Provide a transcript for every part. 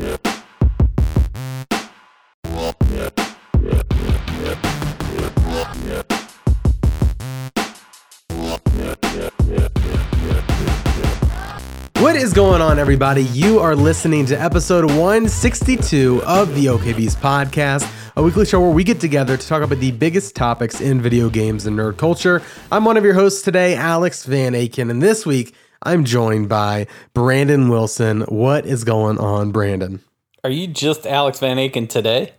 What is going on, everybody? You are listening to episode 162 of the OK Beast podcast, a weekly show where we get together to talk about the biggest topics in video games and nerd culture. I'm one of your hosts today, Alex Van Aken, and this week I'm joined by Brandon Wilson. What is going on, Brandon? Are you just Alex Van Aken today?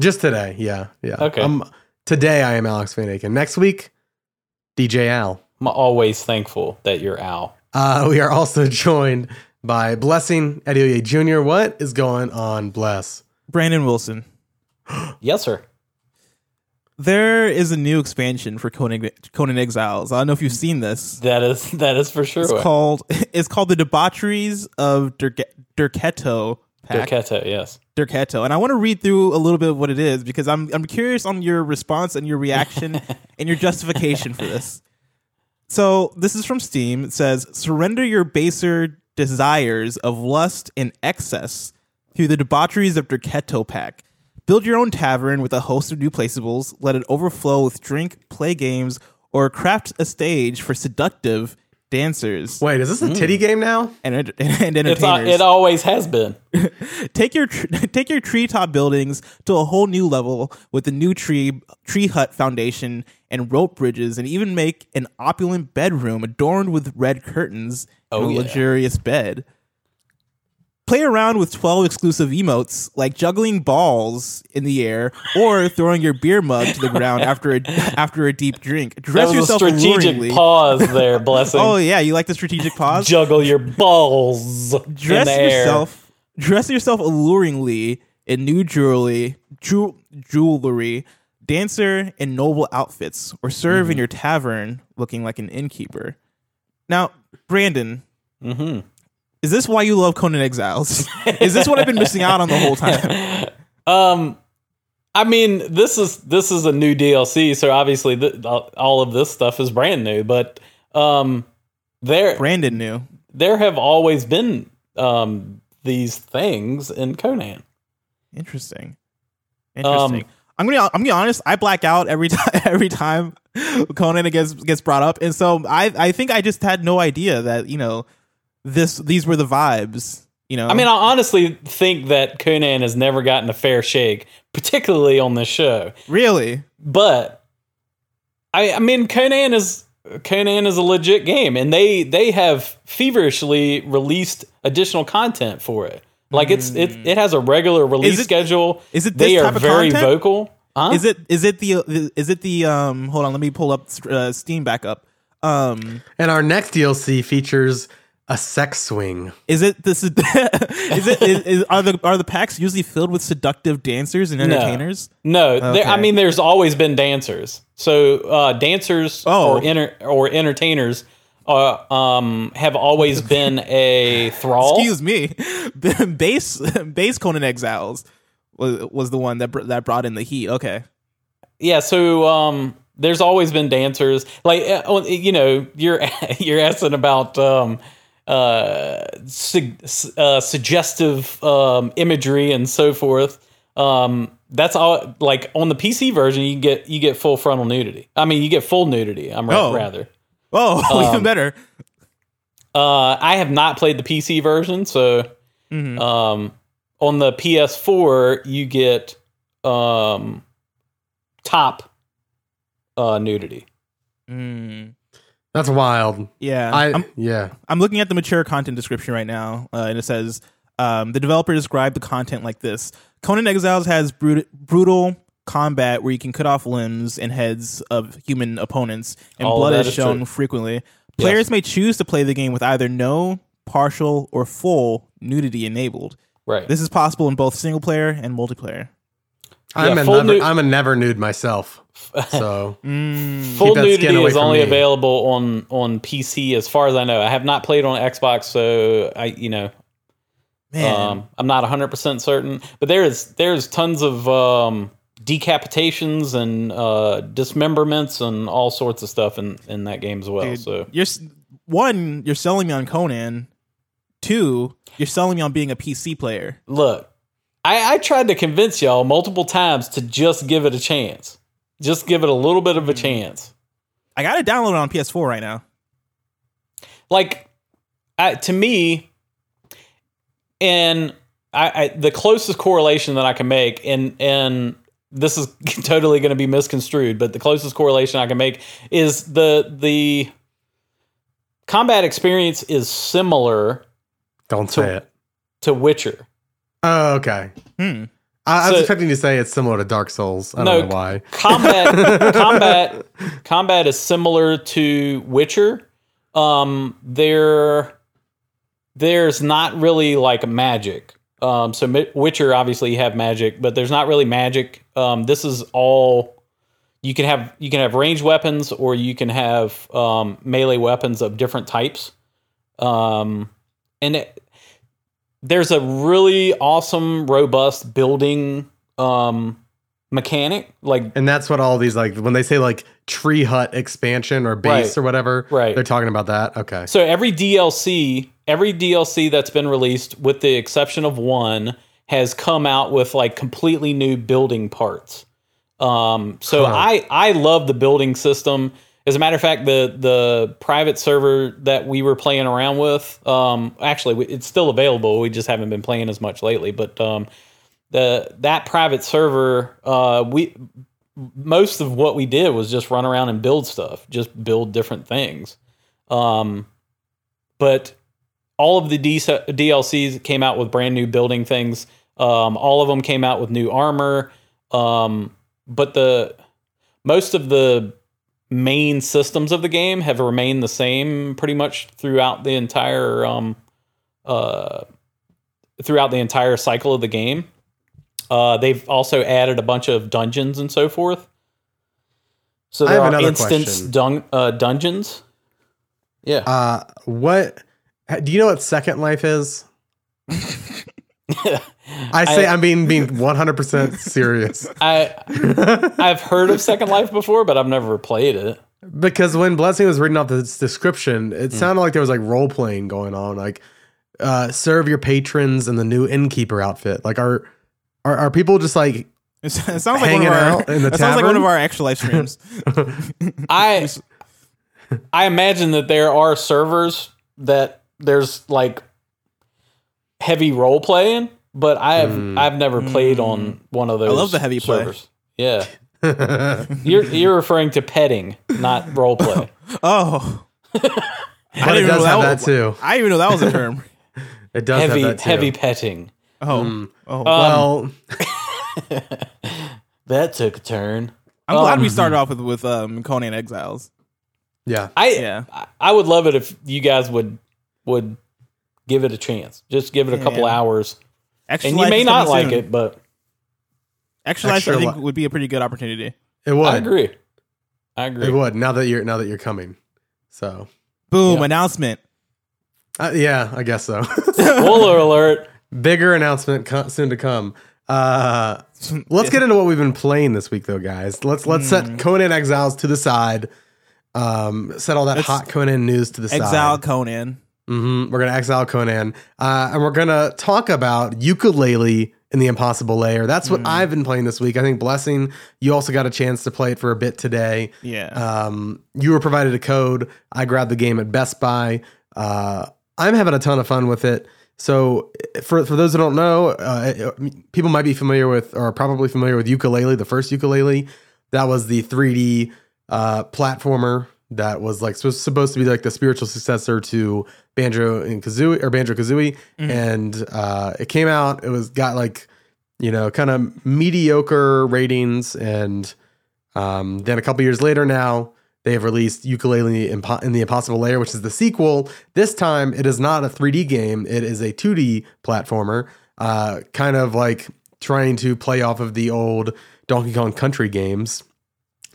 Just today, yeah, yeah. Okay. Um, today I am Alex Van Aken. Next week, DJ Al. I'm always thankful that you're Al. Uh, we are also joined by Blessing Adeoye Jr. What is going on, Bless? Brandon Wilson. Yes, sir. There is a new expansion for Conan, Conan Exiles. I don't know if you've seen this. That is that is for sure. It's called it's called the Debaucheries of Derketo. Pack. Derketo, yes. Derketo. And I want to read through a little bit of what it is because I'm I'm curious on your response and your reaction and your justification for this. So this is from Steam. It says, "Surrender your baser desires of lust and excess through the debaucheries of Derketo Pack. Build your own tavern with a host of new placeables. Let it overflow with drink, play games, or craft a stage for seductive dancers Wait, is this a titty game now? and, and, and It's, uh, entertainers. it always has been. take your tr- take your treetop buildings to a whole new level with the new tree tree hut foundation and rope bridges, and even make an opulent bedroom adorned with red curtains Oh, and a yeah. luxurious bed. Play around with 12 exclusive emotes like juggling balls in the air or throwing your beer mug to the ground after a after a deep drink. That Dress was a yourself strategic alluringly. pause there, blessing. Oh yeah, you like the strategic pause? Juggle your balls dress in the air. yourself dress yourself alluringly in new jewelry jew- jewelry dancer in noble outfits or serve Mm-hmm. in your tavern looking like an innkeeper now brandon Mm-hmm. Is this why you love conan exiles is this what i've been missing out on the whole time Um, I mean, this is this is a new DLC, so obviously th- all of this stuff is brand new. But um, there brandon knew there have always been um these things in Conan. interesting interesting Um, I'm gonna I'm gonna be honest. I black out every time every time Conan gets gets brought up, and so I I think I just had no idea that you know this these were the vibes. You know, I mean, I honestly think that Conan has never gotten a fair shake, particularly on this show. really, But I, I mean, Conan is Conan is a legit game, and they they have feverishly released additional content for it. Like it's it it has a regular release it- schedule. is it they this are type of very content? vocal? Huh? is it is it the is it the um? Hold on, let me pull up uh, Steam back up. Um, And our next DLC features a sex swing. is it this is is it is, is, are the are the packs usually filled with seductive dancers and entertainers? No, there, I mean, there's always been dancers. So uh, dancers Oh. or enter, or entertainers uh, um, have always been a thrall. Excuse me, base base Conan Exiles was was the one that br- that brought in the heat. Okay, Yeah, so um, there's always been dancers. Like uh, oh, you know, you're you're asking about um, uh, su- uh, suggestive um, imagery and so forth. Um, that's all. Like on the PC version, you get you get full frontal nudity. I mean, you get full nudity. I'm Oh. rather. oh, Um, even better. Uh, I have not played the PC version, so Mhm. um, on the PS4 you get um, top uh, nudity. Mm, That's wild. yeah, I I'm yeah. I'm looking at the mature content description right now, uh, and it says um, the developer described the content like this: Conan Exiles has brut- brutal combat where you can cut off limbs and heads of human opponents, and All blood that is is shown true. frequently. Players may choose to play the game with either no, partial, or full nudity enabled. Right. This is possible in both single player and multiplayer. I'm Yeah, a never, nude- I'm a never nude myself. So Mm, Full Keep that nudity is only me. available on on PC, as far as I know. I have not played on Xbox, so I you know man, um, I'm not 100 percent certain. But there is there's tons of um, decapitations and uh, dismemberments and all sorts of stuff in in that game as well. Dude, So you're one, you're selling me on Conan. Two, you're selling me on being a PC player. Look, I, I tried to convince y'all multiple times to just give it a chance. Just give it a little bit of a mm. chance. I got it downloaded on PS4 right now. Like, I, to me, and I, I the closest correlation that I can make, and and this is totally going to be misconstrued, but the closest correlation I can make is the the combat experience is similar Don't say it. to Witcher. Oh, okay. Hmm. I, I was So- expecting to say it's similar to Dark Souls. I don't No, know why. combat combat combat is similar to Witcher. Um, there there's not really like magic. Um, so Mi- Witcher obviously you have magic, but there's not really magic. Um, this is all you can have. You can have ranged weapons, or you can have um, melee weapons of different types. Um, and it, there's a really awesome, robust building um, mechanic. Like And that's what all these like when they say like tree hut expansion or base Right. or whatever. Right. They're talking about that. Okay. So every DLC, every DLC that's been released, with the exception of one, has come out with like completely new building parts. Um, so Huh. I I love the building system. As a matter of fact, the the private server that we were playing around with, um, actually it's still available. We just haven't been playing as much lately. But um, the that private server, uh, we most of what we did was just run around and build stuff, just build different things. Um, but all of the D- DLCs came out with brand new building things. Um, all of them came out with new armor. Um, but the most of the main systems of the game have remained the same pretty much throughout the entire um, uh, throughout the entire cycle of the game. Uh, they've also added a bunch of dungeons and so forth. So I there have are instance dun- uh, dungeons. Yeah. Uh, what do you know what Second Life is? I say I, am being being 100 percent serious I I've heard of Second Life before, but I've never played it. because when Blessing was reading off the description, it sounded like there was like role playing going on, like uh, serve your patrons in the new innkeeper outfit. Like are are, are people just like It sounds like one Hanging of our. out in the It sounds like one of our extra live streams. I I imagine that there are servers that there's like heavy role playing, but I have Hmm. I've never played on one of those. I love the heavy play. Yeah, you're you're referring to petting, not role play. oh, but it even know have that that too. I didn't even know that was a term. It does heavy have that too. heavy petting. Oh, oh. Well, That took a turn. I'm glad um, we started off with with um, Conan Exiles. yeah. I Yeah. I- I would love it if you guys would would give it a chance. Just give it a couple Yeah. hours, Extra and you Life may is not coming like soon. it, but Extra Life, Extra I think, Li- would be a pretty good opportunity. It would. I agree. I agree. It would. Now that you're now that you're coming. So Boom! Yeah. Announcement. uh, yeah, I guess so. Spoiler alert. Bigger announcement co- soon to come. Uh, let's get into what we've been playing this week, though, guys. Let's let's Hmm. set Conan Exiles to the side. Um, set all that Let's- hot Conan news to the Exile side. Exile Conan. Hmm We're gonna exile Conan, uh, and we're gonna talk about Yooka-Laylee in the Impossible Lair. That's what I've been playing this week. I think Blessing, you also got a chance to play it for a bit today. Yeah. Um, you were provided a code. I grabbed the game at Best Buy. Uh, I'm having a ton of fun with it. So, for for those who don't know, uh, people might be familiar with, or probably familiar with Yooka-Laylee, the first Yooka-Laylee. That was the 3D uh, platformer that was like was supposed to be like the spiritual successor to Banjo and Kazooie or Banjo Kazooie, and uh, it came out. It was got like you know kind of mediocre ratings and um, then a couple years later now, they have released Yooka-Laylee in, in the Impossible Lair, which is the sequel. This time, it is not a 3D game, it is a 2D platformer, uh, kind of like trying to play off of the old Donkey Kong Country games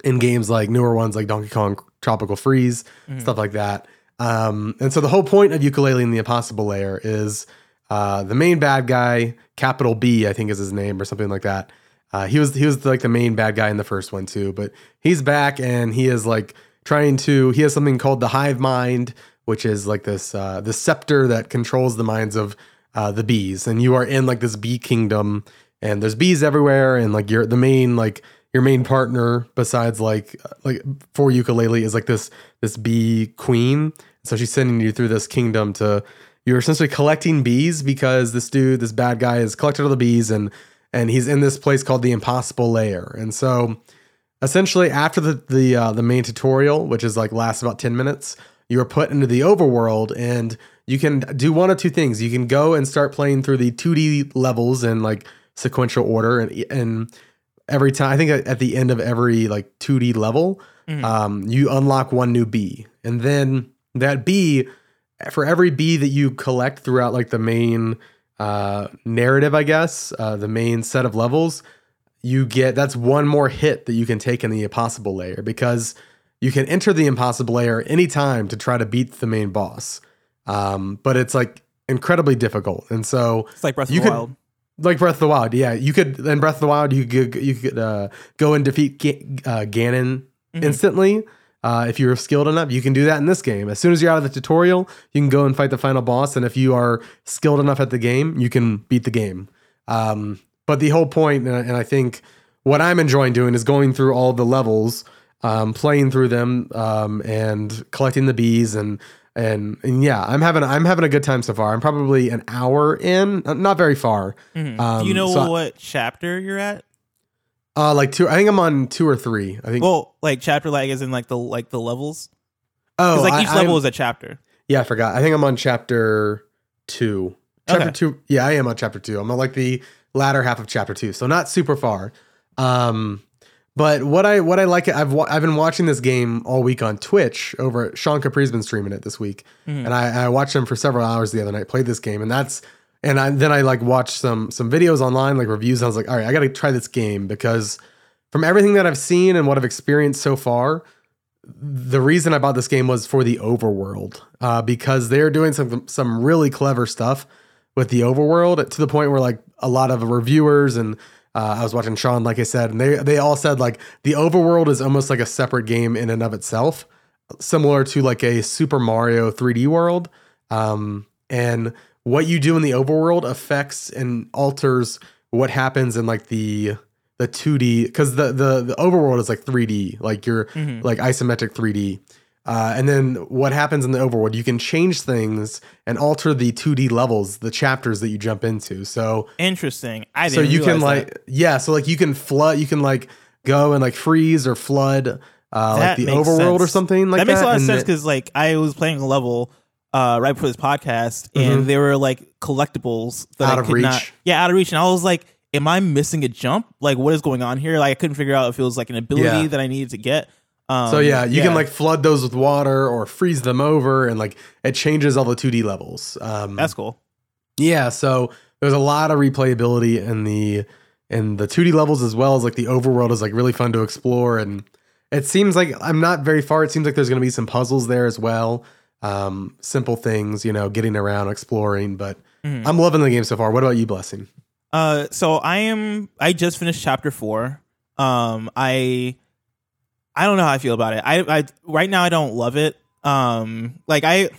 in games like newer ones like Donkey Kong Tropical Freeze, stuff like that. Um, and so the whole point of Yooka-Laylee in the Impossible Lair is uh, the main bad guy, capital B, I think is his name or something like that. Uh, he was he was like the main bad guy in the first one too, but he's back and he is like trying to. He has something called the hive mind, which is like this uh, the scepter that controls the minds of uh, the bees, and you are in like this bee kingdom, and there's bees everywhere, and like you're the main like your main partner besides like like for Yooka-Laylee is like this this bee queen. So she's sending you through this kingdom to you're essentially collecting bees because this dude, this bad guy, has collected all the bees and and he's in this place called the Impossible Lair. And so essentially after the the uh, the main tutorial, which is like lasts about 10 minutes, you are put into the overworld and you can do one of two things. You can go and start playing through the 2D levels in like sequential order and and every time I think at the end of every like 2D level, mm-hmm. um, you unlock one new bee. And then that bee for every bee that you collect throughout like the main uh, narrative, I guess, uh, the main set of levels, you get that's one more hit that you can take in the impossible lair because you can enter the impossible lair anytime to try to beat the main boss. Um, but it's like incredibly difficult, and so it's like Breath of the could, Wild. Like Breath of the Wild, yeah. You could in Breath of the Wild, you could you could uh, go and defeat G- uh, Ganon mm-hmm. instantly. Uh, if you're skilled enough, you can do that in this game. As soon as you're out of the tutorial, you can go and fight the final boss. And if you are skilled enough at the game, you can beat the game. Um, but the whole point, and I think what I'm enjoying doing is going through all the levels, um, playing through them, um, and collecting the bees, and, and and yeah, I'm having I'm having a good time so far. I'm probably an hour in, not very far. Mm-hmm. do you know so what chapter you're at? Uh, like two. I think I'm on two or three. I think. Well, like chapter like is in like the like the levels. Oh, like each I, level I'm, is a chapter. Yeah, I forgot. I think I'm on chapter two. Chapter okay. two. Yeah, I am on chapter two. I'm on like the latter half of chapter two, so not super far. Um, but what I what I like, I've I've been watching this game all week on Twitch. Over Sean Capri's been streaming it this week, mm-hmm. and I, I watched him for several hours the other night. Played this game, and that's and I, then I like watched some some videos online, like reviews. And I was like, all right, I got to try this game because from everything that I've seen and what I've experienced so far, the reason I bought this game was for the overworld uh, because they're doing some some really clever stuff with the overworld to the point where like a lot of reviewers and uh, I was watching Sean, like I said, and they they all said like the overworld is almost like a separate game in and of itself, similar to like a Super Mario 3D world. Um, and what you do in the overworld affects and alters what happens in like the the 2D because the the the overworld is like 3D, like you're mm-hmm. like isometric 3D. Uh, and then what happens in the overworld? You can change things and alter the 2D levels, the chapters that you jump into. So interesting. I so you can like that. yeah, so like you can flood, you can like go and like freeze or flood uh, like the overworld sense. or something like that. That makes a lot of sense because like I was playing a level uh, right before this podcast, and mm-hmm. they were like collectibles that out I of reach. Not, yeah, out of reach, and I was like, "Am I missing a jump? Like, what is going on here?" Like, I couldn't figure out if it was like an ability yeah. that I needed to get. Um, so yeah, you yeah. can like flood those with water or freeze them over, and like it changes all the 2D levels. Um, That's cool. Yeah, so there's a lot of replayability in the in the 2D levels as well as like the overworld is like really fun to explore, and it seems like I'm not very far. It seems like there's going to be some puzzles there as well um, simple things, you know, getting around, exploring. But mm-hmm. I'm loving the game so far. What about you, Blessing? Uh, so I am. I just finished chapter four. Um, I, I don't know how I feel about it. I, I right now I don't love it. Um, like I,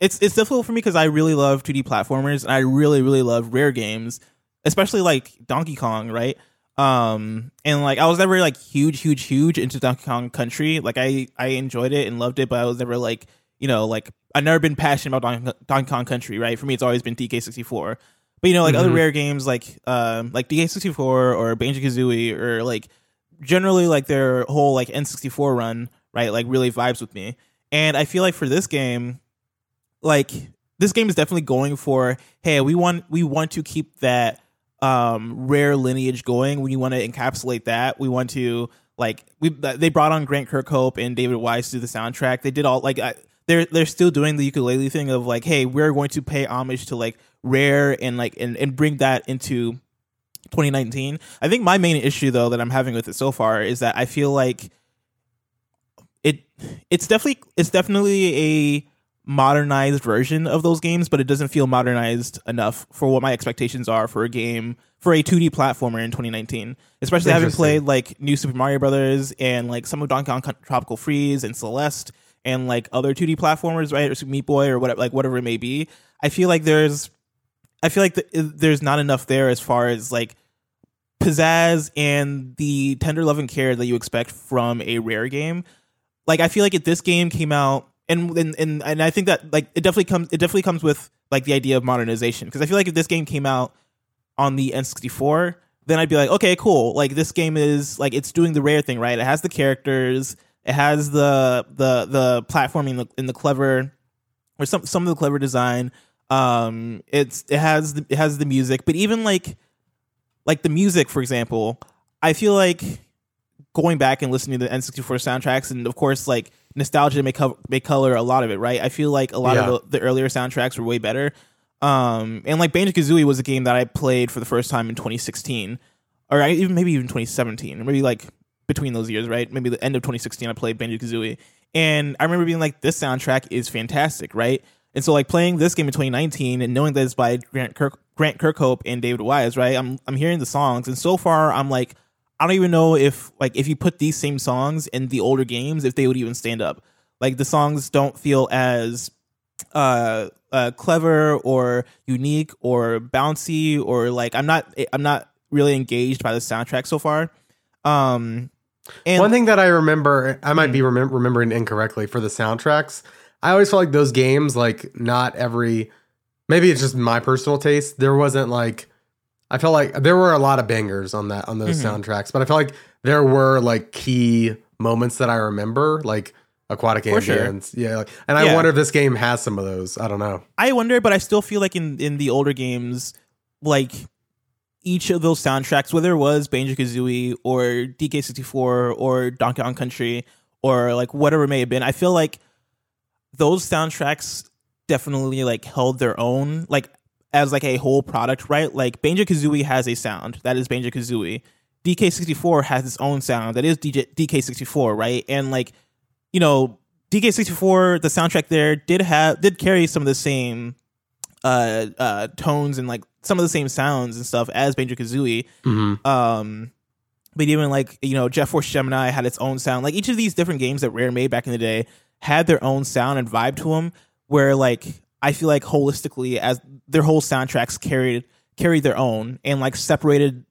it's it's difficult for me because I really love 2D platformers and I really really love rare games, especially like Donkey Kong, right? Um, and like I was never like huge, huge, huge into Donkey Kong Country. Like I I enjoyed it and loved it, but I was never like you know, like I've never been passionate about Donkey, Donkey Kong Country, right? For me, it's always been DK64. But you know, like mm-hmm. other rare games, like um, like DK64 or Banjo Kazooie, or like generally like their whole like N64 run, right? Like really vibes with me. And I feel like for this game, like this game is definitely going for, hey, we want we want to keep that um, rare lineage going. We want to encapsulate that. We want to like we they brought on Grant Kirkhope and David Wise to do the soundtrack. They did all like I, they're they're still doing the Yooka-Laylee thing of like, hey, we're going to pay homage to like rare and like and, and bring that into 2019. I think my main issue though that I'm having with it so far is that I feel like it it's definitely it's definitely a modernized version of those games, but it doesn't feel modernized enough for what my expectations are for a game for a 2D platformer in 2019. Especially having played like new Super Mario Brothers and like some of Donkey Kong Tropical Freeze and Celeste and like other 2D platformers, right? Or Super Meat Boy or whatever, like whatever it may be. I feel like there's, I feel like the, there's not enough there as far as like pizzazz and the tender love and care that you expect from a rare game. Like I feel like if this game came out and and and, and I think that like it definitely comes it definitely comes with like the idea of modernization. Because I feel like if this game came out on the N64 then I'd be like okay cool. Like this game is like it's doing the rare thing right? It has the characters it has the the the platforming in the, in the clever or some some of the clever design. Um it's it has the, it has the music. But even like like the music for example I feel like going back and listening to the N64 soundtracks, and of course, like nostalgia may, co- may color a lot of it, right? I feel like a lot Yeah. of the, the earlier soundtracks were way better. Um, and like Banjo Kazooie was a game that I played for the first time in 2016, or I, even maybe even 2017, or maybe like between those years, right? Maybe the end of 2016, I played Banjo Kazooie, and I remember being like, "This soundtrack is fantastic," right? And so like playing this game in 2019 and knowing that it's by Grant Kirk, Grant Kirkhope and David Wise, right? I'm I'm hearing the songs, and so far I'm like, I don't even know if like if you put these same songs in the older games, if they would even stand up. Like the songs don't feel as uh, uh clever or unique or bouncy or like I'm not I'm not really engaged by the soundtrack so far. Um and One thing that I remember, I might be remem- remembering incorrectly for the soundtracks. I always felt like those games, like not every, maybe it's just my personal taste. There wasn't like, I felt like there were a lot of bangers on that on those Mhm. soundtracks, but I felt like there were like key moments that I remember, like aquatic For sure. Yeah, like, and I Yeah. wonder if this game has some of those. I don't know. I wonder, but I still feel like in in the older games, like each of those soundtracks, whether it was Banjo Kazooie or DK64 or Donkey Kong Country or like whatever it may have been, I feel like those soundtracks definitely like held their own, like as like a whole product, right? Like Banjo Kazooie has a sound that is Banjo Kazooie. DK64 has its own sound that is DJ, DK64, right? And like you know, DK64, the soundtrack there did have did carry some of the same uh uh tones and like some of the same sounds and stuff as Banjo Kazooie. Mhm. Um but even like, you know, Jet Force Gemini had its own sound. Like each of these different games that Rare made back in the day had their own sound and vibe to them where like I feel like holistically as their whole soundtracks carried carried their own and like separated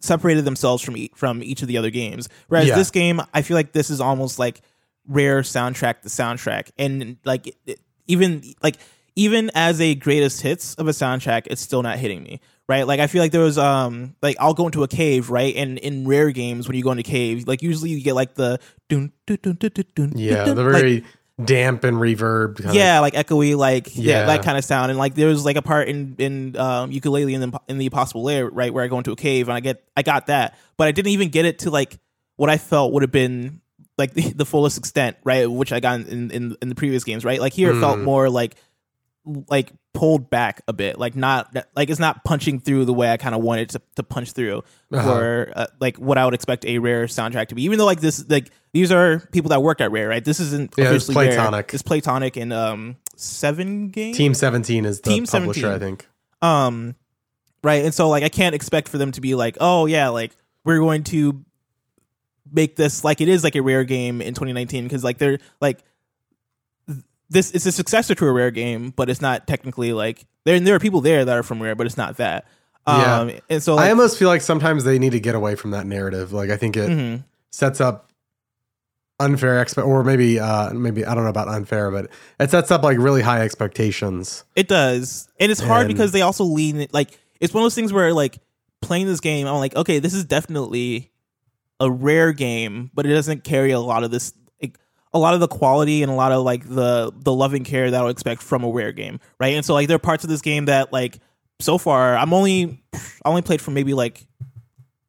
separated themselves from e- from each of the other games. Whereas Yeah. this game, I feel like this is almost like rare soundtrack to soundtrack, and like it- it- even like even as a greatest hits of a soundtrack, it's still not hitting me. Right, like I feel like there was um like I'll go into a cave, right, and in rare games when you go into cave, like usually you get like the dun dun dun dun dun dun Yeah, dun, the like, very damp and reverb. Kind yeah, like echoey, like yeah, Yeah. that kind of sound. And like there was like a part in in um, Yooka-Laylee in the in the Impossible Lair, right, where I go into a cave and I get I got that, but I didn't even get it to like what I felt would have been like the, the fullest extent, right, which I got in in in the previous games, right. Like here, it felt Mm. more like like pulled back a bit, like not like it's not punching through the way I kind of wanted to to punch through, Uh-huh. or uh, like what I would expect a rare soundtrack to be. Even though like this, like these are people that worked at Rare, right? This isn't Yeah, it's Playtonic Rare. It's Playtonic and um seven games. Team 17 is the Team publisher, 17. I think. Um, right, and so like I can't expect for them to be like, oh yeah, like we're going to make this like it is like a rare game in 2019 because like they're like this it's a successor to a rare game, but it's not technically like there. There are people there that are from rare, but it's not that. Yeah. Um, and so like, I almost feel like sometimes they need to get away from that narrative. Like I think it mhm. sets up unfair expe- or maybe uh maybe I don't know about unfair, but it sets up like really high expectations. It does, and it's hard And- because they also lean like it's one of those things where like playing this game, I'm like, okay, this is definitely a rare game, but it doesn't carry a lot of this, a lot of the quality and a lot of like the the loving care that I would expect from a rare game, right? And so like there are parts of this game that like so far I'm only I only played for maybe like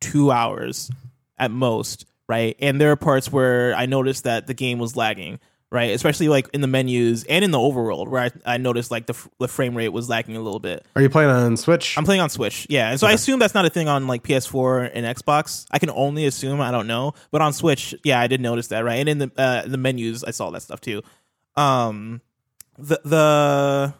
two hours at most, right? And there are parts where I noticed that the game was lagging, right? Especially like in the menus and in the overworld, where I, I noticed like the, f- the frame rate was lacking a little bit. Are you playing on Switch? I'm playing on Switch, yeah, and so I assume that's not a thing on like PS4 and Xbox. I can only assume, I don't know, but on Switch, yeah, I did notice that, right? And in the uh, the menus, I saw that stuff too. Um, the the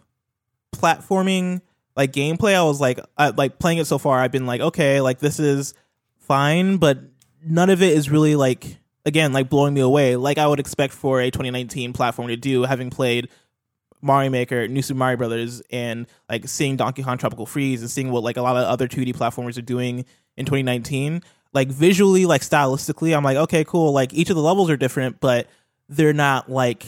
platforming like gameplay, I was like, I, like playing it so far, I've been like, okay, like this is fine, but none of it is really like again like blowing me away, like I would expect for a 2019 platform to do, having played Mario Maker, New Super Mario Brothers, and like seeing Donkey Kong Tropical Freeze and seeing what like a lot of other 2D platformers are doing in 2019. Like visually, like stylistically, I'm like, okay, cool. Like each of the levels are different, but they're not like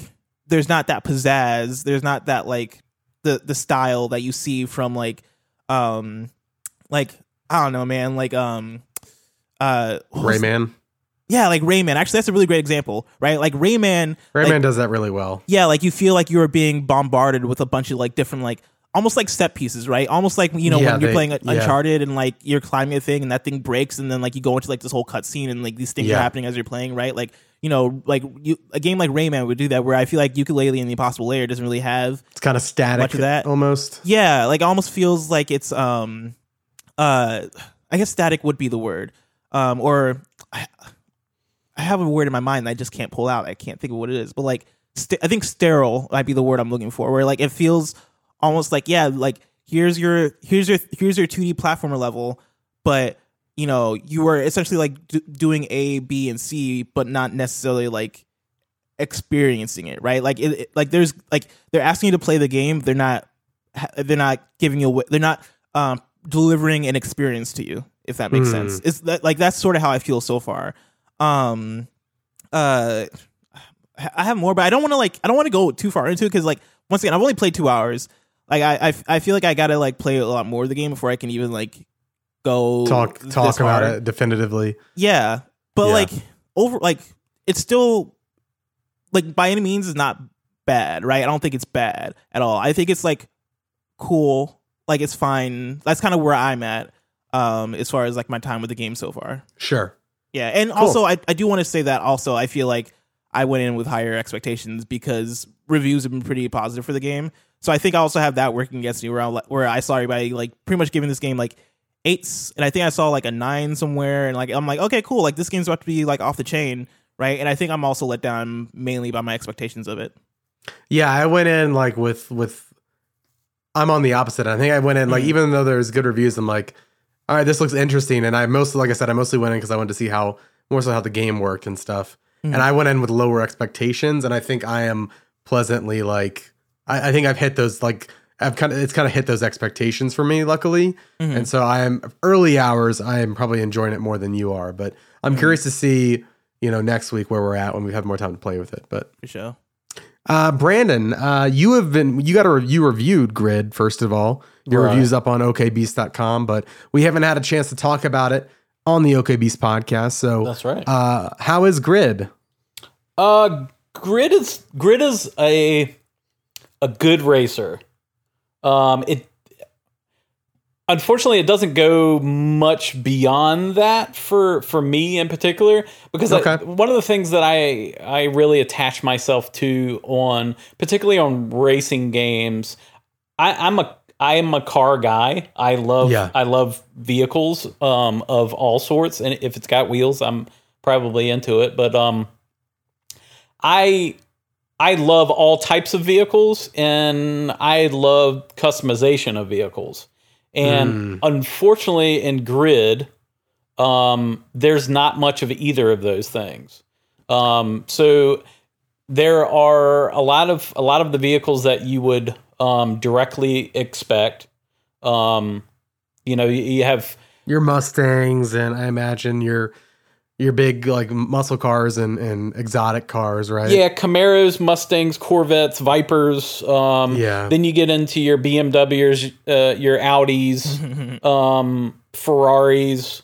there's not that pizzazz. There's not that like the the style that you see from like um like I don't know, man, like um uh Rayman. Yeah, like Rayman. Actually, that's a really great example, right? Like Rayman, Rayman like, does that really well. yeah, like you feel like you are being bombarded with a bunch of like different like almost like set pieces, right? Almost like you know Yeah, when you're they- playing yeah. Uncharted and like you're climbing a thing and that thing breaks and then like you go into like this whole cutscene and like these things Yeah. are happening as you're playing, right? Like you know, like you a game like Rayman would do that where I feel like Yooka-Laylee and the Impossible Lair doesn't really have It's kind of static Much of that. almost. yeah, like it almost feels like it's um uh I guess static would be the word. Um or I, I have a word in my mind that I just can't pull out. I can't think of what it is. But like st- I think sterile might be the word I'm looking for where like it feels almost like yeah, like here's your here's your here's your 2D platformer level, but you know, you were essentially like d- doing A, B and C but not necessarily like experiencing it, right? Like it, it- like there's like they're asking you to play the game, they're not they're not giving you they're not um delivering an experience to you if that makes Hmm. sense. It's that like that's sort of how I feel so far. Um uh I have more but I don't want to like I don't want to go too far into it cuz like once again I've only played 2 hours. Like I, I I feel like I got to like play a lot more of the game before I can even like go Talk talk about hard. it definitively. Yeah, but Yeah. like over like it's still like by any means is not bad, right? I don't think it's bad at all. I think it's like cool, like it's fine. That's kind of where I'm at um as far as like my time with the game so far. Sure. Yeah, and also I I do want to say that also I feel like I went in with higher expectations because reviews have been pretty positive for the game. So I think I also have that working against me where I where I saw everybody like pretty much giving this game like eights, and I think I saw like a nine somewhere, and like I'm like okay cool, like this game's about to be like off the chain, right? And I think I'm also let down mainly by my expectations of it. Yeah, I went in like with with I'm on the opposite. I think I went in like Mhm. even though there's good reviews, I'm like, all right, this looks interesting. And I mostly like I said, I mostly went in because I wanted to see how more so how the game worked and stuff. Mhm. And I went in with lower expectations, and I think I am pleasantly like I, I think I've hit those like I've kind of it's kind of hit those expectations for me, luckily. Mhm. And so I am early hours. I am probably enjoying it more than you are, but I'm curious to see you know next week where we're at when we have more time to play with it. But For sure. Uh, Brandon, uh, you have been you got a you reviewed Grid first of all. Your Right. reviews up on okbeast.com, but we haven't had a chance to talk about it on the OKBeast podcast. So That's right. Uh, how is Grid? Uh, Grid is Grid is a a good racer. Um, it unfortunately it doesn't go much beyond that for for me in particular because I- one of the things that I I really attach myself to on particularly on racing games. I, I'm a I am a car guy. I love Yeah. I love vehicles um, of all sorts, and if it's got wheels, I'm probably into it. But um, I I love all types of vehicles and I love customization of vehicles. And unfortunately in grid um there's not much of either of those things. Um so there are a lot of a lot of the vehicles that you would um directly expect um you know you, you have Your Mustangs and I imagine your your big like muscle cars and, and exotic cars, right? Yeah, Camaros, Mustangs, Corvettes, Vipers. Um, Yeah. Then you get into your BMWs, uh, your Audis, um, Ferraris.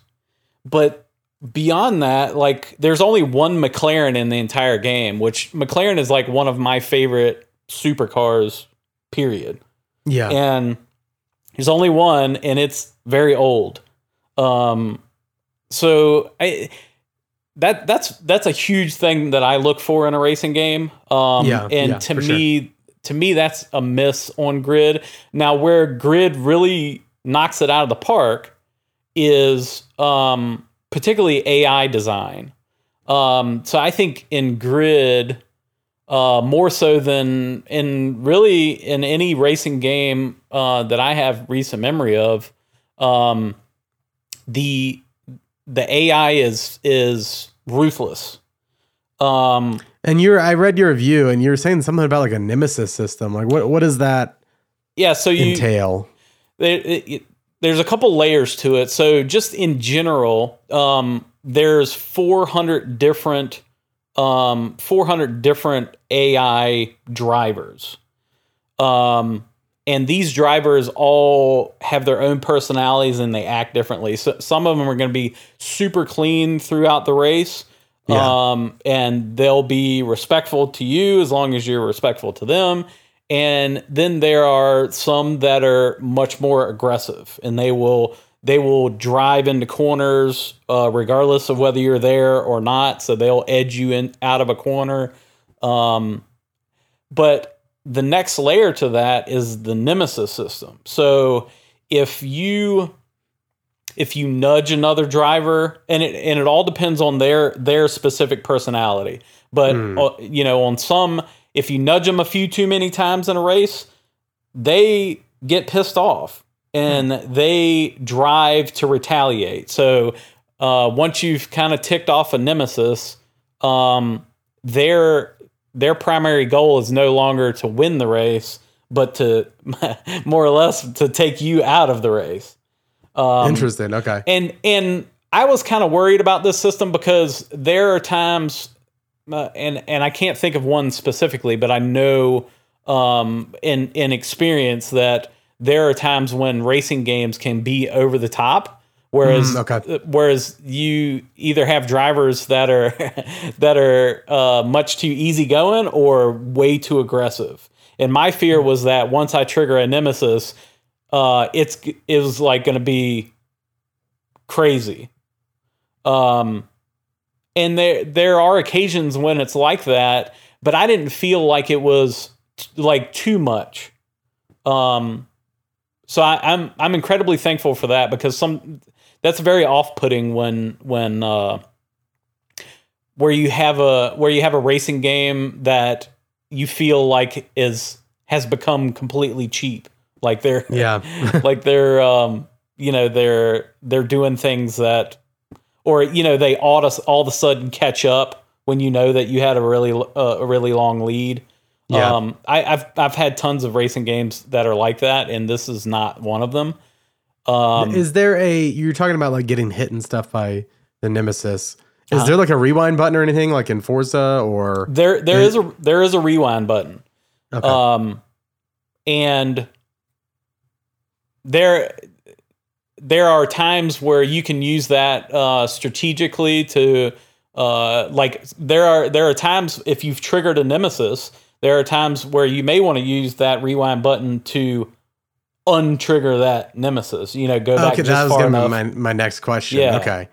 But beyond that, like, there's only one McLaren in the entire game, which McLaren is like one of my favorite supercars, period. Yeah. And there's only one, and it's very old. Um, so I that that's that's a huge thing that I look for in a racing game. Um, Yeah, and yeah, to me, to me, that's a miss on grid. Now, where grid really knocks it out of the park is um, particularly AI design. Um, so I think in grid, uh, more so than in really in any racing game uh, that I have recent memory of, um, the the AI is is ruthless. Um, And you're I read your review and you were saying something about like a nemesis system. Like what what does that yeah, so you entail? there, it, it- there's a couple layers to it. So just in general, um, there's 400 different um, 400 different AI drivers. Um, and these drivers all have their own personalities and they act differently. So some of them are going to be super clean throughout the race. Yeah. Um, and they'll be respectful to you as long as you're respectful to them. And then there are some that are much more aggressive and they will they will drive into corners uh, regardless of whether you're there or not. So they'll edge you in out of a corner. Um, but the next layer to that is the nemesis system. So if you if you nudge another driver and it and it all depends on their their specific personality. But uh, you know, on some if you nudge them a few too many times in a race, they get pissed off and they drive to retaliate. So uh, once you've kind of ticked off a nemesis, um, their their primary goal is no longer to win the race, but to more or less to take you out of the race. Um, Interesting. Okay. and and I was kind of worried about this system because there are times, uh, and and I can't think of one specifically, but I know um, in in experience that there are times when racing games can be over the top. Whereas, Mm, okay. uh, whereas you either have drivers that are that are uh, much too easygoing or way too aggressive. And my fear was that once I trigger a nemesis, uh, it's it was like going to be crazy. Um, and there there are occasions when it's like that, but I didn't feel like it was t- like too much. Um, so I, I'm I'm incredibly thankful for that because some that's very off putting when when uh, where you have a where you have a racing game that you feel like is has become completely cheap, like they're Yeah. like they're um you know they're they're doing things that or you know they ought to all of a sudden catch up when you know that you had a really uh, a really long lead Yeah. um I, i've i've had tons of racing games that are like that and this is not one of them um is there a you're talking about like getting hit and stuff by the nemesis? Is Uh-huh. there like a rewind button or anything like in Forza or there there is a there is a rewind button okay. Um, and there there are times where you can use that uh, strategically to uh, like there are there are times if you've triggered a nemesis there are times where you may want to use that rewind button to untrigger that nemesis you know go back okay, that was gonna enough be my, my next question. Yeah. Okay.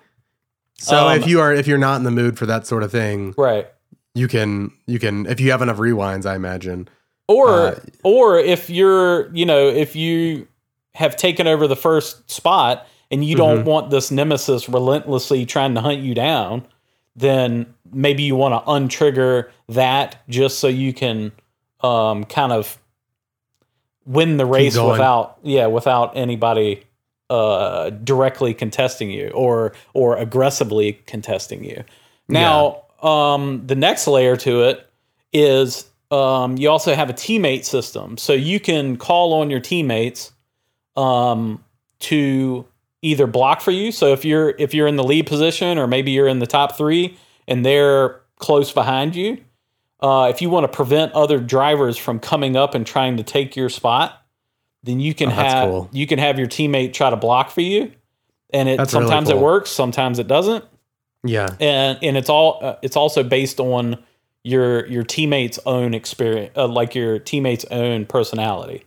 So Um, if you are if you're not in the mood for that sort of thing, right you can you can if you have enough rewinds, I imagine. or Uh, or if you're you know if you have taken over the first spot and you don't want this nemesis relentlessly trying to hunt you down then maybe you want to untrigger that just so you can um, kind of win the race without yeah without anybody uh, directly contesting you or or aggressively contesting you. Now um, the next layer to it is um, you also have a teammate system. So you can call on your teammates um, to either block for you. So if you're if you're in the lead position or maybe you're in the top three and they're close behind you uh, if you want to prevent other drivers from coming up and trying to take your spot then you can Oh, have cool. you can have your teammate try to block for you and it That's really sometimes it works sometimes it doesn't Yeah. and and it's all uh, it's also based on your your teammates own experience uh, like your teammates own personality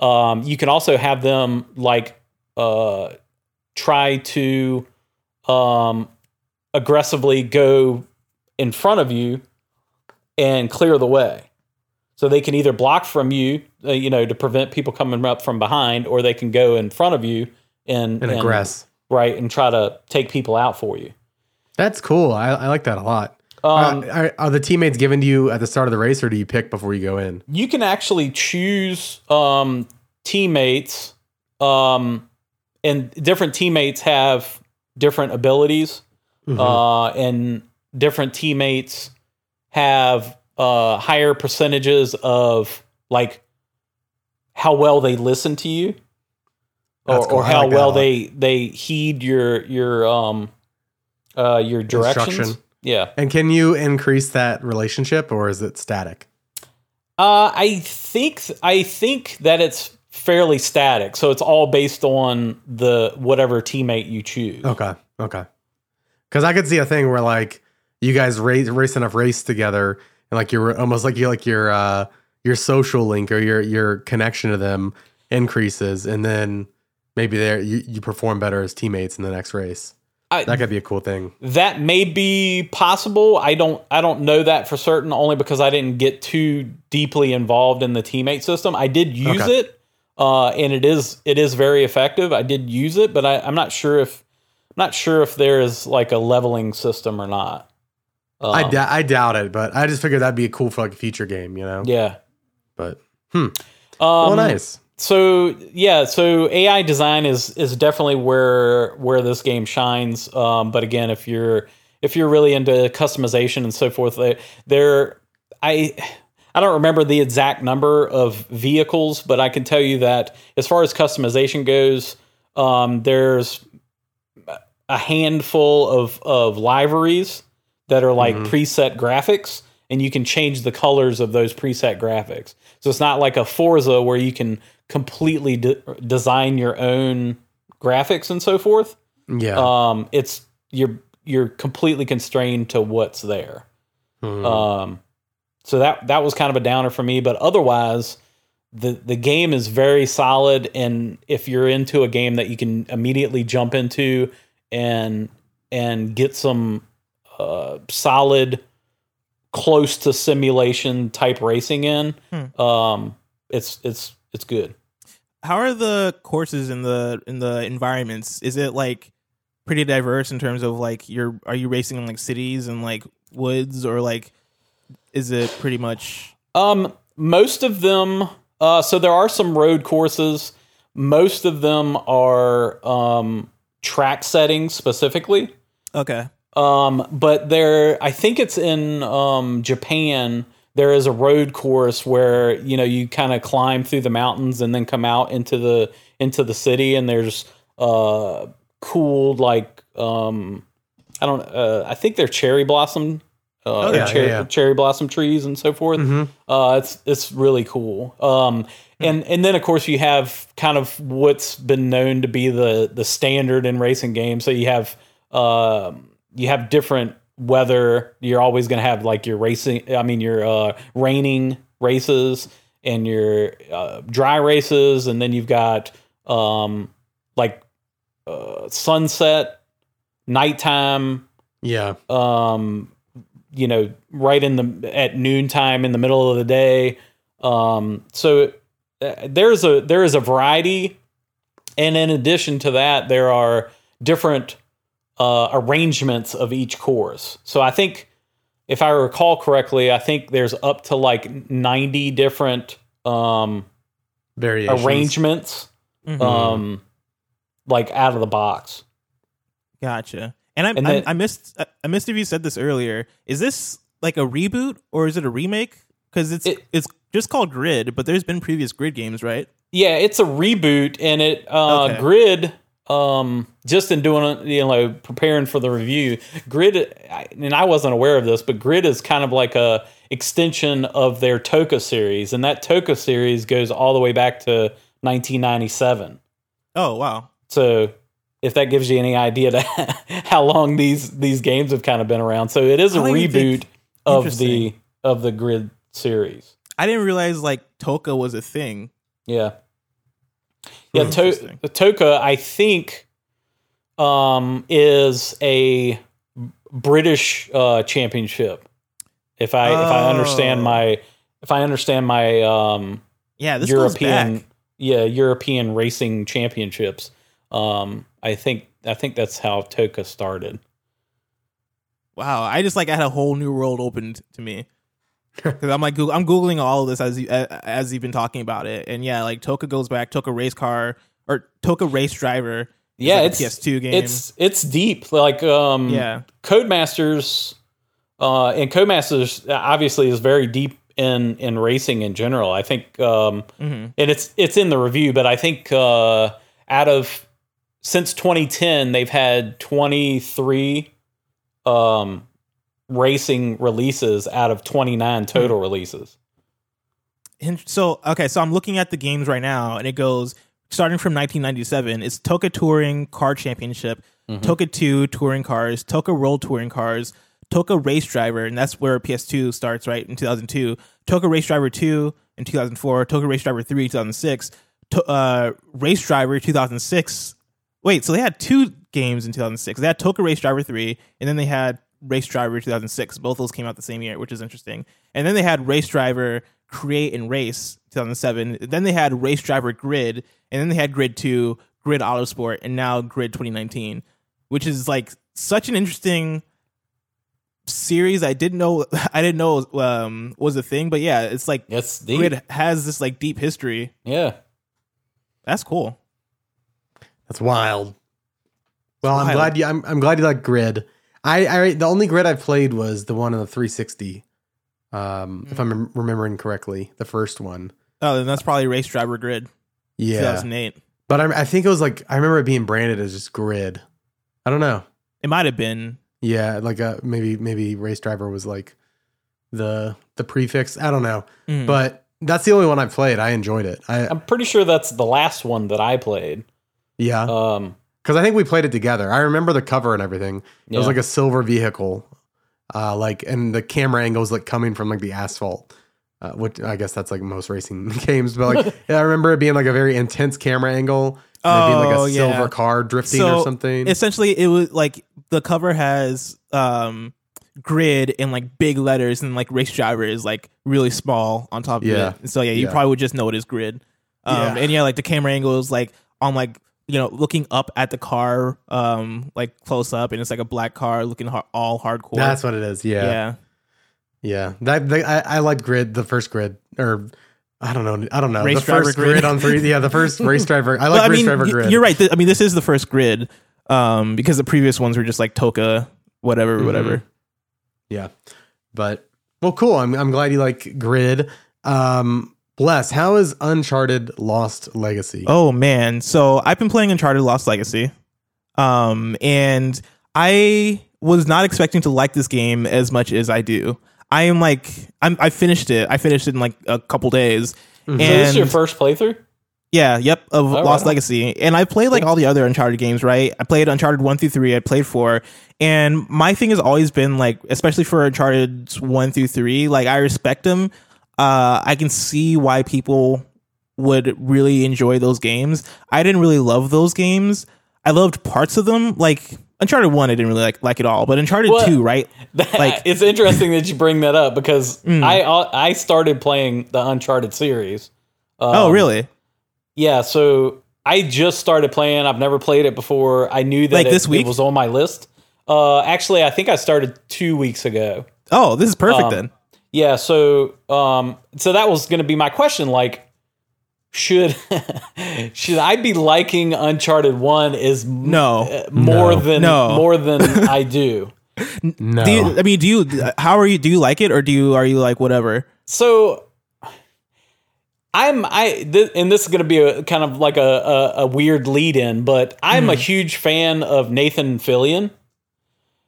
um, you can also have them like uh, try to um, aggressively go in front of you and clear the way so they can either block from you uh, you know to prevent people coming up from behind or they can go in front of you and And aggress. right and try to take people out for you That's cool. I, I like that a lot. um, Uh, are, are the teammates given to you at the start of the race, or do you pick before you go in? you can actually choose um, teammates, um, and different teammates have different abilities, Mm-hmm. uh, and different teammates have uh, higher percentages of like how well they listen to you, or, cool. or how like well they they heed your your um uh your directions. Instruction. Yeah. And can you increase that relationship or is it static? Uh, I think I think that it's fairly static, so it's all based on the whatever teammate you choose. Okay. Okay. Because I could see a thing where like you guys race race enough race together and like you're almost like you like your uh your social link or your your connection to them increases and then maybe there you, you perform better as teammates in the next race. I, That could be a cool thing. that may be possible. I don't I don't know that for certain only because I didn't get too deeply involved in the teammate system. I did use Okay. it, uh, and it is it is very effective. I did use it, but I, I'm not sure if I'm not sure if there is like a leveling system or not. I, Um, d- I doubt it, but I just figured that'd be a cool for like a future game, you know? yeah. But hmm. Um, well, nice. so yeah so ai design is is definitely where where this game shines um but again if you're if you're really into customization and so forth there i i don't remember the exact number of vehicles but i can tell you that as far as customization goes um there's a handful of of liveries that are like preset graphics and you can change the colors of those preset graphics so it's not like a forza where you can completely de- design your own graphics and so forth Yeah. um it's you're you're completely constrained to what's there Hmm. um so that that was kind of a downer for me but otherwise the the game is very solid and if you're into a game that you can immediately jump into and and get some uh solid close to simulation type racing in um it's it's it's good How are the courses in the in the environments? Is it like pretty diverse in terms of like you're are you racing in like cities and like woods or like is it pretty much Um, most of them. Uh, so there are some road courses. Most of them are um, track settings specifically. okay? Um, but there, I think it's in um, Japan. There is a road course where you know you kind of climb through the mountains and then come out into the into the city, and there's uh, cool like um, I don't. Uh, I think they're cherry blossom. Uh, yeah, cherry, yeah, yeah. cherry blossom trees and so forth. Uh, it's it's really cool. Um, and and then of course you have kind of what's been known to be the the standard in racing games. So you have um, you have different weather. You're always going to have like your racing. I mean your uh, raining races and your uh, dry races, and then you've got um, like uh, sunset, nighttime, yeah. um, you know, right in the at noontime in the middle of the day. Um, so uh, there's a there is a variety, and in addition to that, there are different uh, arrangements of each course. So I think, if I recall correctly, I think there's up to like ninety different um, Variations. arrangements, um, like out of the box. Gotcha. And I And I, then- I missed I- I missed if you said this earlier. Is this like a reboot or is it a remake? Because it's It- it's just called Grid, but there's been previous Grid games, right? Yeah, it's a reboot, and it uh, Okay. Grid. Um, just in doing you know, preparing for the review, Grid, and I wasn't aware of this, but Grid is kind of like a extension of their TOCA series, and that TOCA series goes all the way back to 1997. Oh wow. So, if that gives you any idea to how long these these games have kind of been around, so it is a reboot of the of the Grid series. I didn't realize like TOCA was a thing. Yeah. Yeah, to- Interesting. TOCA, I think, um, is a British uh, championship. If I if I understand Oh. my if I understand my um, Yeah, this European yeah European racing championships, um, I think I think that's how Toka started. Wow, I just like had a whole new world opened to me. Because I'm like I'm googling all of this as you, uh, as you've been talking about it, and yeah, like TOCA goes back, TOCA race car or TOCA race driver. Yeah, like it's PS2 game. It's it's deep. Like um, Yeah. Codemasters uh, and Codemasters obviously is very deep in in racing in general. I think, um, and it's it's in the review, but I think uh, out of since 2010, they've had 23 um, racing releases out of 29 total releases. So okay, so I'm looking at the games right now, and it goes starting from 1997. It's TOCA Touring Car Championship, TOCA 2 Touring Cars, TOCA World Touring Cars, TOCA Race Driver, and that's where PS2 starts, right in 2002. TOCA Race Driver 2 in 2004, TOCA Race Driver 3 2006, to, uh, Race Driver 2006. Wait, so they had two games in 2006. They had TOCA Race Driver 3, and then they had Race Driver 2006. Both those came out the same year, which is interesting. And then they had Race Driver Create and Race 2007. Then they had Race Driver Grid, and then they had Grid 2, Grid Autosport, and now Grid 2019, which is like such an interesting series. I didn't know I didn't know um, was a thing, but yeah, it's like It's deep. Grid has this like deep history. Yeah. That's cool. That's wild. Well, I'm wild. glad you. I'm, I'm glad you like Grid. I, I the only Grid I played was the one on the 360. Um, if I'm remembering correctly, the first one. Oh, then that's probably Race Driver Grid Yeah, 2008. but I, I think it was like I remember it being branded as just Grid. I don't know. It might have been. Yeah, like uh maybe maybe Race Driver was like the the prefix. I don't know, Mm. but that's the only one I played. I enjoyed it. I I'm pretty sure that's the last one that I played. yeah, Um, because I think we played it together. I remember the cover and everything. It was like a silver vehicle, uh, like and the camera angles like coming from like the asphalt. Uh, which I guess that's like most racing games, but like yeah, I remember it being like a very intense camera angle, and it being like Oh, a yeah. silver car drifting So, or something. Essentially, it was like the cover has um grid in like big letters and like race driver is like really small on top of Yeah. it. So yeah, you Yeah. probably would just know it as grid. Um Yeah. and yeah, like the camera angle is like on like you know looking up at the car um like close up and it's like a black car looking har- all hardcore. That's what it is. Yeah, yeah. yeah. That the, I, I liked Grid, the first Grid, or I don't know, I don't know, Race the Driver first Grid. grid. on three. Yeah, the first race driver. I like Well, I Race mean, Driver Grid. you're right. I mean, this is the first grid um because the previous ones were just like TOCA whatever Mhm. whatever. Yeah. But well, cool. I'm I'm glad you like Grid. Um Bless, how is Uncharted Lost Legacy? Oh man, so I've been playing Uncharted Lost Legacy, um, and I was not expecting to like this game as much as I do. I am like, I'm, I finished it. I finished it in like a couple days, Mhm. so this is your first playthrough? yeah, yep, of right Lost on. Legacy. And I played like all the other Uncharted games, right? I played Uncharted one through three. I played four, and my thing has always been like, especially for Uncharted one through three, like I respect them. Uh, I can see why people would really enjoy those games. I didn't really love those games. I loved parts of them, like Uncharted one. I didn't really like like it all, but Uncharted Well, two, right? Like- it's interesting that you bring that up because Mm. I I started playing the Uncharted series. oh, Um, really? Yeah. So I just started playing. I've never played it before. I knew that Like it, this week? was on my list. Uh, actually, I think I started two weeks ago. Oh, this is perfect um, then. Yeah. So um, so that was going to be my question. Like, should should I be liking Uncharted One is m- No. uh, more No. than No. more than I do. no. Do you, I mean, do you? How are you? Do you like it, or do you? Are you like whatever? So I'm I th- and this is going to be a kind of like a a, a weird lead in, but I'm Hmm. a huge fan of Nathan Fillion.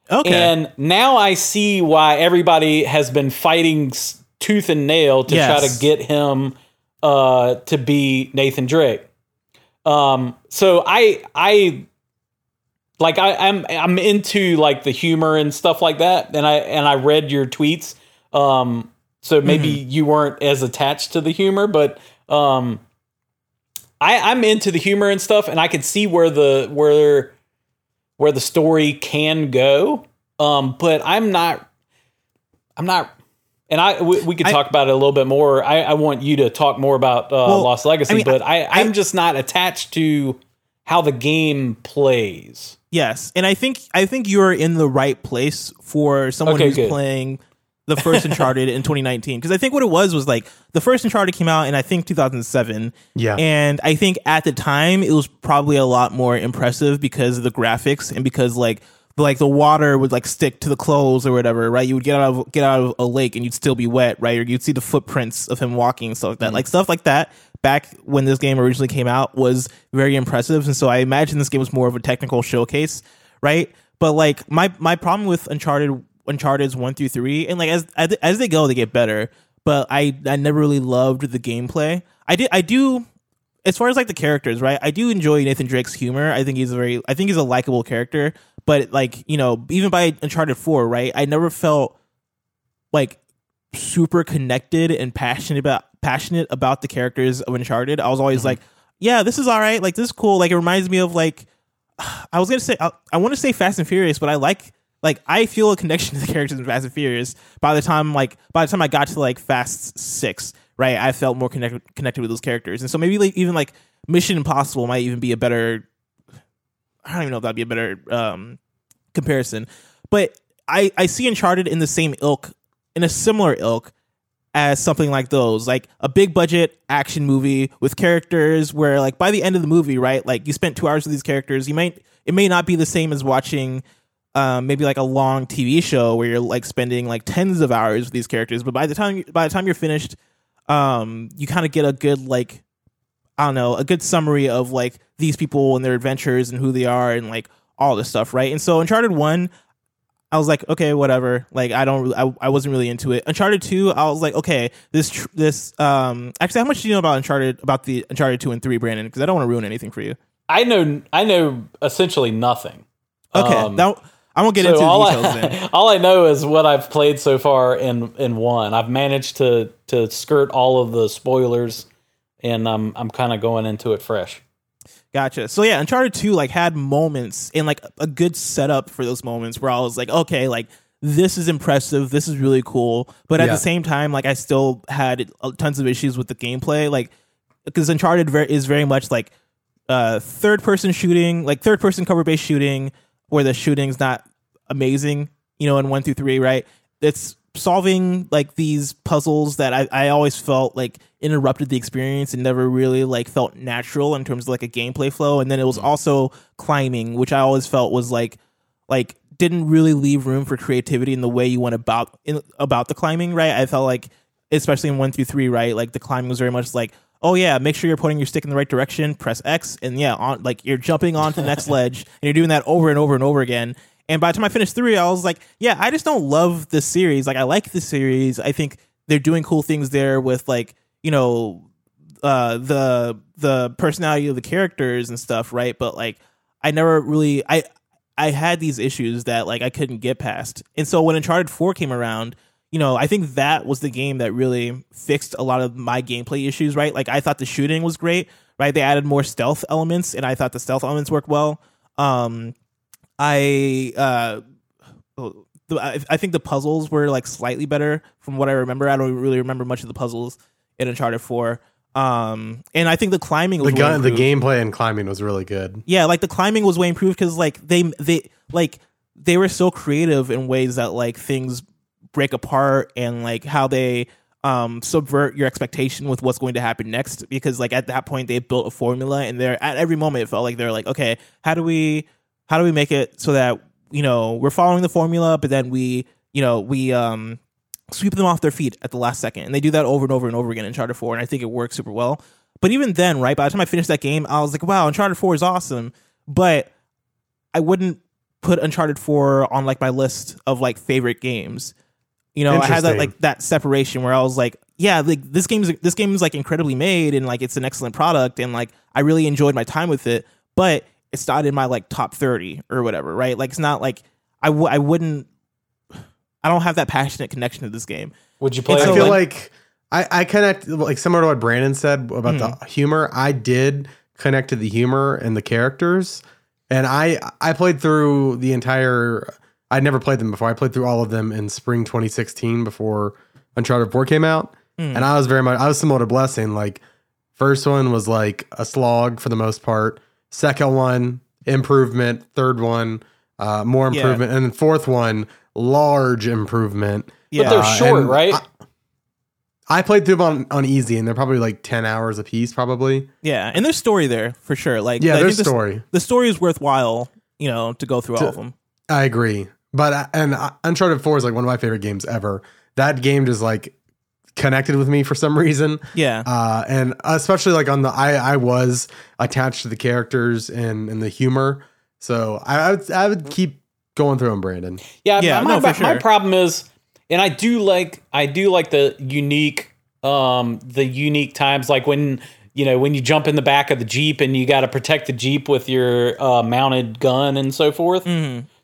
Okay. And now I see why everybody has been fighting tooth and nail to try to get him uh, to be Nathan Drake. Um, so I I like I, I'm I'm into like the humor and stuff like that, and I and I read your tweets. Um, so maybe you weren't as attached to the humor, but um, I I'm into the humor and stuff, and I can see where the where where the story can go. Um, but I'm not, I'm not, and I we, we could I- talk about it a little bit more. I, I want you to talk more about uh, Well, Lost Legacy, I mean, but I, I'm just not attached to how the game plays. Yes, and I think I think you're in the right place for someone Okay, who's good. playing the first Uncharted in 2019 because I think what it was was like the first Uncharted came out in I think 2007. Yeah. and I think at the time it was probably a lot more impressive because of the graphics and because like like the water would like stick to the clothes or whatever, right? You would get out of get out of a lake and you'd still be wet, right? Or you'd see the footprints of him walking and stuff like that. Mm. Like stuff like that back when this game originally came out was very impressive. And so I imagine this game was more of a technical showcase, right? But like my my problem with Uncharted Uncharted's one through three, and like as as they go, they get better. But I I never really loved the gameplay. I did I do as far as like the characters, right? I do enjoy Nathan Drake's humor. I think he's a very I think he's a likable character. But like, you know, even by Uncharted 4, right? I never felt like super connected and passionate about passionate about the characters of Uncharted. I was always mm-hmm. like, yeah, this is all right. Like this is cool. Like it reminds me of like I was gonna say I, I want to say Fast and Furious, but I like like I feel a connection to the characters in Fast and Furious. By the time like by the time I got to like Fast Six, right, I felt more connected connected with those characters, and so maybe like even like Mission Impossible might even be a better. I don't even know if that'd be a better um, comparison, but I I see Uncharted in the same ilk, in a similar ilk as something like those, like a big budget action movie with characters where like by the end of the movie, right, like you spent two hours with these characters, you might it may not be the same as watching um, maybe like a long TV show where you're like spending like tens of hours with these characters, but by the time by the time you're finished, um, you kind of get a good like I don't know a good summary of like these people and their adventures and who they are and like all this stuff, right? And so Uncharted One, I was like, okay, whatever. Like, I don't, I, I wasn't really into it. Uncharted Two, I was like, okay, this, tr- this, um, actually, how much do you know about Uncharted, about the Uncharted Two and Three, Brandon? Because I don't want to ruin anything for you. I know I know essentially nothing. Okay, Um, now I won't get so into the all details I, then. all I know is what I've played so far in in one. I've managed to to skirt all of the spoilers, and I'm I'm kind of going into it fresh. Gotcha. So yeah, Uncharted 2 like had moments and like a good setup for those moments where I was like, okay, like this is impressive, this is really cool. But at Yeah. the same time, like I still had uh, tons of issues with the gameplay, like because Uncharted ver- is very much like uh third person shooting, like third person cover based shooting, where the shooting's not amazing, you know, in one through three, right? It's solving like these puzzles that I, I always felt like interrupted the experience and never really like felt natural in terms of like a gameplay flow. And then it was mm-hmm. also climbing, which I always felt was like like didn't really leave room for creativity in the way you went about in, about the climbing, right? I felt like especially in one through three, right? Like the climbing was very much like, oh yeah, make sure you're putting your stick in the right direction, press X, and yeah, on like you're jumping onto the next ledge, and you're doing that over and over and over again. And by the time I finished three, I was like, yeah, I just don't love this series. Like I like the series. I think they're doing cool things there with like, you know, uh the the personality of the characters and stuff, right? But like I never really I I had these issues that like I couldn't get past. And so when Uncharted 4 came around, you know, I think that was the game that really fixed a lot of my gameplay issues, right? Like I thought the shooting was great, right? They added more stealth elements and I thought the stealth elements worked well. Um I uh I I think the puzzles were like slightly better from what I remember. I don't really remember much of the puzzles in Uncharted 4. Um and I think the climbing was The gun, the gameplay and climbing was really good. yeah like the climbing was way improved because like they they like they were so creative in ways that like things break apart and like how they um subvert your expectation with what's going to happen next because like at that point they built a formula and they're at every moment it felt like they're like okay how do we how do we make it so that you know we're following the formula but then we you know we um sweep them off their feet at the last second. And they do that over and over and over again in Uncharted 4, and I think it works super well. But even then, right, by the time I finished that game, I was like, wow, Uncharted 4 is awesome. But I wouldn't put Uncharted 4 on like my list of like favorite games. You know, I had that like that separation where I was like, yeah, like this game's this game's like incredibly made and like it's an excellent product and like I really enjoyed my time with it, but it's not in my like top 30 or whatever, right? Like it's not like I w- I wouldn't I don't have that passionate connection to this game. Would you play? It's I so, feel again? like I, I connect like similar to what Brandon said about the hmm. humor. I did connect to the humor and the characters, and I I played through the entire. I'd never played them before. I played through all of them in spring 2016 before Uncharted 4 came out, and I was very much I was similar to Blessing. Like first one was like a slog for the most part. Second one improvement. Third one uh, more Yeah. improvement, and then fourth one large improvement. Yeah. but they're Uh, short, right? I played through them on, on easy, and they're probably like ten hours a piece, probably. Yeah, and there's story there for sure. Like Yeah, I there's the, story. The story is worthwhile, you know, to go through all of them. I agree. But and Uncharted 4 is like one of my favorite games ever. That game just like connected with me for some reason. Yeah. Uh, and especially like on the I I was attached to the characters and and the humor. So I, I would I would keep going through them, Brandon. Yeah, Yeah, my, no, for my, my problem is, and I do like I do like the unique um the unique times like when you know when you jump in the back of the jeep and you got to protect the jeep with your uh, mounted gun and so forth.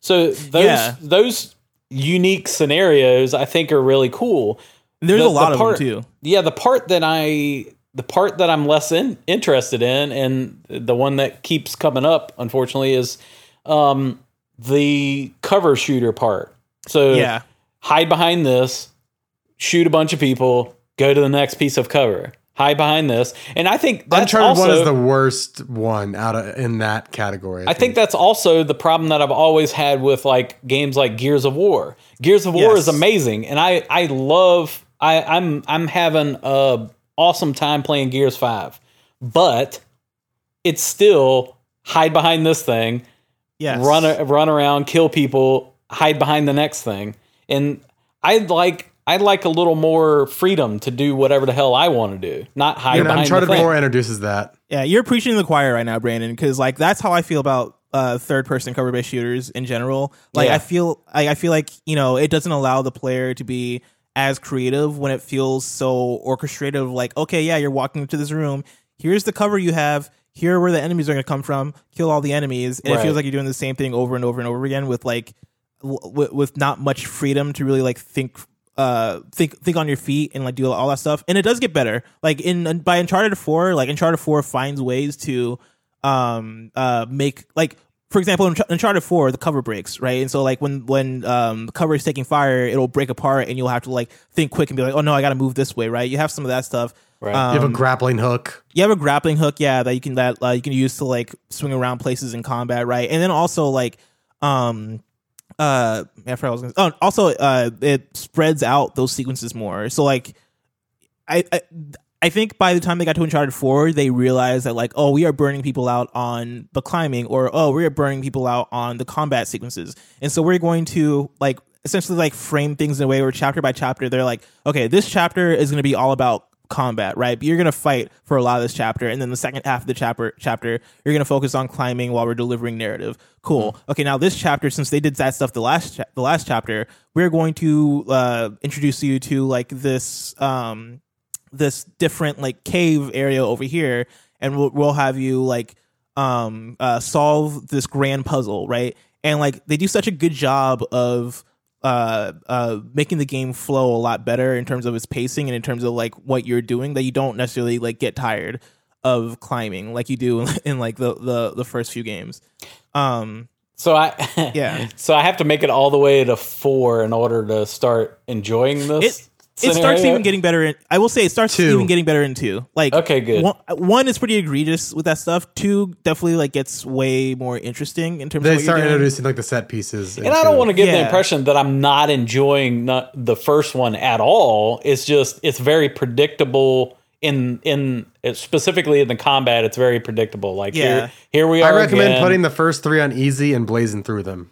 So those. Yeah. those unique scenarios I think are really cool. There's The- a lot the of part- them too. Yeah, the part that I the part that I'm less in, interested in, and the one that keeps coming up, unfortunately, is um, the cover shooter part. So Yeah. hide behind this, shoot a bunch of people, go to the next piece of cover. Hide behind this, and I think that's Uncharted also, one is the worst one out of in that category. I think that's also the problem that I've always had with like games like Gears of War. Gears of War Yes. is amazing, and I I love I I'm I'm having a awesome time playing Gears Five, but it's still hide behind this thing, Yes. run run around, kill people, hide behind the next thing, and I'd like. I'd like a little more freedom to do whatever the hell I want to do, not hide and behind Uncharted the thing. 4 introduces that. Yeah, you're preaching to the choir right now, Brandon, because like that's how I feel about uh, third person cover based shooters in general. Like Yeah. I feel I, I feel like, you know, it doesn't allow the player to be as creative when it feels so orchestrated like, okay, yeah, you're walking into this room, here's the cover you have, here are where the enemies are gonna come from, kill all the enemies. And it feels like you're doing the same thing over and over and over again with like w- w- with not much freedom to really like think uh think think on your feet and like do all that stuff and it does get better like in by uncharted 4 like uncharted 4 finds ways to um uh make like for example in uncharted 4 the cover breaks right and so like when when um the cover is taking fire it'll break apart and you'll have to like think quick and be like oh no i gotta move this way right you have some of that stuff Right. Um, You have a grappling hook. you have a grappling hook, yeah, that you can that uh, you can use to like swing around places in combat, right? And then also like um uh I forgot I was gonna oh also uh it spreads out those sequences more. So like I, I I think by the time they got to Uncharted 4, they realized that like, oh, we are burning people out on the climbing, or oh, we are burning people out on the combat sequences. And so we're going to like essentially like frame things in a way where chapter by chapter, they're like, okay, this chapter is gonna be all about combat, right? But you're gonna fight for a lot of this chapter, and then the second half of the chapter chapter, you're gonna focus on climbing while we're delivering narrative. Cool. Okay, now this chapter, since they did that stuff the last cha- the last chapter, we're going to uh, introduce you to like this um this different like cave area over here, and we'll, we'll have you like um uh solve this grand puzzle, right? And like they do such a good job of uh uh making the game flow a lot better in terms of its pacing and in terms of like what you're doing that you don't necessarily like get tired of climbing like you do in, like the, the the first few games um So I Yeah. So I have to make it all the way to four in order to start enjoying this. it it starts even getting better in i will say it starts Two. even getting better in two like Okay, good. one, one is pretty egregious with that stuff two definitely like gets way more interesting in terms They of what start you're doing. introducing like the set pieces. And I don't want to give the impression that I'm not enjoying not the first one at all. It's just it's very predictable in in specifically in the combat. It's very predictable. Like Yeah. here here we are. I recommend again. putting the first three on easy and blazing through them.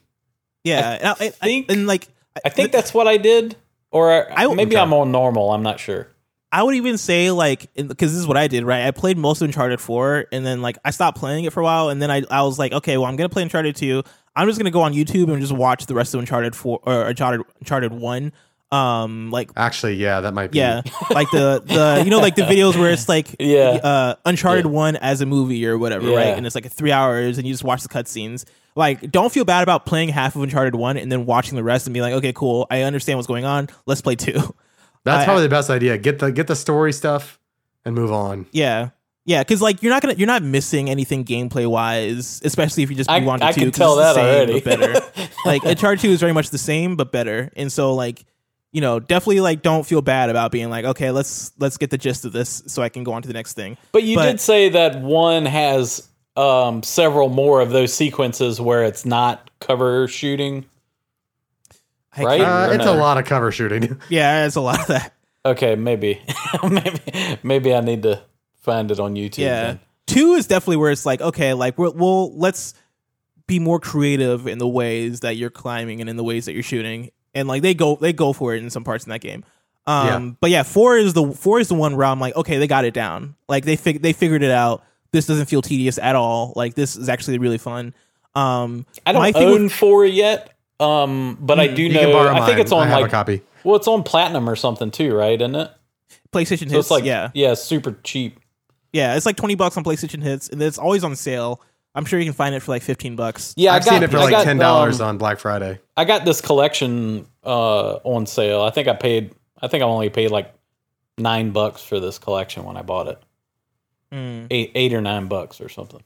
yeah and, I, I- think- and like I think that's what I did, or I- maybe I'm on normal. I'm not sure. I would even say like because this is what I did, right? I played most of Uncharted 4 and then like I stopped playing it for a while and then I, I was like, okay, well I'm gonna play Uncharted 2. I'm just gonna go on YouTube and just watch the rest of Uncharted 4 or Uncharted Uncharted 1. Um like Actually, yeah, that might be. yeah, like the the you know like the videos where it's like Yeah. uh Uncharted 1 as a movie or whatever, Yeah. right? And it's like 3 hours and you just watch the cutscenes. Like don't feel bad about playing half of Uncharted 1 and then watching the rest and be like, okay, cool. I understand what's going on. Let's play 2. That's I- probably the best idea. Get the get the story stuff and move on. Yeah. Yeah, because like you're not gonna you're not missing anything gameplay wise, especially if you just I- move to I two. can 'cause tell that same, already. better. like Uncharted Two is very much the same but better, and so like you know definitely like don't feel bad about being like okay let's let's get the gist of this so I can go on to the next thing. But you But- did say that one has um, several more of those sequences where it's not cover shooting. I Right? Uh, it's no? a lot of cover shooting. yeah, it's a lot of that. Okay, maybe, maybe, maybe I need to find it on YouTube. Yeah, then. two is definitely where it's like okay, like we'll, we'll let's be more creative in the ways that you're climbing and in the ways that you're shooting. And like they go they go for it in some parts in that game. Um Yeah. but yeah, 4 is the 4 is the one where I'm like, okay, they got it down. Like they fig- they figured it out. This doesn't feel tedious at all. Like this is actually really fun. Um I don't own with- four yet, um, but I do know. can borrow I think it's on I have like a copy. well, it's on platinum or something too, right? Isn't it? PlayStation So hits it's like yeah. yeah, super cheap. Yeah, it's like 20 bucks on PlayStation hits and it's always on sale. I'm sure you can find it for like 15 bucks. Yeah, I've I got, seen it for I like got, ten dollars um, on Black Friday. I got this collection uh, on sale. I think I paid. I think I only paid like nine bucks for this collection when I bought it. Mm. Eight, eight or nine bucks or something.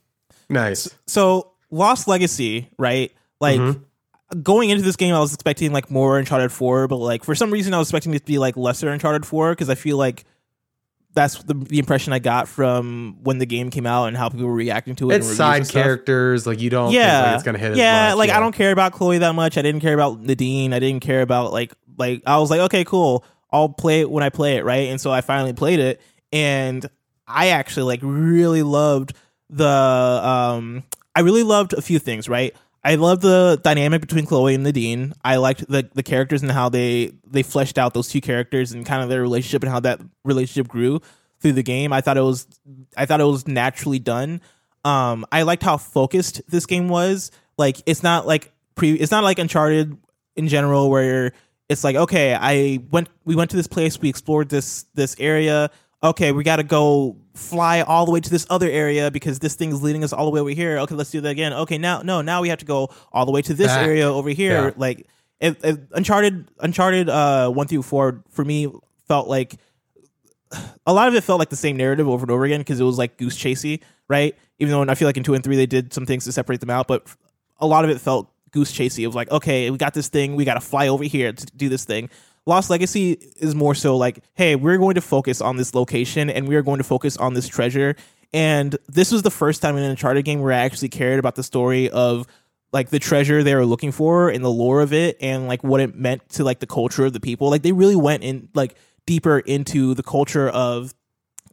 Nice. so Lost Legacy, right? Like Mm-hmm. going into this game, I was expecting like more Uncharted Four, but like for some reason, I was expecting it to be like lesser Uncharted Four because I feel like that's the, the impression I got from when the game came out and how people were reacting to it. It's and side and characters. Like you don't. think, Yeah, like, it's gonna hit. as yeah. much, like I don't care about Chloe that much. I didn't care about Nadine. I didn't care about like like I was like, okay, cool. I'll play it when I play it, right? And so I finally played it, and I actually like really loved the um. I really loved a few things, right? I loved the dynamic between Chloe and Nadine. I liked the the characters and how they they fleshed out those two characters and kind of their relationship and how that relationship grew through the game. I thought it was I thought it was naturally done. Um, I liked how focused this game was. Like it's not like pre it's not like Uncharted in general where it's like okay, I went we went to this place, we explored this this area. Okay, we got to go fly all the way to this other area because this thing is leading us all the way over here. Okay, let's do that again. Okay, now no, now we have to go all the way to this Back. area over here. Yeah. Like it, it, Uncharted Uncharted uh 1 through 4 for me felt like a lot of it felt like the same narrative over and over again because it was like goose chasey, right? Even though I feel like in two and three they did some things to separate them out, but a lot of it felt goose chasey. It was like, okay, we got this thing, we got to fly over here to do this thing. Lost Legacy is more so like, hey, we're going to focus on this location and we are going to focus on this treasure. And this was the first time in an Uncharted game where I actually cared about the story of like the treasure they were looking for and the lore of it and like what it meant to like the culture of the people. Like they really went in like deeper into the culture of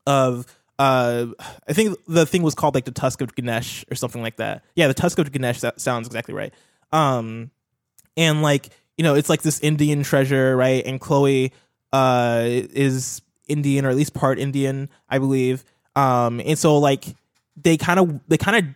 of uh I think the thing was called like the Tusk of Ganesh or something like that. Yeah, the Tusk of Ganesh that sounds exactly right. Um and like, you know, it's like this Indian treasure, right? And Chloe uh is Indian or at least part Indian, I believe. Um and so like they kind of they kind of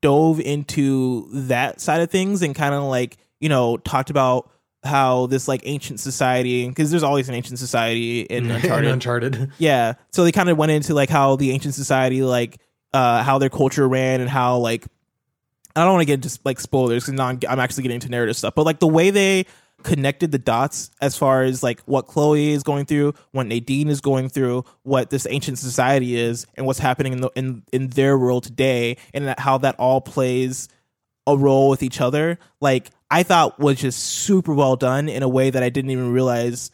dove into that side of things and kind of like, you know, talked about how this like ancient society because there's always an ancient society in Uncharted. Uncharted. Yeah. So they kind of went into like how the ancient society, like uh, how their culture ran and how like I don't want to get just like spoilers because I'm, I'm actually getting into narrative stuff, but like the way they connected the dots as far as like what Chloe is going through, what Nadine is going through, what this ancient society is, and what's happening in the in in their world today, and that- how that all plays a role with each other. Like I thought was just super well done in a way that I didn't even realize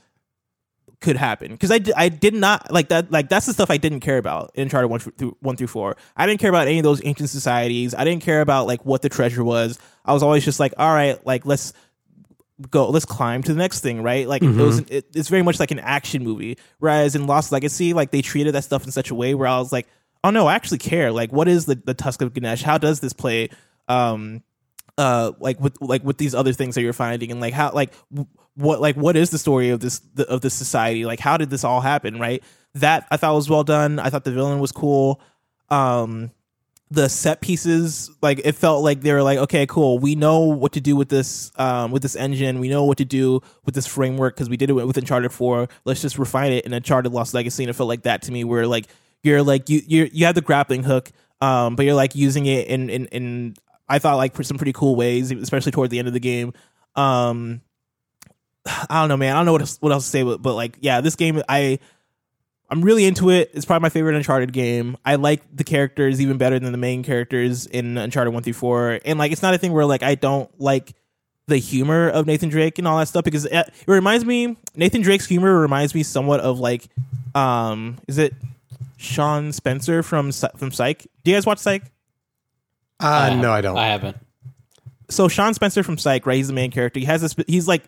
could happen because I, I did not like that like that's the stuff I didn't care about in Uncharted one through one through four. I didn't care about any of those ancient societies. I didn't care about like what the treasure was. I was always just like, all right, like let's go, let's climb to the next thing, right? Like it was it, it's very much like an action movie. Whereas in Lost Legacy, like they treated that stuff in such a way where I was like, oh no, I actually care. Like what is the the Tusk of Ganesh? How does this play? Um, uh like with like with these other things that you're finding and like how like w- what like what is the story of this of this society? Like how did this all happen right? That i thought was well done. I thought the villain was cool. Um the set pieces like it felt like they were like okay cool. We know what to do with this um with this engine. We know what to do with this framework because we did it with uncharted 4 let's just refine it in uncharted lost legacy and it felt like that to me where like you're like you you you have the grappling hook um but you're like using it in in in I thought like for some pretty cool ways, especially toward the end of the game. Um, I don't know, man. I don't know what else, what else to say, but, but like, yeah, this game, I I'm really into it. It's probably my favorite Uncharted game. I like the characters even better than the main characters in Uncharted one through four, and like, it's not a thing where like I don't like the humor of Nathan Drake and all that stuff because it, it reminds me Nathan Drake's humor reminds me somewhat of like, um, is it Shawn Spencer from from Psych? Do you guys watch Psych? Uh, no, I don't. I haven't. so Shawn Spencer from Psych, right? He's the main character. He has this. He's like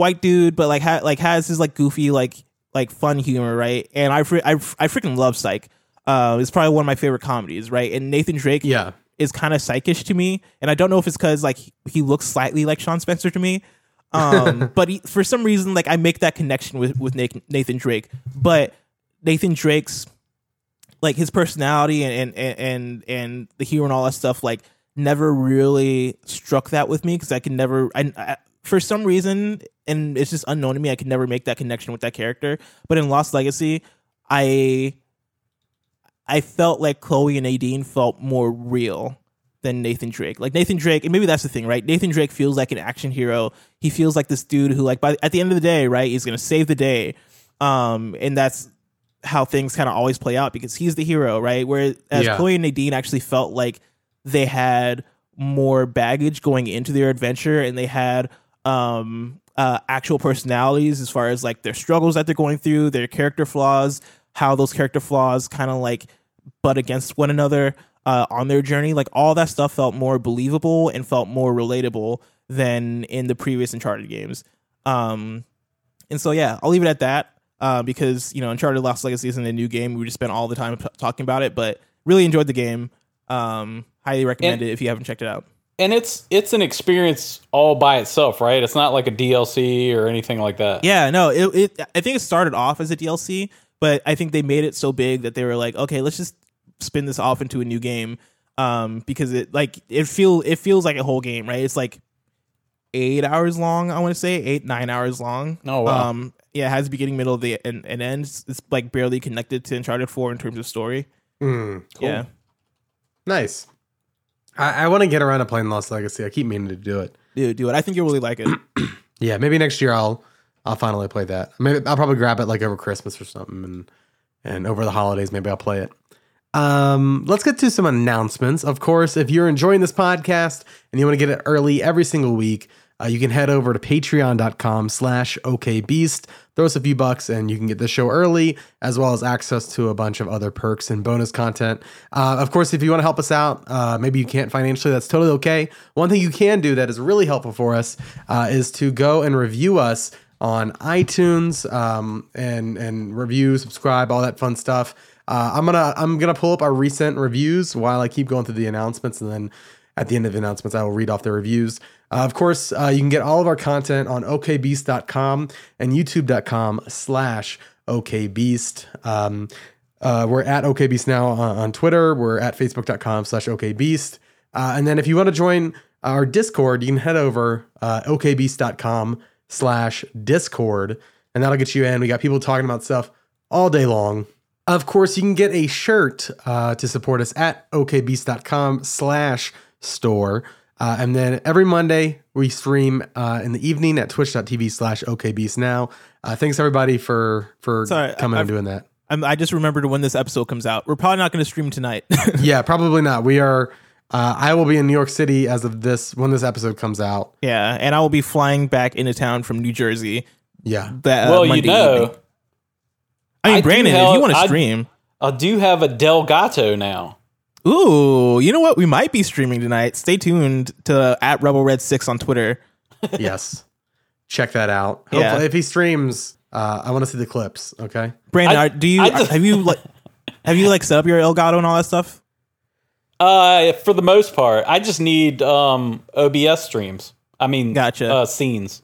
white dude, but like ha, like has his like goofy like like fun humor, right? And I fr- I, fr- I freaking love Psych. Uh, it's probably one of my favorite comedies, right? And Nathan Drake, yeah. is kind of psychish to me, and I don't know if it's because like he looks slightly like Shawn Spencer to me. Um, but he, for some reason, like I make that connection with with Nathan, Drake. But Nathan Drake's like his personality and and and and the hero and all that stuff like never really struck that with me because I can never I, I for some reason and it's just unknown to me I could never make that connection with that character. But in Lost Legacy, I I felt like Chloe and Nadine felt more real than Nathan Drake. Like Nathan Drake, and maybe that's the thing, right? Nathan Drake feels like an action hero. He feels like this dude who, like, by at the end of the day, right, he's gonna save the day. Um, and that's how things kind of always play out because he's the hero, right? Whereas Yeah. Chloe and Nadine actually felt like they had more baggage going into their adventure and they had um uh actual personalities as far as like their struggles that they're going through, their character flaws, how those character flaws kind of like butt against one another uh, on their journey. Like all that stuff felt more believable and felt more relatable than in the previous Uncharted games. Um, and so yeah, I'll leave it at that uh, because you know Uncharted Lost Legacy isn't a new game. We just spent all the time t- talking about it, but really enjoyed the game. Um, highly recommend And- it if you haven't checked it out. And it's it's an experience all by itself, right? It's not like a DLC or anything like that. Yeah, no, it, it I think it started off as a DLC, but I think they made it so big that they were like, okay, let's just spin this off into a new game. Um, because it like it feel it feels like a whole game, right? It's like eight hours long. I want to say eight nine hours long. Oh, wow. Um, yeah, it has a beginning, middle, the and, and end. It's, it's like barely connected to Uncharted Four in terms of story. Mm, Yeah, nice. I, I want to get around to playing Lost Legacy. I keep meaning to do it. dude, do it. I think you'll really like it. Yeah, maybe next year I'll I'll finally play that. Maybe I'll probably grab it like over Christmas or something, and and over the holidays maybe I'll play it. Um, let's get to some announcements. Of course, if you're enjoying this podcast and you want to get it early every single week, uh, you can head over to patreon.com slash okbeast. Throw us a few bucks and you can get the show early, as well as access to a bunch of other perks and bonus content. Uh, of course, if you want to help us out, uh, maybe you can't financially, that's totally okay. One thing you can do that is really helpful for us uh, is to go and review us on iTunes um, and and review, subscribe, all that fun stuff. Uh, I'm gonna I'm gonna pull up our recent reviews while I keep going through the announcements, and then at the end of the announcements, I will read off the reviews. Uh, of course, uh, you can get all of our content on okbeast.com and youtube.com slash okbeast. Um, uh, we're at okbeast now on, on Twitter. We're at facebook.com slash okbeast. Uh, and then if you want to join our Discord, you can head over uh, okbeast.com slash discord, and that'll get you in. We got people talking about stuff all day long. Of course, you can get a shirt uh, to support us at okbeast.com slash store. Uh, and then every Monday we stream uh, in the evening at twitch.tv slash okbeast now. Uh, thanks everybody for for Sorry, coming I- and doing that. I'm, I just remembered when this episode comes out. We're probably not going to stream tonight. yeah, probably not. We are. Uh, I will be in New York City as of this when this episode comes out. yeah, and I will be flying back into town from New Jersey. Yeah, That uh, well, you Monday know, evening. I mean, I do Brandon, if you want to stream, I do have a Delgato now. Ooh, you know what? We might be streaming tonight. Stay tuned to at Rebel Red Six on Twitter. yes. Check that out. Yeah. Hopefully, if he streams, uh, I want to see the clips. Okay. Brandon, I- are, do you I just- have you like have you like set up your Elgato and all that stuff? Uh, for the most part, I just need um OBS streams. I mean, Gotcha. Uh, scenes.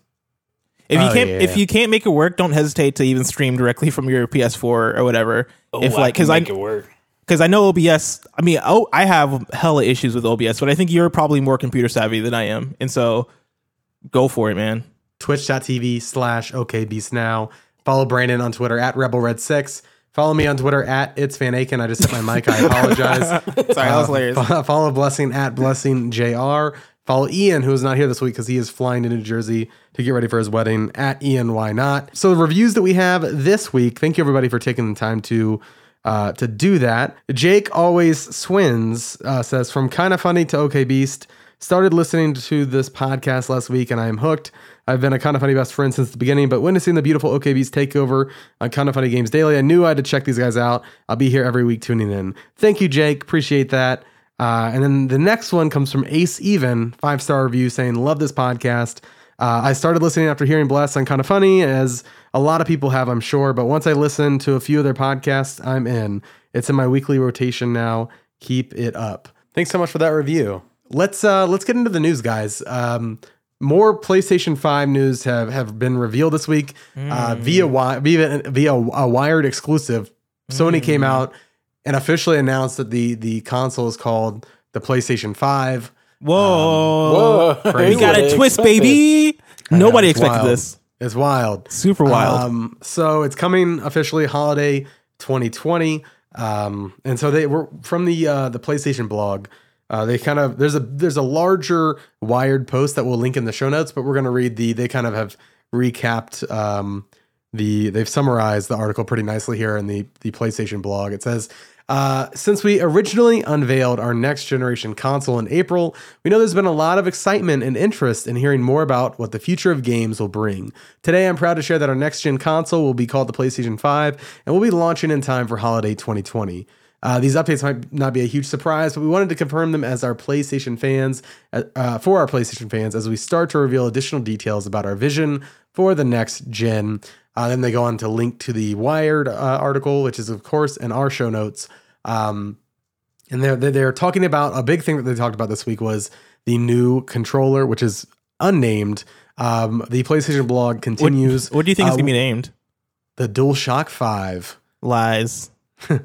If you Oh, can't yeah. if you can't make it work, don't hesitate to even stream directly from your PS4 or whatever. if Oh, like because I make it work. Because I know OBS. I mean, oh, I have hella issues with OBS, but I think you're probably more computer savvy than I am, and so go for it, man. Twitch.tv slash okbeast now. Follow Brandon on Twitter at rebelred6. Follow me on Twitter at it's Van Aken. I just hit my mic. I apologize. Sorry, that was uh, hilarious. Fo- Follow Blessing at Blessing JR. Follow Ian, who is not here this week because he is flying to New Jersey to get ready for his wedding at Ian Why Not. So the reviews that we have this week, thank you everybody for taking the time to uh, to do that. Jake always swins uh, says from kind of funny to okay beast. Started listening to this podcast last week and I am hooked. I've been a kind of funny best friend since the beginning, but witnessing the beautiful OK Beast takeover on Kind of Funny Games Daily, I knew I had to check these guys out. I'll be here every week tuning in. Thank you, Jake. Appreciate that. Uh, and then the next one comes from Ace Even, five star review saying, Love this podcast. Uh, I started listening after hearing Bless on Kind of Funny, as a lot of people have, I'm sure. But once I listened to a few of their podcasts, I'm in. It's in my weekly rotation now. Keep it up. Thanks so much for that review. Let's uh let's get into the news, guys. Um more PlayStation 5 news have, have been revealed this week uh, via wi- via via a wired exclusive. Sony came out and officially announced that the the console is called the PlayStation 5. Whoa. Whoa, we got a twist, expected? baby. Nobody It's expected wild. this. It's wild. Super wild. Um, so it's coming officially holiday 2020. Um, and so they were from the uh, the PlayStation blog. Uh, they kind of there's a there's a larger wired post that we'll link in the show notes, but we're gonna read the they kind of have recapped um, the they've summarized the article pretty nicely here in the the PlayStation blog. It says. Uh, since we originally unveiled our next generation console in April, we know there's been a lot of excitement and interest in hearing more about what the future of games will bring. Today, I'm proud to share that our next gen console will be called the PlayStation 5 and will be launching in time for holiday 2020. Uh, these updates might not be a huge surprise, but we wanted to confirm them as our PlayStation fans, uh, for our PlayStation fans, as we start to reveal additional details about our vision for the next gen. Uh, then they go on to link to the Wired uh, article, which is of course in our show notes. Um, and they're they're talking about a big thing that they talked about this week was the new controller, which is unnamed. Um, the PlayStation blog continues. what do you think is uh, gonna be named? the DualShock Five. Lies.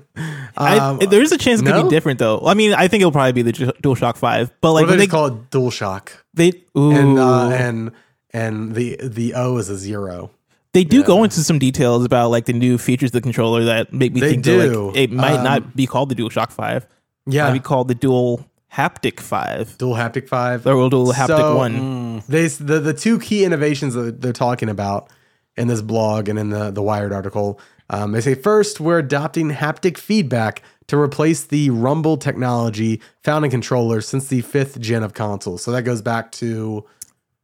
Um, I, there is a chance it could no? be different though. I mean, I think it'll probably be the DualShock Five, but like what they they call it DualShock? they ooh, And uh, and and the the O is a zero. They do go into some details about like the new features of the controller that make me They think that, like it might Um, not be called the DualShock Five. Yeah, It Yeah, might be called the Dual Haptic Five Dual Haptic Five. or Dual Haptic So, One. They the the two key innovations that they're talking about in this blog and in the the Wired article. Um, they say first, we're adopting haptic feedback to replace the rumble technology found in controllers since the fifth gen of consoles. So that goes back to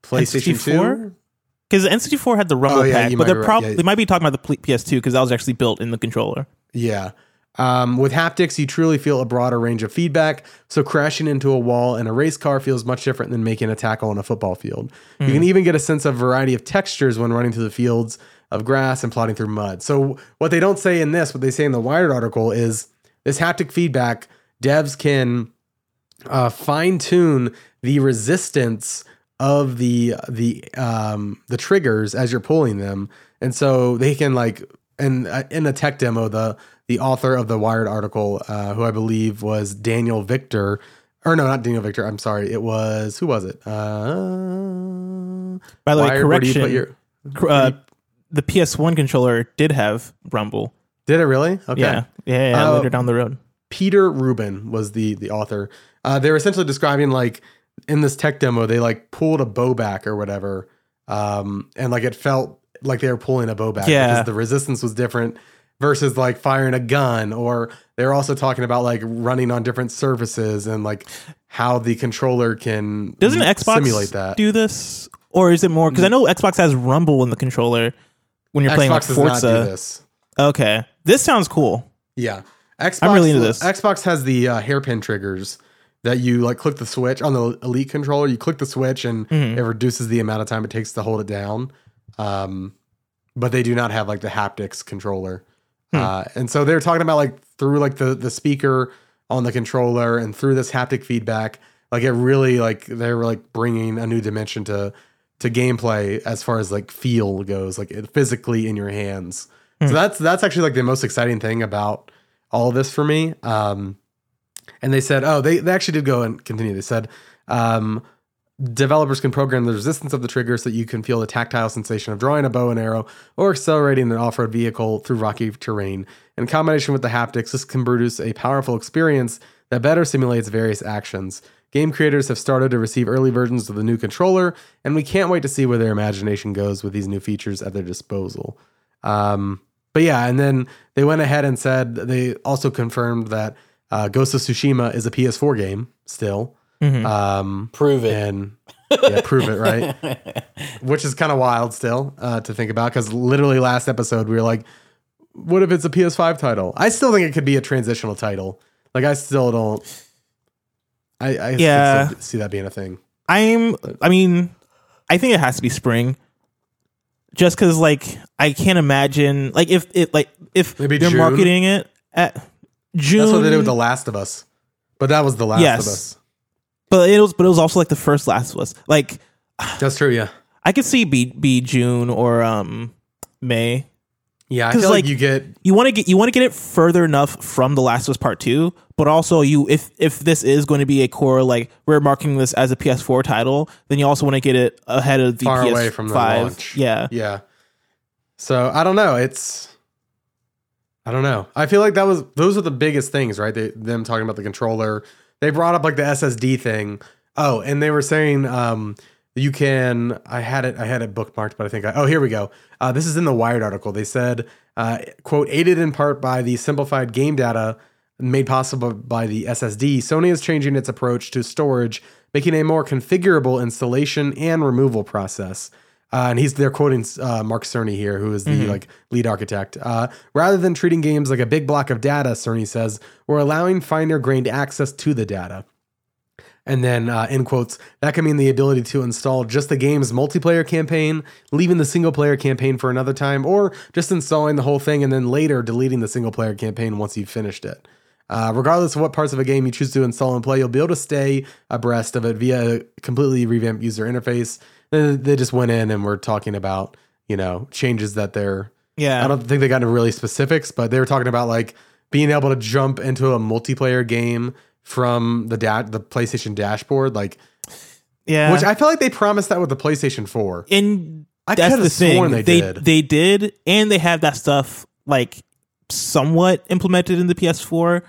PlayStation N64? Two. Because the N64 had the rumble Oh, yeah, pack, but they're right. probably Yeah. they might be talking about the PS2 because that was actually built in the controller. Yeah. Um, with haptics, you truly feel a broader range of feedback. So crashing into a wall in a race car feels much different than making a tackle on a football field. You can even get a sense of variety of textures when running through the fields of grass and plodding through mud. So what they don't say in this, what they say in the Wired article is this haptic feedback. Devs can uh, fine tune the resistance of the the um, the triggers as you're pulling them, and so they can like and uh, in a tech demo the the author of the Wired article, uh, who I believe was Daniel Victor, or no, not Daniel Victor. I'm sorry, it was who was it? Uh, By the way, Wired, where do you put correction: your- uh, the PS1 controller did have rumble. did it really? Okay. Yeah, yeah, yeah Uh, later down the road. Peter Rubin was the the author. Uh, they're essentially describing like in this tech demo, they like pulled a bow back or whatever, um, and like it felt like they were pulling a bow back Yeah. because the resistance was different versus like firing a gun. Or they're also talking about like running on different surfaces and like how the controller can Doesn't Xbox simulate that. do this, or is it more? Because I know Xbox has rumble in the controller when you're playing like Xbox does not Forza. do this. Okay, this sounds cool. Yeah, Xbox. I'm really into this. Xbox has the uh, hairpin triggers that you like click the switch on the Elite controller. You click the switch and Mm-hmm. it reduces the amount of time it takes to hold it down. Um, but they do not have like the haptics controller. Hmm. Uh, and so they're talking about like through like the the speaker on the controller and through this haptic feedback, like it really like they're like bringing a new dimension to to gameplay as far as like feel goes, like it physically in your hands. Hmm. So that's that's actually like the most exciting thing about all of this for me. Um, and they said, oh, they, they actually did go and continue. They said, um, developers can program the resistance of the trigger so that you can feel the tactile sensation of drawing a bow and arrow or accelerating an off road vehicle through rocky terrain. In combination with the haptics, this can produce a powerful experience that better simulates various actions. Game creators have started to receive early versions of the new controller, and we can't wait to see where their imagination goes with these new features at their disposal. Um, but yeah, and then they went ahead and said they also confirmed that uh, Ghost of Tsushima is a PS4 game still. Um, Prove it. and yeah, prove it right, which is kind of wild still uh, to think about because literally last episode we were like, what if it's a PS5 title? I still think it could be a transitional title. Like I still don't. I, I Yeah. still see that being a thing. I'm. I mean, I think it has to be spring. Just because, like, I can't imagine, like, if it, like, if Maybe they're June? marketing it at June. That's what they did with The Last of Us. But that was the last Yes. of us. But it was but it was also like the first Last of Us. Like That's true. Yeah. I could see be be June or um May. Yeah. I feel like, like, you get You want to get you want to get it further enough from The Last of Us Part Two, but also you if if this is going to be a core like we're marking this as a PS4 title, then you also want to get it ahead of the far PS5. away from the launch. Yeah, Yeah. So I don't know. It's I don't know. I feel like that was those are the biggest things, right? They, them talking about the controller. They brought up like the SSD thing. Oh, and they were saying um you can I had it I had it bookmarked, but I think I oh here we go. Uh, this is in the Wired article. They said uh, quote aided in part by the simplified game data made possible by the SSD, Sony is changing its approach to storage, making a more configurable installation and removal process. Uh, and he's they're quoting uh, Mark Cerny here, who is the like lead architect. Uh, rather than treating games like a big block of data, Cerny says, we're allowing finer grained access to the data. And then, uh, in quotes, that can mean the ability to install just the game's multiplayer campaign, leaving the single player campaign for another time, or just installing the whole thing and then later deleting the single player campaign once you've finished it. Uh, regardless of what parts of a game you choose to install and play, you'll be able to stay abreast of it via a completely revamped user interface. They just went in and were talking about, you know, changes that they're. yeah. I don't think they got into really specifics, but they were talking about like being able to jump into a multiplayer game from the da- the PlayStation dashboard, like yeah. which I feel like they promised that with the PlayStation 4. and I that's the thing. sworn they they did. they did, and they have that stuff like somewhat implemented in the PS4.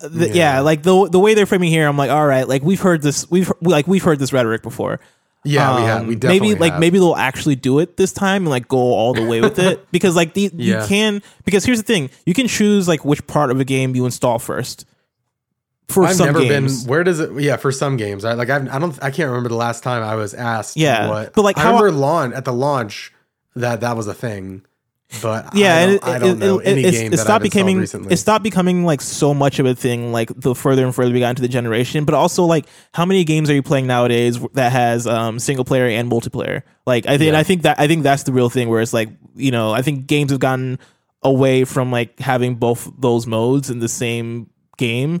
Th- th- yeah. Yeah. like the the way they're framing here, I'm like, all right, like we've heard this, we've like we've heard this rhetoric before. Yeah, we have. Um, We definitely maybe like have. maybe they'll actually do it this time and like go all the way with it because like the Yeah. you can because here's the thing you can choose like which part of a game you install first. For I've some never games. been. Where does it? Yeah, for some games, right? Like I've, I don't. I can't remember the last time I was asked. Yeah, what, but, like, I how- remember launch at the launch that that was a thing. But yeah, I don't, it, I don't it- know it- any game that stopped I've becoming recently. it stopped becoming like so much of a thing like the further and further we got into the generation. But also like how many games are you playing nowadays that has um, single player and multiplayer? Like I think Yeah. I think that I think that's the real thing where it's like you know I think games have gotten away from like having both those modes in the same game.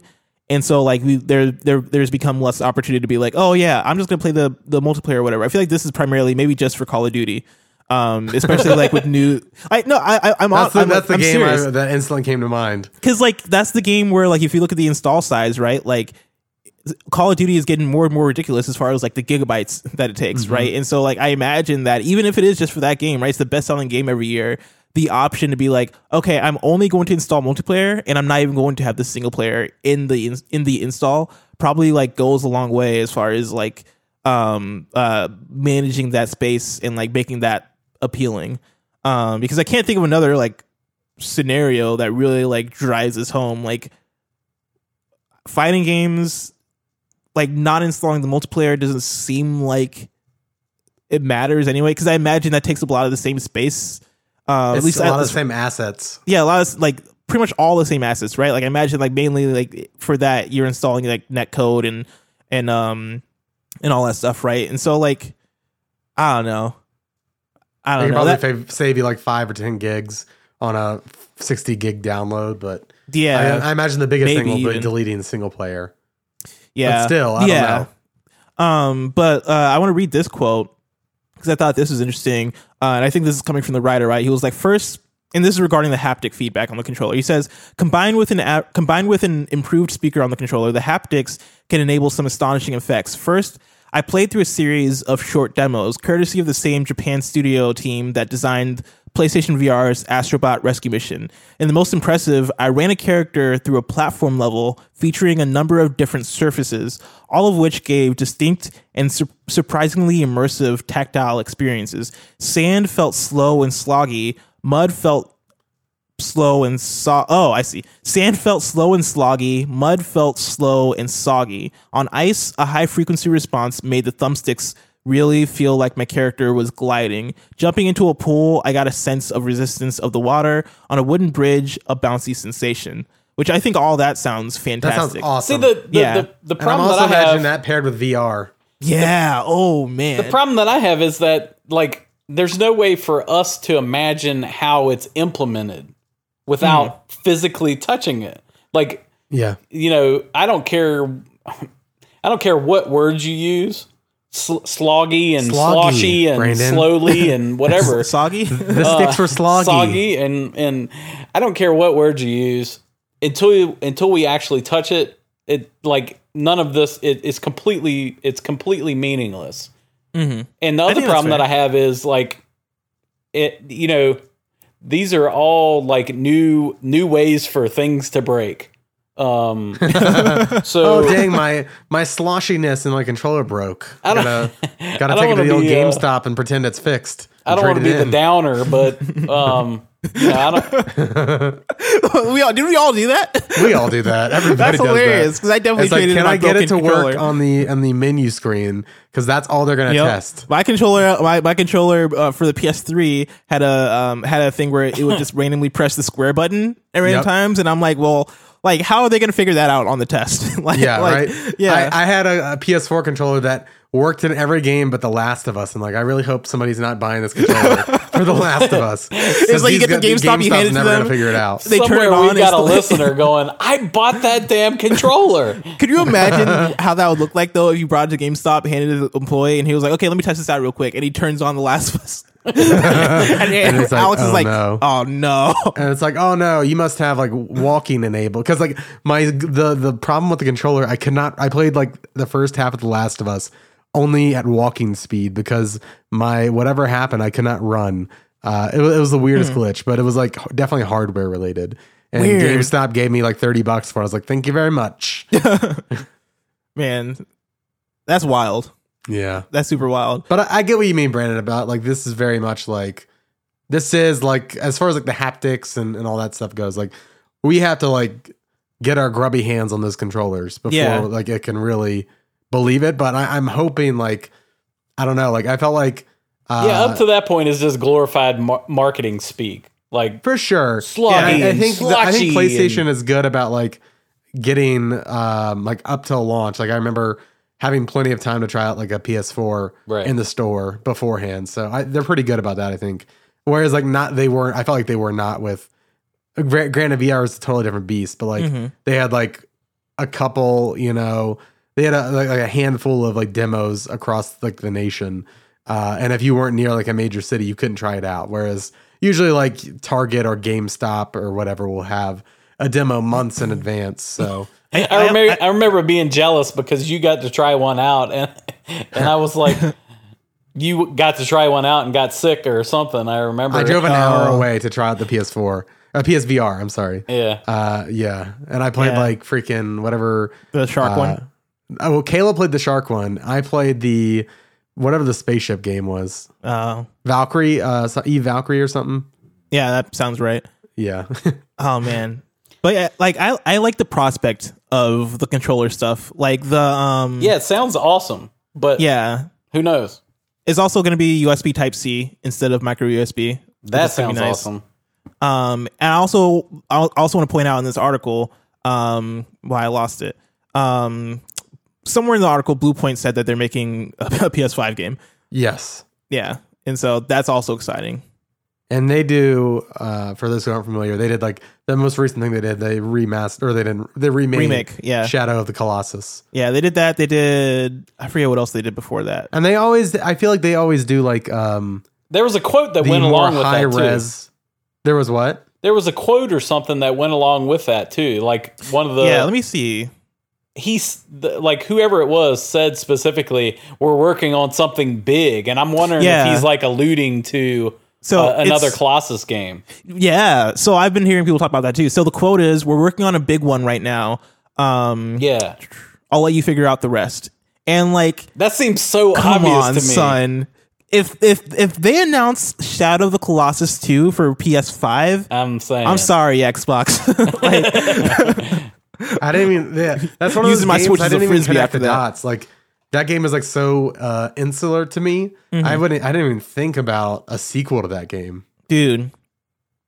And so like we there there there's become less opportunity to be like, oh yeah, I'm just gonna play the the multiplayer or whatever. I feel like this is primarily maybe just for Call of Duty. Um, especially like with new, I no, I, I'm that's the, I'm, that's the I'm game I, that instantly came to mind. because like that's the game where like if you look at the install size right like call of duty is getting more and more ridiculous as far as like the gigabytes that it takes right? And so like i imagine that even if it is just for that game right it's the best selling game every year the option to be like okay i'm only going to install multiplayer and i'm not even going to have the single player in the in, in the install probably like goes a long way as far as like um uh managing that space and like making that appealing um because i can't think of another like scenario that really like drives this home. Like fighting games like not installing the multiplayer doesn't seem like it matters anyway because i imagine that takes up a lot of the same space uh, at least a lot at of the same assets. yeah a lot of like pretty much all the same assets right? Like i imagine like mainly like for that you're installing like netcode and and um and all that stuff right? And so like i don't know i don't know probably that, save you like five or ten gigs on a sixty gig download, but yeah I, I imagine the biggest thing will be even. deleting single player. yeah But still, I don't yeah know. Um, but uh, I want to read this quote because I thought this was interesting, uh, and I think this is coming from the writer. Right, he was like, first, and this is regarding the haptic feedback on the controller. He says, combined with an combined with an improved speaker on the controller, the haptics can enable some astonishing effects. First. I played through a series of short demos, courtesy of the same Japan studio team that designed PlayStation VR's Astrobot Rescue Mission. And the most impressive, I ran a character through a platform level featuring a number of different surfaces, all of which gave distinct and sur- surprisingly immersive tactile experiences. Sand felt slow and sloggy, mud felt slow and so oh i see sand felt slow and sloggy mud felt slow and soggy on ice a high frequency response made the thumbsticks really feel like my character was gliding jumping into a pool i got a sense of resistance of the water on a wooden bridge a bouncy sensation which i think all that sounds fantastic That fantastic sounds awesome. See the the, Yeah. the, the and I'm problem also that I imagining have. that paired with VR. yeah oh man The problem that I have is that like there's no way for us to imagine how it's implemented without Hmm. physically touching it. Like Yeah. you know, I don't care. I don't care what words you use, Sl- sloggy and Sloggy, sloshy and Brandon. slowly and whatever. Soggy. The sticks were sloggy. Uh, soggy and and I don't care what words you use until you, until we actually touch it. It like none of this. It, it's completely it's completely meaningless. Mm-hmm. And the other problem that I have is like it. You know, these are all like new new ways for things to break. Um, so Oh dang, my my sloshiness in my controller broke. I don't- gotta gotta don't take it to wanna the old be, uh, GameStop and pretend it's fixed. I don't want to be it the downer, but um, you know, I don't. we all did we all do that? We all do that. Everybody That's does hilarious because I definitely It's like, can in I get it to broken work on the on the menu screen? Because that's all they're gonna Yep. test. My controller, my, my controller uh, for the PS3 had a um, had a thing where it would just randomly press the square button at random Yep. times, and I'm like, well, like how are they going to figure that out on the test? like, Yeah, like, right. Yeah, I, I had a, a PS4 controller that worked in every game but The Last of Us, and like I really hope somebody's not buying this controller for The Last of Us. It's like you get the GameStop, you hand it to never them. gonna figure it out. They turn Somewhere it on, we've it's got a like- listener going. I bought that damn controller. Could you imagine how that would look like though if you brought it to GameStop, handed it to the employee, and he was like, "Okay, let me test this out real quick," and he turns on The Last of Us, and, And it's like, Alex is oh, like, no. "Oh no." and it's like, oh no, you must have like walking enabled because like my the the problem with the controller, I could not. I played like the first half of The Last of Us only at walking speed because my whatever happened, I could not run. Uh, it, was- it was the weirdest glitch, but it was like definitely hardware related. And Weird. GameStop gave me like thirty bucks for. it. I was like, thank you very much. Man, that's wild. Yeah, That's super wild. but I, I get what you mean, Brandon. About like this is very much like this is like as far as like the haptics and, and all that stuff goes. Like we have to like get our grubby hands on those controllers before Yeah. like it can really believe it. But I, I'm hoping like I don't know. Like I felt like uh, yeah, up to that point is just glorified mar- marketing speak. Like for sure. Sloggy I, I think the- I think PlayStation and- is good about like getting um like up till launch. Like I remember having plenty of time to try out like a PS4 Right. in the store beforehand. So I, they're pretty good about that. I think. Whereas like not they weren't. I felt like they were not with. gra- Granted, VR is a totally different beast, but like Mhm. they had like a couple. You know, they had a, like, like a handful of like demos across like the nation. Uh, and if you weren't near like a major city, you couldn't try it out. Whereas usually like Target or GameStop or whatever will have a demo months in advance. So I, remember, I, remember being jealous because you got to try one out, and and I was like, you got to try one out and got sick or something. I remember. I drove an hour Oh. away to try out the PS4, uh, PSVR. I'm sorry. Yeah, Uh, yeah, and I played Yeah. like freaking whatever. The shark uh, one. Oh, well, Kayla played the shark one. I played the whatever the spaceship game was. Uh, Valkyrie, uh, so- Eve Valkyrie or something. yeah, that sounds right. Yeah, Oh man. But yeah, like I, I like the prospect of the controller stuff. Like the um yeah, it sounds awesome, but yeah. who knows? It's also going to be USB Type C instead of micro USB. That is gonna sounds be nice. awesome. Um, and I also I also want to point out in this article, um, why I lost it. Um, somewhere in the article, Bluepoint said that they're making a, PS5 game. yes, Yeah, and so that's also exciting. And they do. Uh, for those who aren't familiar, they did like the most recent thing they did. They remastered or they didn't. They remade Remake, yeah. Shadow of the Colossus. Yeah, they did that. They did. I forget what else they did before that. And they always, I feel like they always do like um There was a quote that went along with high that too. res. There was what? There was a quote or something that went along with that too. Like one of the yeah, let me see. he's the, like whoever it was said specifically, we're working on something big, and I'm wondering Yeah. if he's like alluding to So uh, another Colossus game. Yeah, so I've been hearing people talk about that too. So the quote is, "We're working on a big one right now. Um, Yeah, I'll let you figure out the rest." And like, that seems so come obvious on, to me. son. If if if they announce Shadow of the Colossus two for PS5, I'm saying, I'm sorry, Xbox. like, I didn't even. Yeah, that's one of Using those my games Switch I didn't even frisbee connect after the that. dots. Like that game is like so uh, insular to me. Mm-hmm. I wouldn't. I didn't even think about a sequel to that game. dude,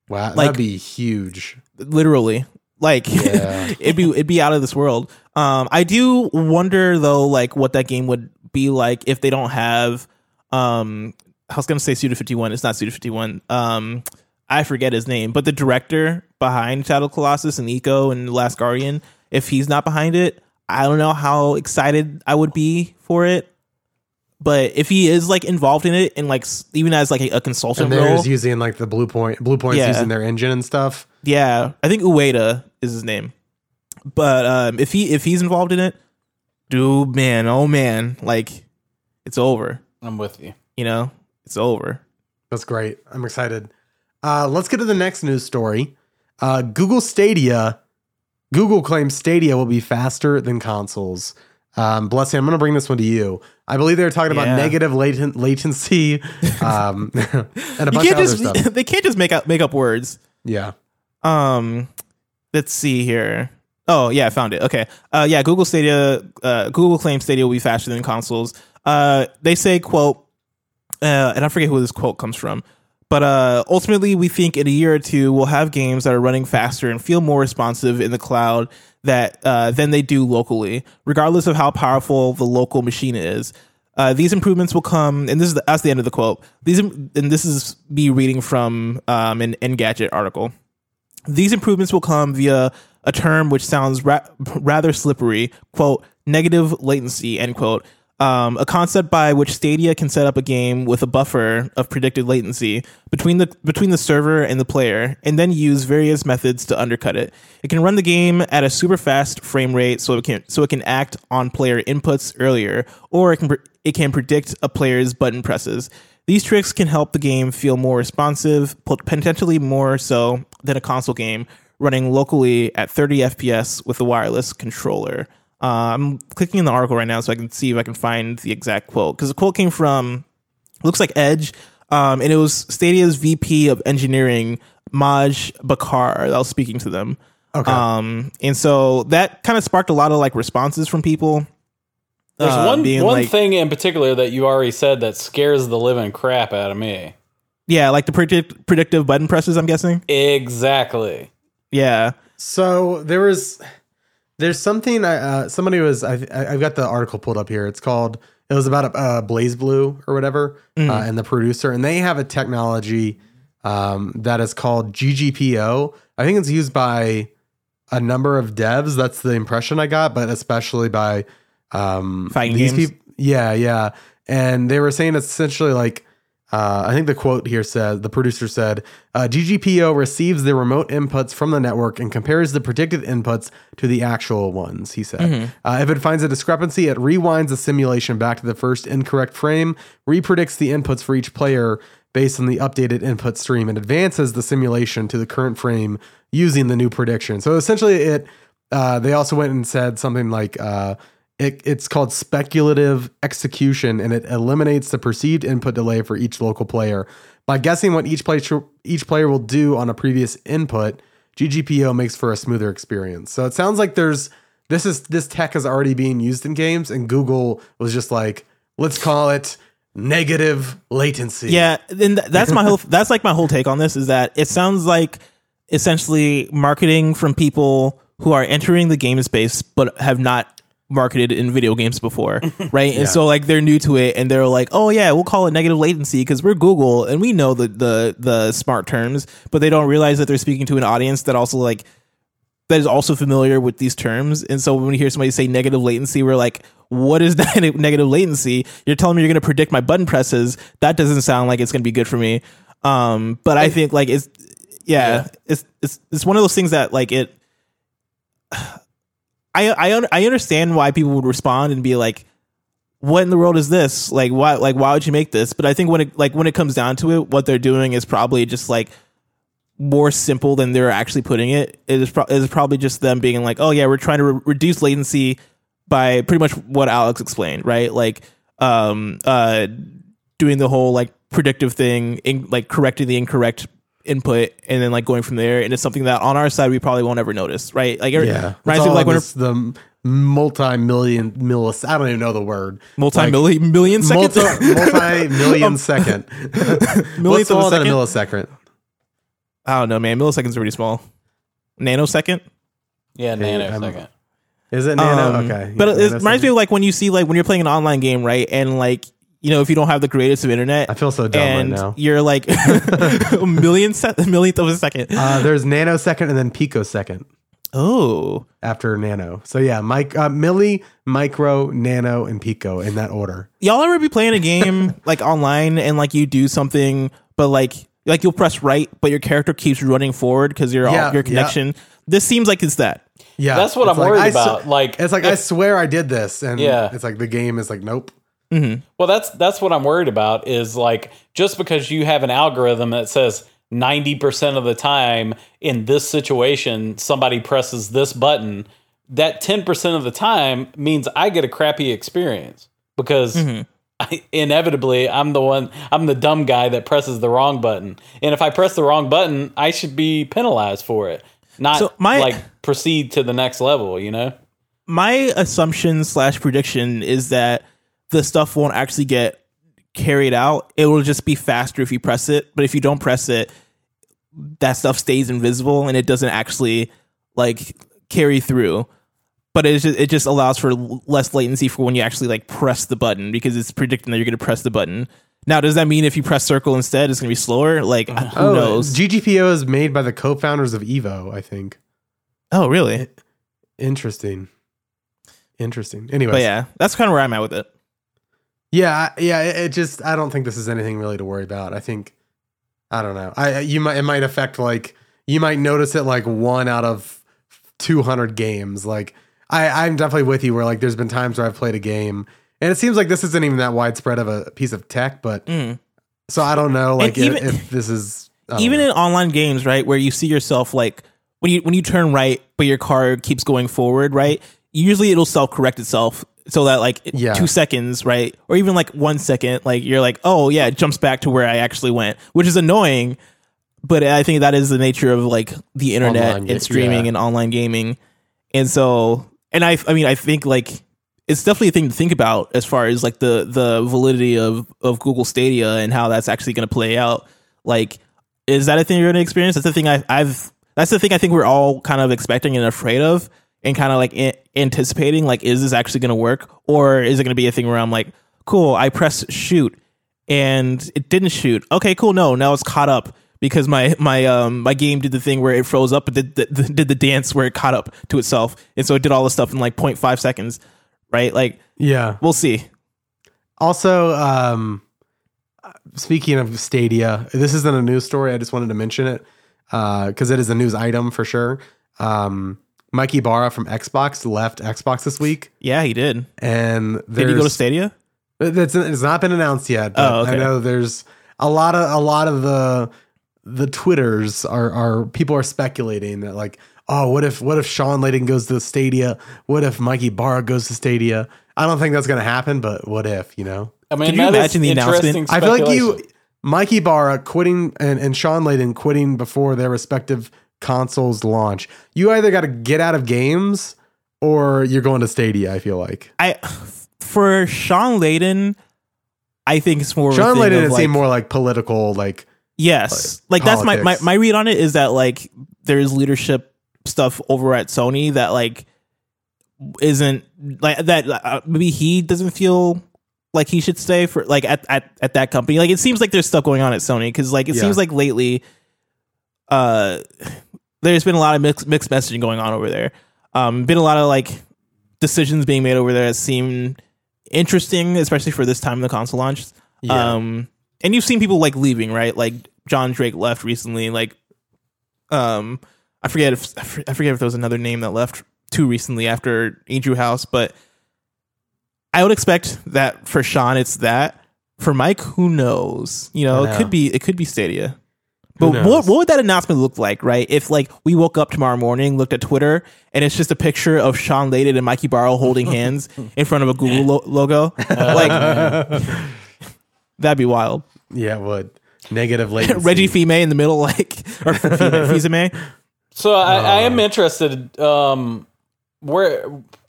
Wow, Like- that'd be huge. literally, like, Yeah. it'd be it'd be out of this world. Um, I do wonder though, like, what that game would be like if they don't have. Um, I was gonna say Suda Fifty One. It's not Suda Fifty One. Um, I forget his name, but the director behind Shadow Colossus and Ico and Last Guardian. If if he's not behind it, I don't know how excited I would be for it. But if he is like involved in it and like even as like a, a consultant And they're role, just using like the Bluepoint, blue points Yeah. using their engine and stuff. yeah, I think Ueda is his name. But um, if he if he's involved in it, dude, man, oh man, like it's over. I'm with you. You know, it's over. That's great. I'm excited. Uh, let's get to the next news story. Uh, Google Stadia. Google claims Stadia will be faster than consoles. Um, Blessing, I'm going to bring this one to you. I believe they were talking about negative latent latency um, and a bunch of other just stuff. they can't just make up make up words. Yeah. Um, let's see here. Oh yeah, I found it. Okay. Uh, yeah, Google Stadia. Uh, Google claims Stadia will be faster than consoles. Uh, they say quote, uh, and I forget who this quote comes from, but uh, ultimately we think in a year or two we'll have games that are running faster and feel more responsive in the cloud that uh, than they do locally, regardless of how powerful the local machine is. Uh, these improvements will come, and this is the, that's the end of the quote. These and this is me reading from um, an Engadget article. These improvements will come via a term which sounds ra- rather slippery, quote, negative latency, end quote. Um, a concept by which Stadia can set up a game with a buffer of predicted latency between the between the server and the player, and then use various methods to undercut it. It can run the game at a super fast frame rate, so it can so it can act on player inputs earlier, or it can it can predict a player's button presses. These tricks can help the game feel more responsive, potentially more so than a console game running locally at 30 FPS with a wireless controller. Uh, I'm clicking in the article right now so I can see if I can find the exact quote because the quote came from looks like Edge, um, and it was Stadia's VP of Engineering Majd Bakar that was speaking to them. Okay. Um, and so that kind of sparked a lot of like responses from people. There's uh, one being one like- thing in particular that you already said that scares the living crap out of me. Yeah, like the predict- predictive button presses. I'm guessing. Exactly. Yeah. So there was, there's something. I uh, somebody was. I, I- I've got the article pulled up here. It's called. It was about uh, BlazBlue or whatever, uh, and the producer, and they have a technology um, that is called GGPO. I think it's used by a number of devs. That's the impression I got, but especially by um, Fighting these people. Yeah, yeah, and they were saying it's essentially like uh, I think the quote here says the producer said uh, GGPO receives the remote inputs from the network and compares the predicted inputs to the actual ones. He said, uh, if it finds a discrepancy, it rewinds the simulation back to the first incorrect frame, repredicts the inputs for each player based on the updated input stream, and advances the simulation to the current frame using the new prediction. So essentially, it. Uh, they also went and said something like. It, it's called speculative execution, and it eliminates the perceived input delay for each local player. By guessing what each player each player will do on a previous input, GGPO makes for a smoother experience. So it sounds like there's this is this tech is already being used in games, and Google was just like, let's call it negative latency. Yeah, and th- that's my whole. That's like my whole take on this is that it sounds like essentially marketing from people who are entering the game space but have not marketed in video games before, right? And so like they're new to it and they're like, "Oh yeah, we'll call it negative latency because we're Google and we know the the the smart terms," but they don't realize that they're speaking to an audience that also like that is also familiar with these terms. And so when we hear somebody say negative latency, we're like, what is that negative latency? You're telling me you're going to predict my button presses. That doesn't sound like it's going to be good for me. Um, but I think like it's, yeah, it's, it's, it's one of those things that like it, I, I, I understand why people would respond and be like, what in the world is this? Like, why, like, why would you make this? But I think when it, like, when it comes down to it, what they're doing is probably just like, more simple than they're actually putting it. It is, pro- probably just them being like, oh yeah, we're trying to re- reduce latency by pretty much what Alex explained, right? Like, um, uh, doing the whole like predictive thing, in, like correcting the incorrect input, and then like going from there. And it's something that on our side we probably won't ever notice, right? Like, it yeah. reminds me like when this, the multi-million millis. I don't even know the word. multi million million Multi seconds, multi-million second. millionth What's of a all second. millisecond? I don't know, man. Milliseconds are pretty small. Nanosecond. Yeah, Hey, nanosecond. Is it nano? Um, okay. But Yeah, it reminds me of like when you see like when you're playing an online game, right? And like you know if you don't have the greatest of internet, I feel so dumb and right now. you're like a million se- a millionth of a second. Uh, there's nanosecond and then picosecond. Oh, after Nano. So yeah, mic, uh, Milli, Micro, Nano, and Pico in that order. y'all ever be playing a game like online and like you do something, but like like you'll press right, but your character keeps running forward because your Yeah, all your yeah. connection. This seems like it's that. Yeah, That's what I'm worried I sw- about. Like, it's like I swear I did this, and Yeah. it's like the game is like nope. Mm-hmm. Well, that's that's what I'm worried about. Is like just because you have an algorithm that says 90% of the time in this situation somebody presses this button, that 10% of the time means I get a crappy experience because mm-hmm. I, inevitably I'm the one I'm the dumb guy that presses the wrong button. And if I press the wrong button, I should be penalized for it. Not So my- like proceed to the next level, you know? My assumption slash prediction is that the stuff won't actually get carried out. It will just be faster if you press it, but if you don't press it, that stuff stays invisible and it doesn't actually like carry through. But it just it just allows for less latency for when you actually like press the button because it's predicting that you're going to press the button. Now, does that mean if you press circle instead, it's going to be slower? Like, uh, who Oh, uh, knows? GGPO is made by the co-founders of Evo, I think. oh, really? Interesting. Interesting. Anyway, But yeah, that's kind of where I'm at with it. Yeah, yeah. It, it just I don't think this is anything really to worry about. I think I don't know. I you might it might affect like you might notice it like one out of two hundred games. Like I I'm definitely with you. Where like there's been times where I've played a game and it seems like this isn't even that widespread of a piece of tech. But Mm. so I don't know like if, even- if this is even know. in online games, right, where you see yourself like when you when you turn right, but your car keeps going forward, right? Usually it'll self correct itself so that like Yeah. two seconds, right, or even like one second, like you're like, oh yeah, it jumps back to where I actually went, which is annoying. But I think that is the nature of like the internet Online and streaming yeah. and online gaming, and so and I I mean I think like it's definitely a thing to think about as far as like the the validity of of Google Stadia and how that's actually going to play out. Like, is that a thing you're going to experience? That's the thing I, I've. That's the thing I think we're all kind of expecting and afraid of, and kind of like anticipating. Like, is this actually going to work, or is it going to be a thing where I'm like, cool, I press shoot and it didn't shoot. Okay, cool. No, now it's caught up because my my um my game did the thing where it froze up, but did the, the, did the dance where it caught up to itself, and so it did all the stuff in like 0.5 seconds, right? Like, yeah. we'll see. Also, um, speaking of Stadia, this isn't a news story. I just wanted to mention it because it is a news item for sure. Um, Mike Ybarra from Xbox left Xbox this week, Yeah, he did. and Did he go to Stadia? That's it's not been announced yet. But Oh, okay. I know there's a lot of a lot of the the twitters are are people are speculating that like oh what if what if Shawn Layden goes to Stadia? What if Mike Ybarra goes to Stadia? I don't think that's gonna happen, but what if you know? I mean, Could you imagine the announcement? I feel like you. Mike Ybarra quitting and, and Shawn Layden quitting before their respective consoles launch. You either got to get out of games or you're going to Stadia. I feel like I for Shawn Layden, I think it's more. Shawn Layden it like, seemed more like political, like Yes, like that's my, my my read on it is that like there's leadership stuff over at Sony that like isn't like that. Uh, maybe he doesn't feel like he should stay for like at at, at that company. Like it seems like there's stuff going on at Sony because like it Yeah. seems like lately, uh, there's been a lot of mixed mixed messaging going on over there. Um, been a lot of like decisions being made over there that seem interesting, especially for this time in the console launch. Yeah. Um, and you've seen people like leaving, right? Like John Drake left recently. Like, um, I forget if I forget if there was another name that left too recently after Andrew House, but I would expect that for Shawn, it's that. For Mike, who knows? You know, I it could be it could be Stadia. Who But what, what would that announcement look like, right? If like we woke up tomorrow morning, looked at Twitter, and it's just a picture of Shawn Layden and Mike Ybarra holding hands in front of a Google lo- logo, like that'd be wild. yeah, it would negative latency. Reggie Fime in the middle, like or Fime. So I, I Uh. am interested. Um, where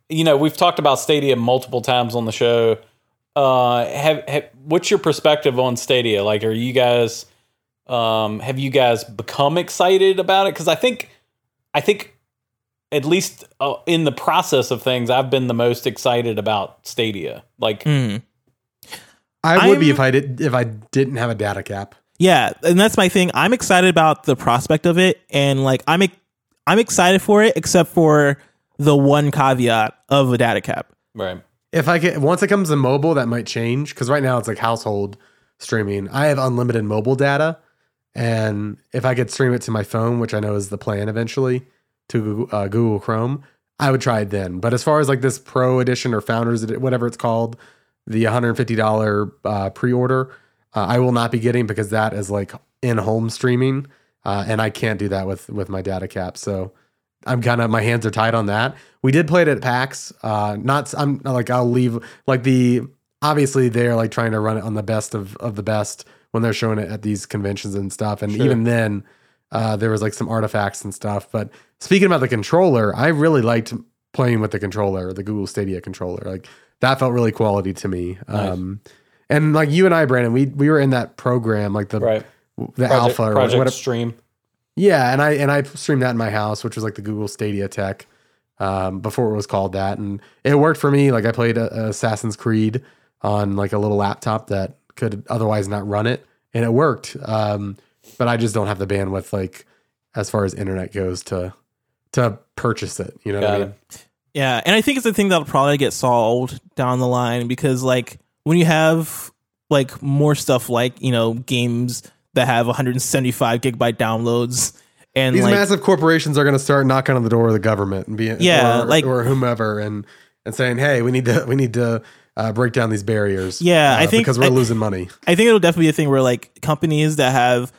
you know we've talked about Stadia multiple times on the show. Uh, have, have what's your perspective on Stadia? Like, are you guys um, have you guys become excited about it? Because I think I think at least uh, in the process of things, I've been the most excited about Stadia. Like, Mm. I would be I'm- if I did if I didn't have a data cap. Yeah, and that's my thing. I'm excited about the prospect of it, and like I'm, I'm excited for it, except for the one caveat of a data cap. Right. If I get once it comes to mobile, that might change because right now it's like household streaming. I have unlimited mobile data, and if I could stream it to my phone, which I know is the plan eventually to uh, Google Chrome, I would try it then. But as far as like this Pro Edition or Founders whatever it's called, the $150 uh, pre-order, uh, I will not be getting because that is like in-home streaming, uh, and I can't do that with with my data cap. So I'm kind of my hands are tied on that. We did play it at PAX. Uh, not I'm like I'll leave like the obviously they're like trying to run it on the best of of the best when they're showing it at these conventions and stuff. And even then, uh, there was like some artifacts and stuff. But speaking about the controller, I really liked playing with the controller, the Google Stadia controller. Like that felt really quality to me. Um, and like you and I, Brandon, we we were in that program, like the Right. the Project, alpha or Project whatever. Stream. Yeah, and I and I streamed that in my house, which was like the Google Stadia tech um, before it was called that, and it worked for me. Like I played uh Assassin's Creed on like a little laptop that could otherwise not run it, and it worked. Um, but I just don't have the bandwidth, like as far as internet goes, to to purchase it. You know what I mean? it. Yeah, and I think it's a thing that'll probably get solved down the line because like when you have like more stuff like you know games that have 175 gigabyte downloads and These like massive corporations are going to start knocking on the door of the government and be Yeah, or, like- or whomever, and and saying, hey, we need to we need to uh, break down these barriers. Yeah, uh, I think- because we're I- losing money. I think it'll definitely be a thing where like companies that have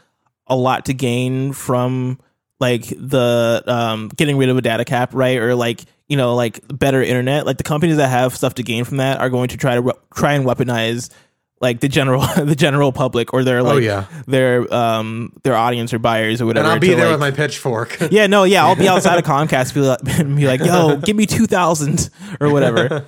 a lot to gain from like the um getting rid of a data cap, right? Or like you know like better internet, like the companies that have stuff to gain from that are going to try to we- try and weaponize like the general the general public or their like Oh, yeah. their um their audience or buyers or whatever. And I'll be there like- with my pitchfork. yeah, no, yeah, I'll be outside of Comcast, be like, be like, yo, give me two thousand or whatever.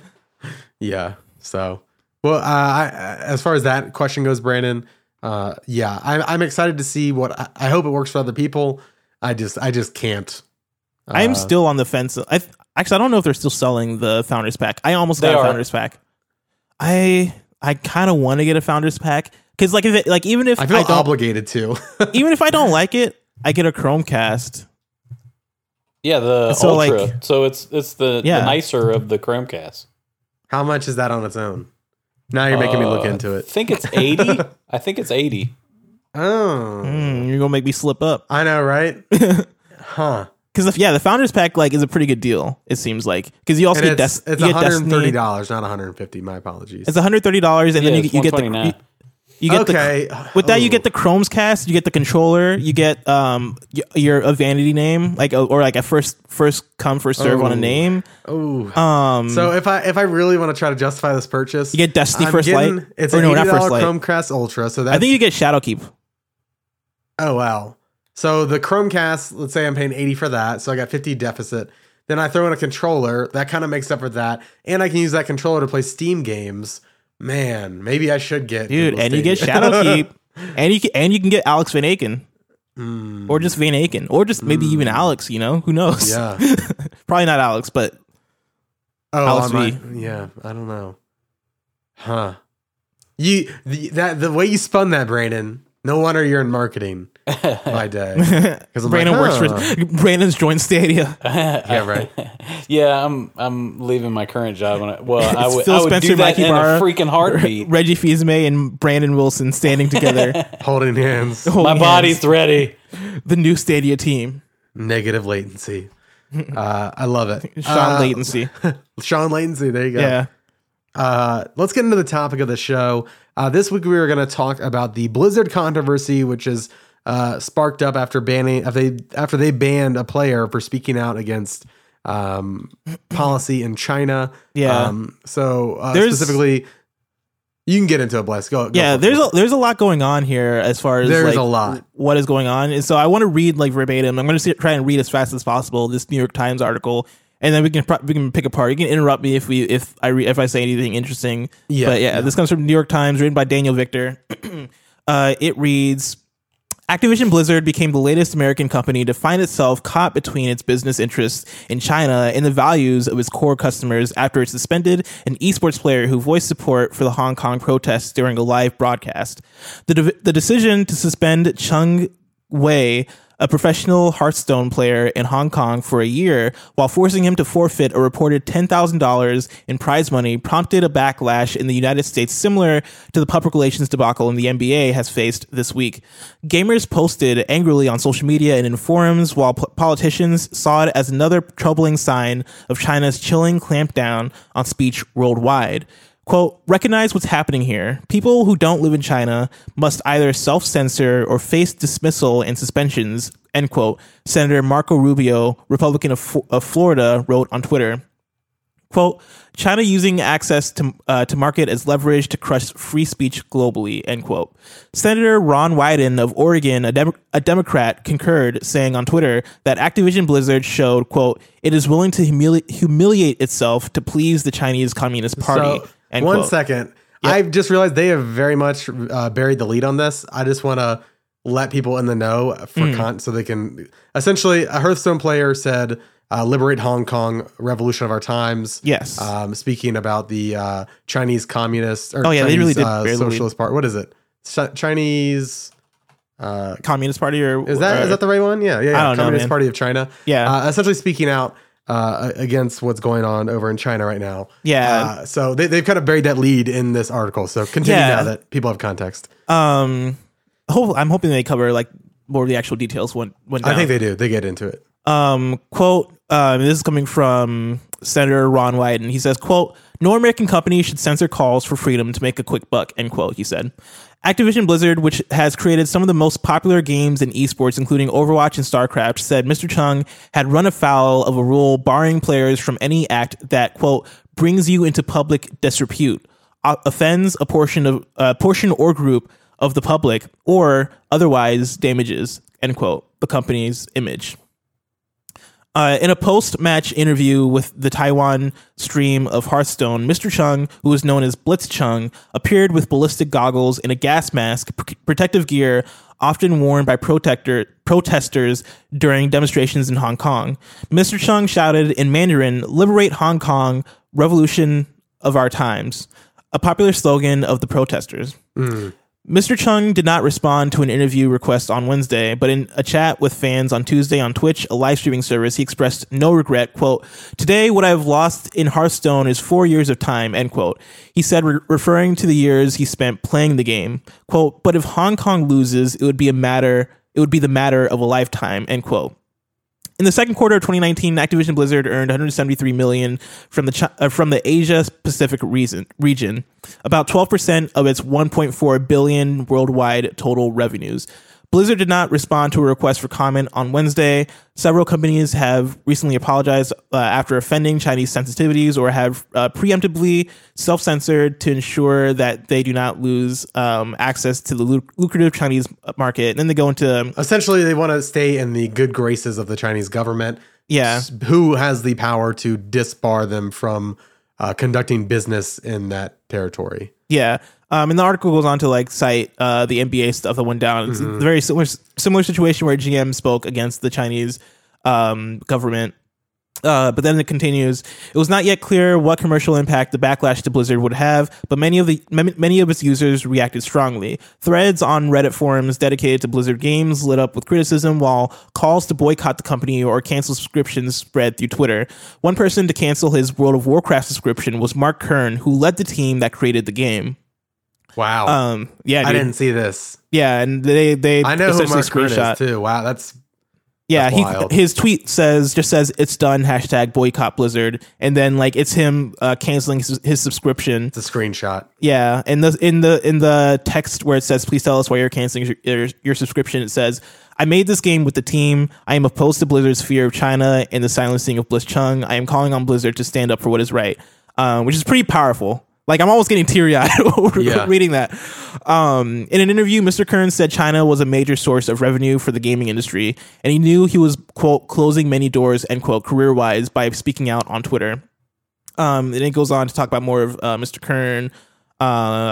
Yeah. So, well, uh, I, as far as that question goes, Brandon, uh, yeah, I'm, I'm excited to see what I, I hope it works for other people. I just, I just can't. I'm Uh, still on the fence. I actually I don't know if they're still selling the founders pack. I almost got a are. founders pack. I I kind of want to get a founders pack because like if it, like even if I I, feel don't obligated to. even if I don't like it, I get a Chromecast. Yeah, the So, Ultra. like- so it's it's the, Yeah. the nicer of the Chromecast. How much is that on its own? Now you're making me look into it. I think it's 80. I think it's 80. Oh, Mm, you're gonna make me slip up I know, right? huh? because if yeah, the founders pack like is a pretty good deal. It seems like because you also And get it's, Des- it's you get 130 Destiny. dollars, not 150. My apologies. It's 130 dollars, and Yeah, then you, it's you get the 129. You, get okay. the with that you get the Chrome's cast, you get the controller, you get um y- your a vanity name like a, or like a first first come first serve on a Oh. name. Ooh. Um, So if I if I really want to try to justify this purchase, You get Destiny I'm First getting- Light? It's Or no, not First Light. Chromecast Ultra. So that's I think you get Shadowkeep. oh wow. So the Chromecast, let's say I'm paying eighty for that, so I got fifty deficit. Then I throw in a controller that kind of makes up for that, and I can use that controller to play Steam games. Man, maybe I should get dude, Google and you get. Shadowkeep, and you can, and you can get Alex Van Aken, Hmm. or just Van Aken, or just maybe even Alex. You know, who knows? yeah. probably not Alex, but Oh, V. might- yeah. I don't know. Huh. You the, that the way you spun that, Brandon. No wonder you're in marketing by day. Because Brandon works for Brandon's joined Stadia. Yeah, right. Yeah, I'm I'm leaving my current job. And I, well, I It's would, Phil I would Spencer, do that Mikey in Barra, a freaking heartbeat. Reggie Fils-Aimé and Brandon Wilson standing together. Holding hands. My holding body's hands. ready. the new Stadia team. Negative latency. Uh, I love it. Sean Uh, Latency. Sean latency. There you go. Yeah. Uh, let's get into the topic of the show. Uh, this week we are going to talk about the Blizzard controversy, which is uh, sparked up after banning after they after they banned a player for speaking out against um, policy in China. Yeah. Um, so uh, specifically, you can get into a Bless. Go. go yeah, for it. there's a there's a lot going on here as far as There's like, a lot. what is going on. And so I want to read like verbatim. I'm going to try and read as fast as possible this New York Times article, and then we can we can pick apart. You can interrupt me if we if I re- if I say anything interesting. Yeah, but yeah, yeah. this comes from New York Times, written by Daniel Victor. uh, it reads. Activision Blizzard became the latest American company to find itself caught between its business interests in China and the values of its core customers after it suspended an esports player who voiced support for the Hong Kong protests during a live broadcast. The, de- the decision to suspend Chung Wei, a professional Hearthstone player in Hong Kong for a year while forcing him to forfeit a reported $10,000 in prize money prompted a backlash in the United States similar to the public relations debacle in the NBA has faced this week. Gamers posted angrily on social media and in forums while p- politicians saw it as another troubling sign of China's chilling clampdown on speech worldwide. Quote, recognize what's happening here. People who don't live in China must either self censor or face dismissal and suspensions, end quote. Senator Marco Rubio, Republican of, of Florida, wrote on Twitter. Quote, China using access to, uh, to market as leverage to crush free speech globally, end quote. Senator Ron Wyden of Oregon, a, Dem- a Democrat, concurred, saying on Twitter that Activision Blizzard showed, quote, it is willing to humili- humiliate itself to please the Chinese Communist Party, So, end one quote. second. I've just realized they have very much uh, buried the lead on this. I just want to let people in the know for Hmm. con- so they can. Essentially, a Hearthstone player said, uh, "Liberate Hong Kong, revolution of our times." Yes. Um, speaking about the uh, Chinese Communist or Oh, yeah, they really did uh, bury the lead. Socialist part. What is it? Ch- Chinese. Uh, Communist Party or is that is that the right one? Yeah, yeah. yeah. I know, Communist man. Party of China. Yeah. Uh, essentially speaking out uh, against what's going on over in China right now. Yeah. Uh, so they, they've kind of buried that lead in this article. So continue Yeah. now that people have context. um hope, I'm hoping they cover like more of the actual details when when I think they do. They get into it. um, quote, um, this is coming from Senator Ron Wyden. He says, quote, no American company should censor calls for freedom to make a quick buck, end quote, he said. Activision Blizzard, which has created some of the most popular games in esports, including Overwatch and StarCraft, said Mr. Chung had run afoul of a rule barring players from any act that, quote, brings you into public disrepute, offends a portion of a portion or group of the public, or otherwise damages, end quote, the company's image. Uh, in a post-match interview with the Taiwan stream of Hearthstone, Mr. Chung, who is known as Blitzchung, appeared with ballistic goggles and a gas mask, pr- protective gear often worn by protector, protesters during demonstrations in Hong Kong. Mr. Chung shouted in Mandarin, "Liberate Hong Kong, revolution of our times," a popular slogan of the protesters. Mr. Chung did not respond to an interview request on Wednesday, but in a chat with fans on Tuesday on Twitch, a live streaming service, he expressed no regret. Quote, Today, what I've lost in Hearthstone is four years of time, end quote. He said, re- referring to the years he spent playing the game. Quote, but if Hong Kong loses, it would be a matter, it would be the matter of a lifetime, end quote. In the second quarter of 2019, Activision Blizzard earned 173 million from the uh, from the Asia Pacific reason, region, about 12% of its 1.4 billion worldwide total revenues. Blizzard did not respond to a request for comment on Wednesday. Several companies have recently apologized uh, after offending Chinese sensitivities or have uh, preemptively self-censored to ensure that they do not lose um, access to the luc- lucrative Chinese market. And then they go into Essentially, they want to stay in the good graces of the Chinese government. yeah, Who has the power to disbar them from uh, conducting business in that territory? Yeah. Um, and the article goes on to like cite uh, the NBA stuff that went down. It's a very similar similar situation where GM spoke against the Chinese um, government. Uh, but then it continues. It was not yet clear what commercial impact the backlash to Blizzard would have, but many of the many many of its users reacted strongly. Threads on Reddit forums dedicated to Blizzard games lit up with criticism, while calls to boycott the company or cancel subscriptions spread through Twitter. One person to cancel his World of Warcraft subscription was Mark Kern, who led the team that created the game. Wow. Um, yeah, I didn't see this. Yeah, and they they I know who Mark Kern is too. Wow, that's Yeah, he his tweet says just says it's done hashtag boycott Blizzard, and then like it's him uh, canceling his, his subscription. it's a screenshot. Yeah, in the in the in the text where it says please tell us why you're canceling your, your, your subscription, it says. I made this game with the team. I am opposed to Blizzard's fear of China and the silencing of Blitzchung. I am calling on Blizzard to stand up for what is right, um, which is pretty powerful. Like I'm almost getting teary eyed Yeah. reading that. Um, in an interview, Mr. Kern said China was a major source of revenue for the gaming industry, and he knew he was quote closing many doors end quote career wise by speaking out on Twitter. Um, and it goes on to talk about more of uh, Mr. Kern. Uh,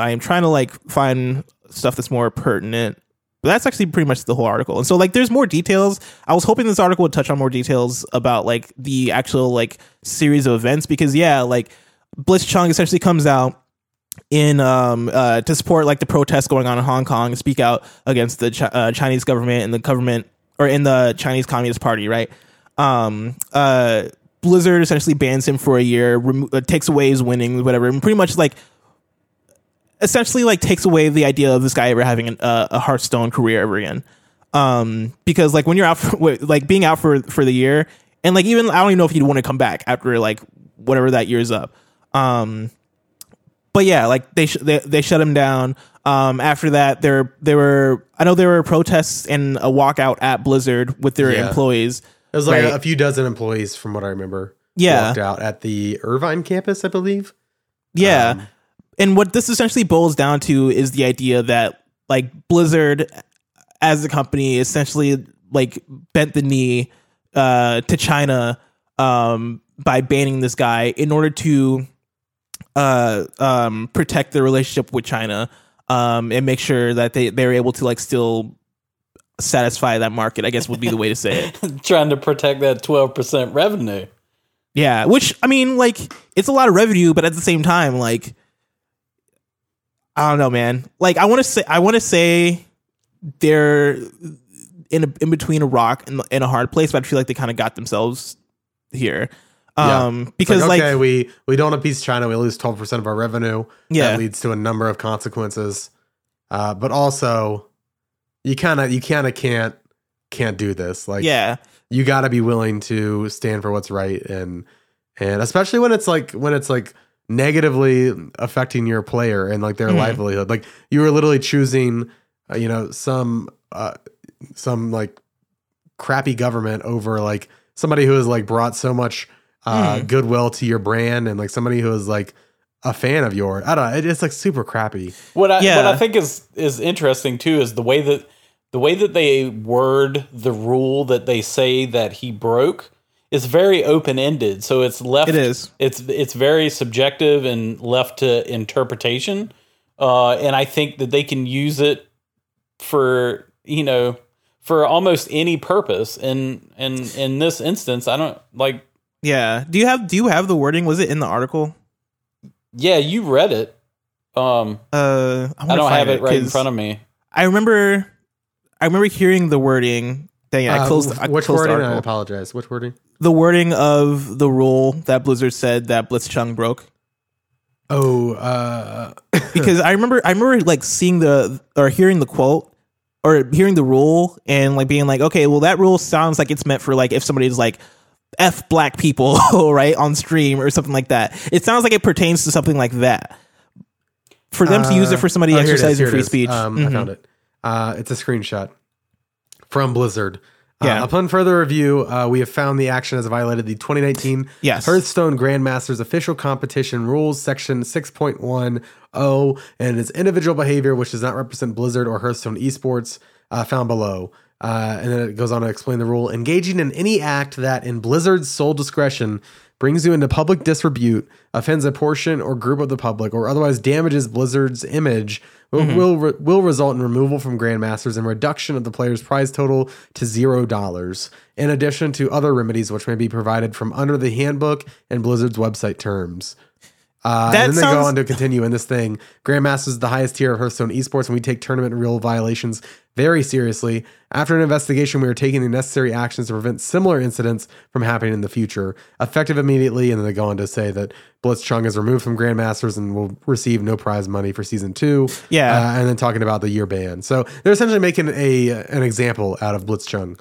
I am trying to like find stuff that's more pertinent. But that's actually pretty much the whole article. And so like there's more details. I was hoping this article would touch on more details about like the actual like series of events because yeah, like Blitzchung essentially comes out in um uh to support like the protests going on in Hong Kong and speak out against the Chi- uh, Chinese government and the government or in the Chinese Communist Party, right? Um, uh, Blizzard essentially bans him for a year, uh, takes away his winnings, whatever, and pretty much like essentially like takes away the idea of this guy ever having an, uh, a Hearthstone career ever again. Um, because like when you're out for like being out for for the year, and like even I don't even know if he'd want to come back after like whatever that year's up. Um, but yeah, like they sh- they they shut him down. Um, after that, there there were I know there were protests and a walkout at Blizzard with their Yeah. employees. It was like Right. a, a few dozen employees, from what I remember. Yeah. walked out at the Irvine campus, I believe. Yeah. Um, and what this essentially boils down to is the idea that like Blizzard as a company essentially like bent the knee uh to China um by banning this guy in order to uh um protect the relationship with China um and make sure that they they're able to like still satisfy that market I guess would be the way to say it. Trying to protect that 12% revenue. Yeah, which I mean, like, it's a lot of revenue, but at the same time, like, I don't know, man. Like, I want to say, I want to say they're in a, in between a rock and, and a hard place, but I feel like they kind of got themselves here. Yeah. Um, It's because like, like, okay, we we don't appease China, we lose twelve percent of our revenue. Yeah. that leads to a number of consequences. Uh, but also, you kind of you kind of can't can't do this. Like, yeah, you got to be willing to stand for what's right, and and especially when it's like when it's like negatively affecting your player and like their Mhm. livelihood. Like you were literally choosing, uh, you know, some uh, some like crappy government over like somebody who has like brought so much uh, Mhm. goodwill to your brand and like somebody who is like a fan of yours. I don't know. It, it's like super crappy. What I Yeah. what I think is is interesting too is the way that the way that they word the rule that they say that he broke is very open ended. So it's left. It is. It's it's very subjective and left to interpretation. Uh, and I think that they can use it for you know for almost any purpose. And and in this instance, I don't like. Yeah. Do you have do you have the wording? Was it in the article? Yeah, you read it. Um, Uh, I don't have it right in front of me. I remember, I remember hearing the wording. Dang it! I Uh, closed. I which closed the wording? I apologize. Which wording? the wording of the rule that Blizzard said that Blitzchung broke. Oh, uh, Because I remember, I remember like seeing the or hearing the quote or hearing the rule and like being like, okay, well that rule sounds like it's meant for like if somebody's like f black people right on stream or something like that. It sounds like it pertains to something like that. For them to use it for somebody oh, here it is, exercising free speech. Um, I Mhm. found it. Uh, it's a screenshot from Blizzard. Uh, Yeah. upon further review, uh, we have found the action has violated the 2019 Yes. Hearthstone Grandmasters official competition rules, section 6.10, and its individual behavior, which does not represent Blizzard or Hearthstone esports, uh, found below. Uh, and then it goes on to explain the rule engaging in any act that, in Blizzard's sole discretion, brings you into public disrepute, offends a portion or group of the public, or otherwise damages Blizzard's image, will will, re- will result in removal from Grandmasters and reduction of the player's prize total to zero dollars. In addition to other remedies which may be provided from under the handbook and Blizzard's website terms. Uh, and then they go on to continue in this thing. Grandmasters is the highest tier of Hearthstone esports, and we take tournament and rule violations very seriously. After an investigation, we are taking the necessary actions to prevent similar incidents from happening in the future, effective immediately. And then they go on to say that Blitzchung is removed from Grandmasters and will receive no prize money for season two. Yeah. uh, and then talking about the year ban. So they're essentially making a an example out of Blitzchung.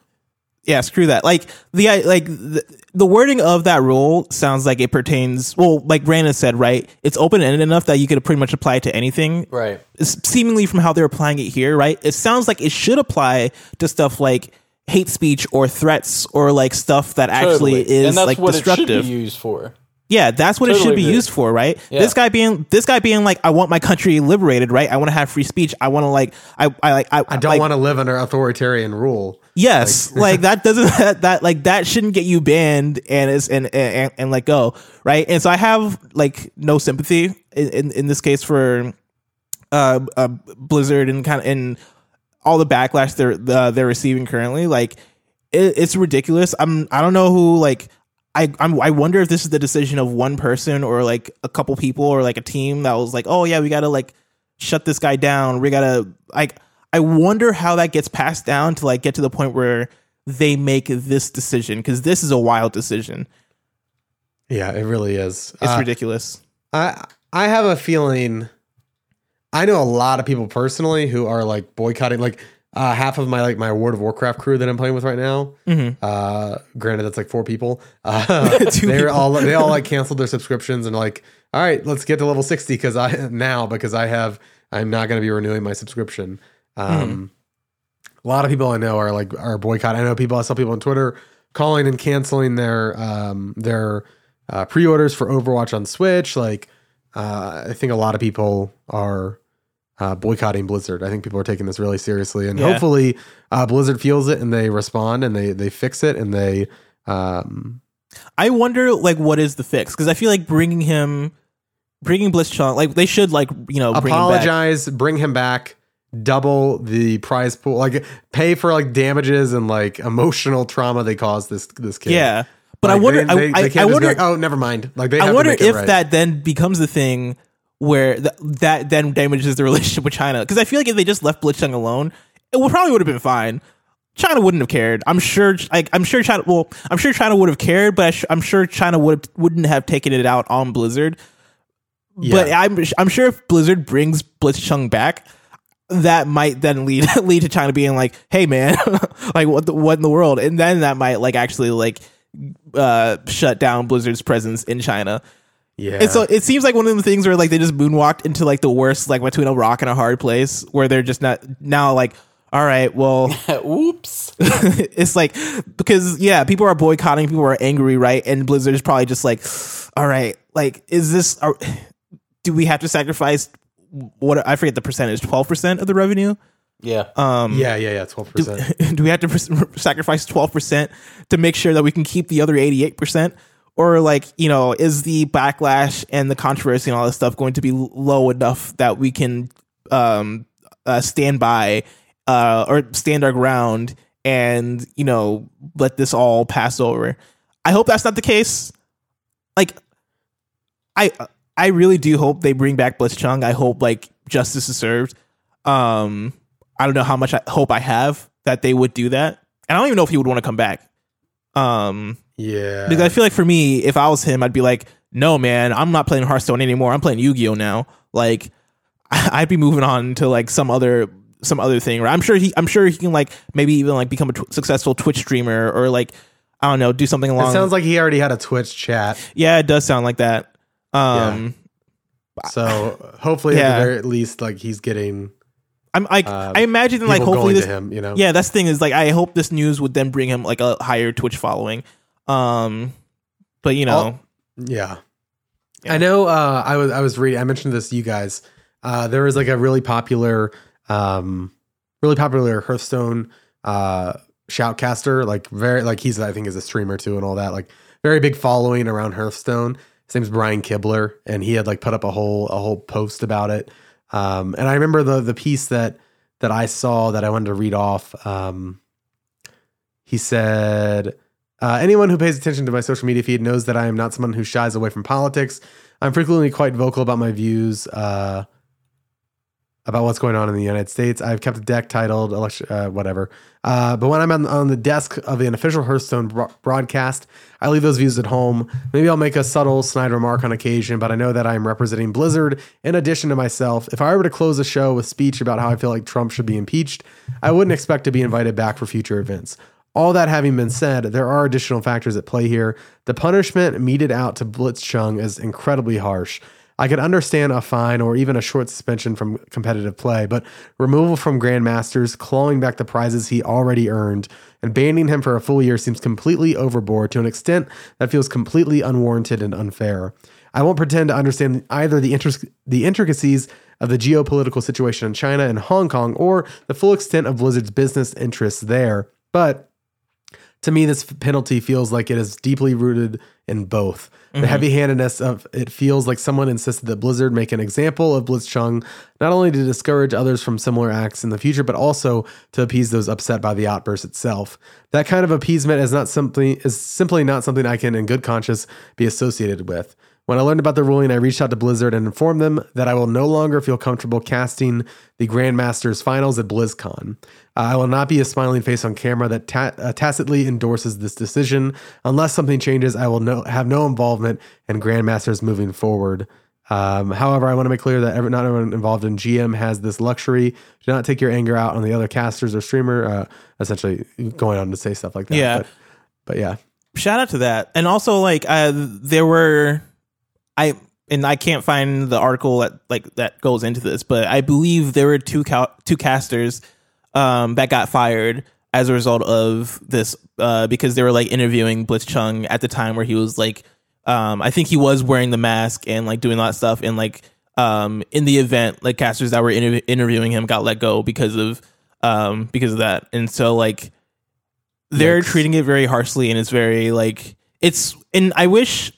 Yeah, screw that. Like the like the, the wording of that rule sounds like it pertains. Well, like Brandon said, right? It's open ended enough that you could pretty much apply it to anything. Right. It's seemingly from how they're applying it here, right? It sounds like it should apply to stuff like hate speech or threats or like stuff that actually Totally. is and that's like what it destructive. should be used for. Yeah, that's what it should be agree. used for, right? Yeah. This guy being this guy being like, I want my country liberated, right? I want to have free speech. I want to like, I, I like, I, I don't want to live under authoritarian rule. Yes, like, that doesn't that, that like that shouldn't get you banned and is and, and and let go, right? And so I have like no sympathy in in, in this case for uh, uh Blizzard and kind of and all the backlash they're uh, they're receiving currently. Like it, it's ridiculous. I'm I don't know who like I I'm, I wonder if this is the decision of one person or like a couple people or like a team that was like, oh yeah, we gotta like shut this guy down. We gotta like. I wonder how that gets passed down to like get to the point where they make this decision because this is a wild decision. Yeah, it really is. It's Uh, ridiculous. I I have a feeling. I know a lot of people personally who are like boycotting. Like uh, half of my like my World of Warcraft crew that I'm playing with right now. Mm-hmm. Uh, granted, that's like four people. Uh, they're people. all they all like canceled their subscriptions and like, all right, let's get to level sixty because I now because I have I'm not going to be renewing my subscription. Um, A lot of people I know are like are boycotting. I know people. I saw people on Twitter calling and canceling their um their uh, pre-orders for Overwatch on Switch. Like, uh, I think a lot of people are uh, boycotting Blizzard. I think people are taking this really seriously, and Yeah. hopefully, uh, Blizzard feels it and they respond and they they fix it and they. Um, I wonder like what is the fix because I feel like bringing him, bringing Blitzchung like they should like you know bring him apologize, bring him back, double the prize pool, like pay for like damages and like emotional trauma they caused this this kid. Yeah, but I wonder. They, they, I, they I, can't I wonder. Be like, oh, never mind. Like they. Have I wonder if right. that then becomes the thing where th- that then damages the relationship with China. Because I feel like if they just left Blitzchung alone, it would probably would have been fine. China wouldn't have cared. I'm sure. Like, I'm sure China. Well, I'm sure China would have cared, but I sh- I'm sure China would wouldn't have taken it out on Blizzard. But I'm I'm sure if Blizzard brings Blitzchung back, that might then lead lead to China being like, "Hey, man, like what the, what in the world?" And then that might like actually like uh shut down Blizzard's presence in China. Yeah. And so it seems like one of the things where like they just moonwalked into like the worst, like between a rock and a hard place, where they're just not now like, all right, well, Oops. it's like because yeah, people are boycotting, people are angry, right? And Blizzard is probably just like, all right, like is this? Are, do we have to sacrifice what I forget the percentage, twelve percent of the revenue? Yeah. Um, yeah, yeah, yeah. Twelve percent. do we have to pers- sacrifice 12% to make sure that we can keep the other 88% or like you know is the backlash and the controversy and all this stuff going to be low enough that we can um uh, stand by uh or stand our ground and you know let this all pass over i hope that's not the case like i i really do hope they bring back blitzchung i hope like justice is served um I don't know how much I hope I have that they would do that. And I don't even know if he would want to come back. Um, Yeah. because I feel like for me, if I was him, I'd be like, no, man, I'm not playing Hearthstone anymore. I'm playing Yu Gi Oh now. Like, I'd be moving on to like some other some other thing. Right? I'm sure he, I'm sure he can like maybe even like become a tw- successful Twitch streamer or like I don't know, do something along. it sounds like he already had a Twitch chat. yeah, it does sound like that. Um, So hopefully, at the very least, like he's getting I'm like, Uh, I imagine like hopefully this, him. You know. yeah that's the thing is like i hope this news would then bring him like a higher twitch following um but you know Yeah. Yeah. I know uh I was I was reading I mentioned this to you guys. Uh there was like a really popular um really popular Hearthstone uh shoutcaster, like very like he's I think is a streamer too and all that, like very big following around Hearthstone. His name's Brian Kibler, and he had like put up a whole a whole post about it. Um and I remember the the piece that that I saw that I wanted to read off. Um he said uh, anyone who pays attention to my social media feed knows that I am not someone who shies away from politics. I'm frequently quite vocal about my views uh, about what's going on in the United States. I've kept a deck titled election, uh, whatever. Uh, but when I'm on, on the desk of an official Hearthstone bro- broadcast, I leave those views at home. Maybe I'll make a subtle snide remark on occasion, but I know that I'm representing Blizzard in addition to myself. If I were to close a show with speech about how I feel like Trump should be impeached, I wouldn't expect to be invited back for future events. All that having been said, there are additional factors at play here. The punishment meted out to Blitzchung is incredibly harsh. I could understand a fine or even a short suspension from competitive play, but removal from Grandmasters, clawing back the prizes he already earned, and banning him for a full year seems completely overboard to an extent that feels completely unwarranted and unfair. I won't pretend to understand either the, intric- the intricacies of the geopolitical situation in China and Hong Kong or the full extent of Blizzard's business interests there, but to me, this penalty feels like it is deeply rooted in both. The mm-hmm. heavy handedness of it feels like someone insisted that Blizzard make an example of Blitzchung, not only to discourage others from similar acts in the future, but also to appease those upset by the outburst itself. That kind of appeasement is not simply is simply not something I can, in good conscience, be associated with. When I learned about the ruling, I reached out to Blizzard and informed them that I will no longer feel comfortable casting the Grandmasters finals at BlizzCon. Uh, I will not be a smiling face on camera that ta- uh, tacitly endorses this decision. Unless something changes, I will no- have no involvement in Grandmasters moving forward. Um, however, I want to make clear that every, not everyone involved in GM has this luxury. Do not take your anger out on the other casters or streamer. Uh, essentially, going on to say stuff like that. Yeah. But, but yeah, shout out to that and also like uh there were i and i can't find the article that like that goes into this but i believe there were two ca- two casters um that got fired as a result of this uh because they were like interviewing blitzchung at the time where he was like um i think he was wearing the mask and like doing that stuff and like um in the event like casters that were interv- interviewing him got let go because of um because of that and so like they're Yikes. treating it very harshly and it's very like it's and I wish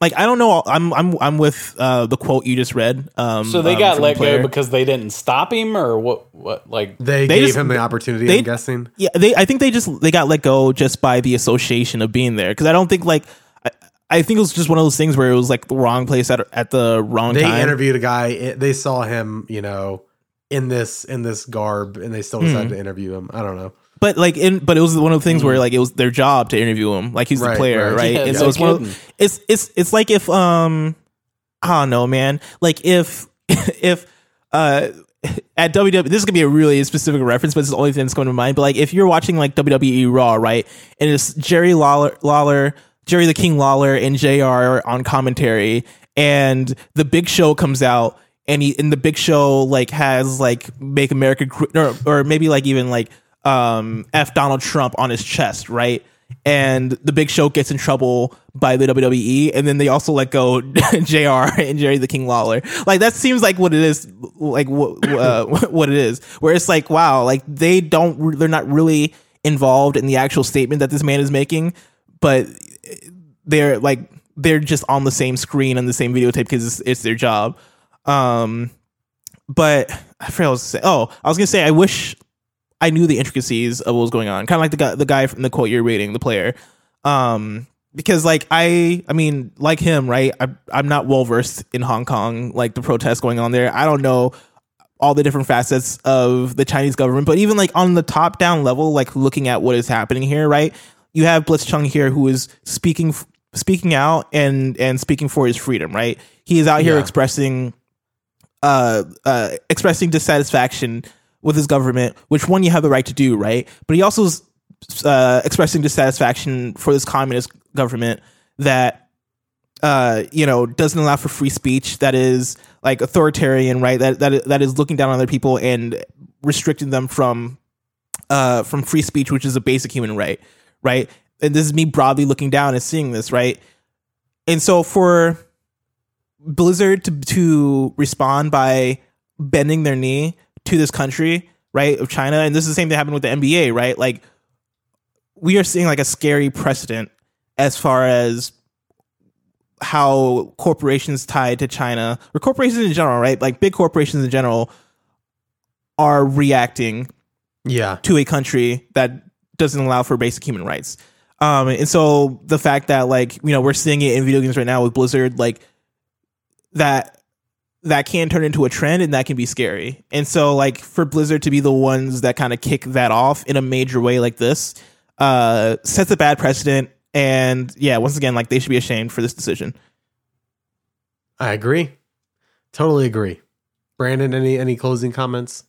like I don't know I'm I'm I'm with uh the quote you just read um So they um, got from the let go because they didn't stop him, or what? What like? they, They gave just- him the opportunity. they- I'm guessing. yeah they I think they just they got let go just by the association of being there cuz I don't think like I, I think it was just one of those things where it was like the wrong place at at the wrong They time They interviewed a guy. it- They saw him, you know, in this in this garb, and they still decided Hmm. to interview him. I don't know. But like in but it was one of the things where like it was their job to interview him. Like he's Right, the player right. right, Yeah, and so it's one of, it's it's it's like if um I don't know man. Like if if uh at WWE this is gonna be a really specific reference but it's the only thing that's coming to mind. But like if you're watching like WWE Raw right and it's Jerry Lawler Lawler Jerry the King Lawler and JR on commentary and the Big Show comes out and he and the Big Show like has like make America or, or maybe like even like um F Donald Trump on his chest right and the Big Show gets in trouble by the WWE, and then they also let go JR and Jerry the King Lawler. Like that seems like what it is, like what uh, what it is. Where it's like, wow, like they don't, they're not really involved in the actual statement that this man is making, but they're like they're just on the same screen on the same videotape because it's, it's their job. Um, but I forgot what I was. Oh, I was gonna say I wish I knew the intricacies of what was going on. Kind of like the guy, the guy from the quote you're reading, the player. Um, because like I, I mean, like him, right? I, I'm not well versed in Hong Kong, like the protests going on there. I don't know all the different facets of the Chinese government, but even like on the top down level, like looking at what is happening here, right? You have Blitzchung here who is speaking, speaking out and and speaking for his freedom, right? He is out here Yeah. expressing, uh, uh, expressing dissatisfaction with his government, which one you have the right to do, right? But he also is uh, expressing dissatisfaction for this communist government that uh, you know doesn't allow for free speech, that is like authoritarian, right? That that that is looking down on other people and restricting them from uh, from free speech, which is a basic human right, right? And this is me broadly looking down and seeing this, right? And so for Blizzard to to respond by bending their knee to this country, right, of China, and this is the same thing happened with the NBA, right? Like we are seeing like a scary precedent as far as how corporations tied to China or corporations in general, right? Like big corporations in general are reacting Yeah, to a country that doesn't allow for basic human rights. Um, and so the fact that like you know we're seeing it in video games right now with Blizzard, like that that can turn into a trend and that can be scary. And so like for Blizzard to be the ones that kind of kick that off in a major way like this, uh, sets a bad precedent. And yeah, once again, like they should be ashamed for this decision. I agree. Totally agree. Brandon, any any closing comments?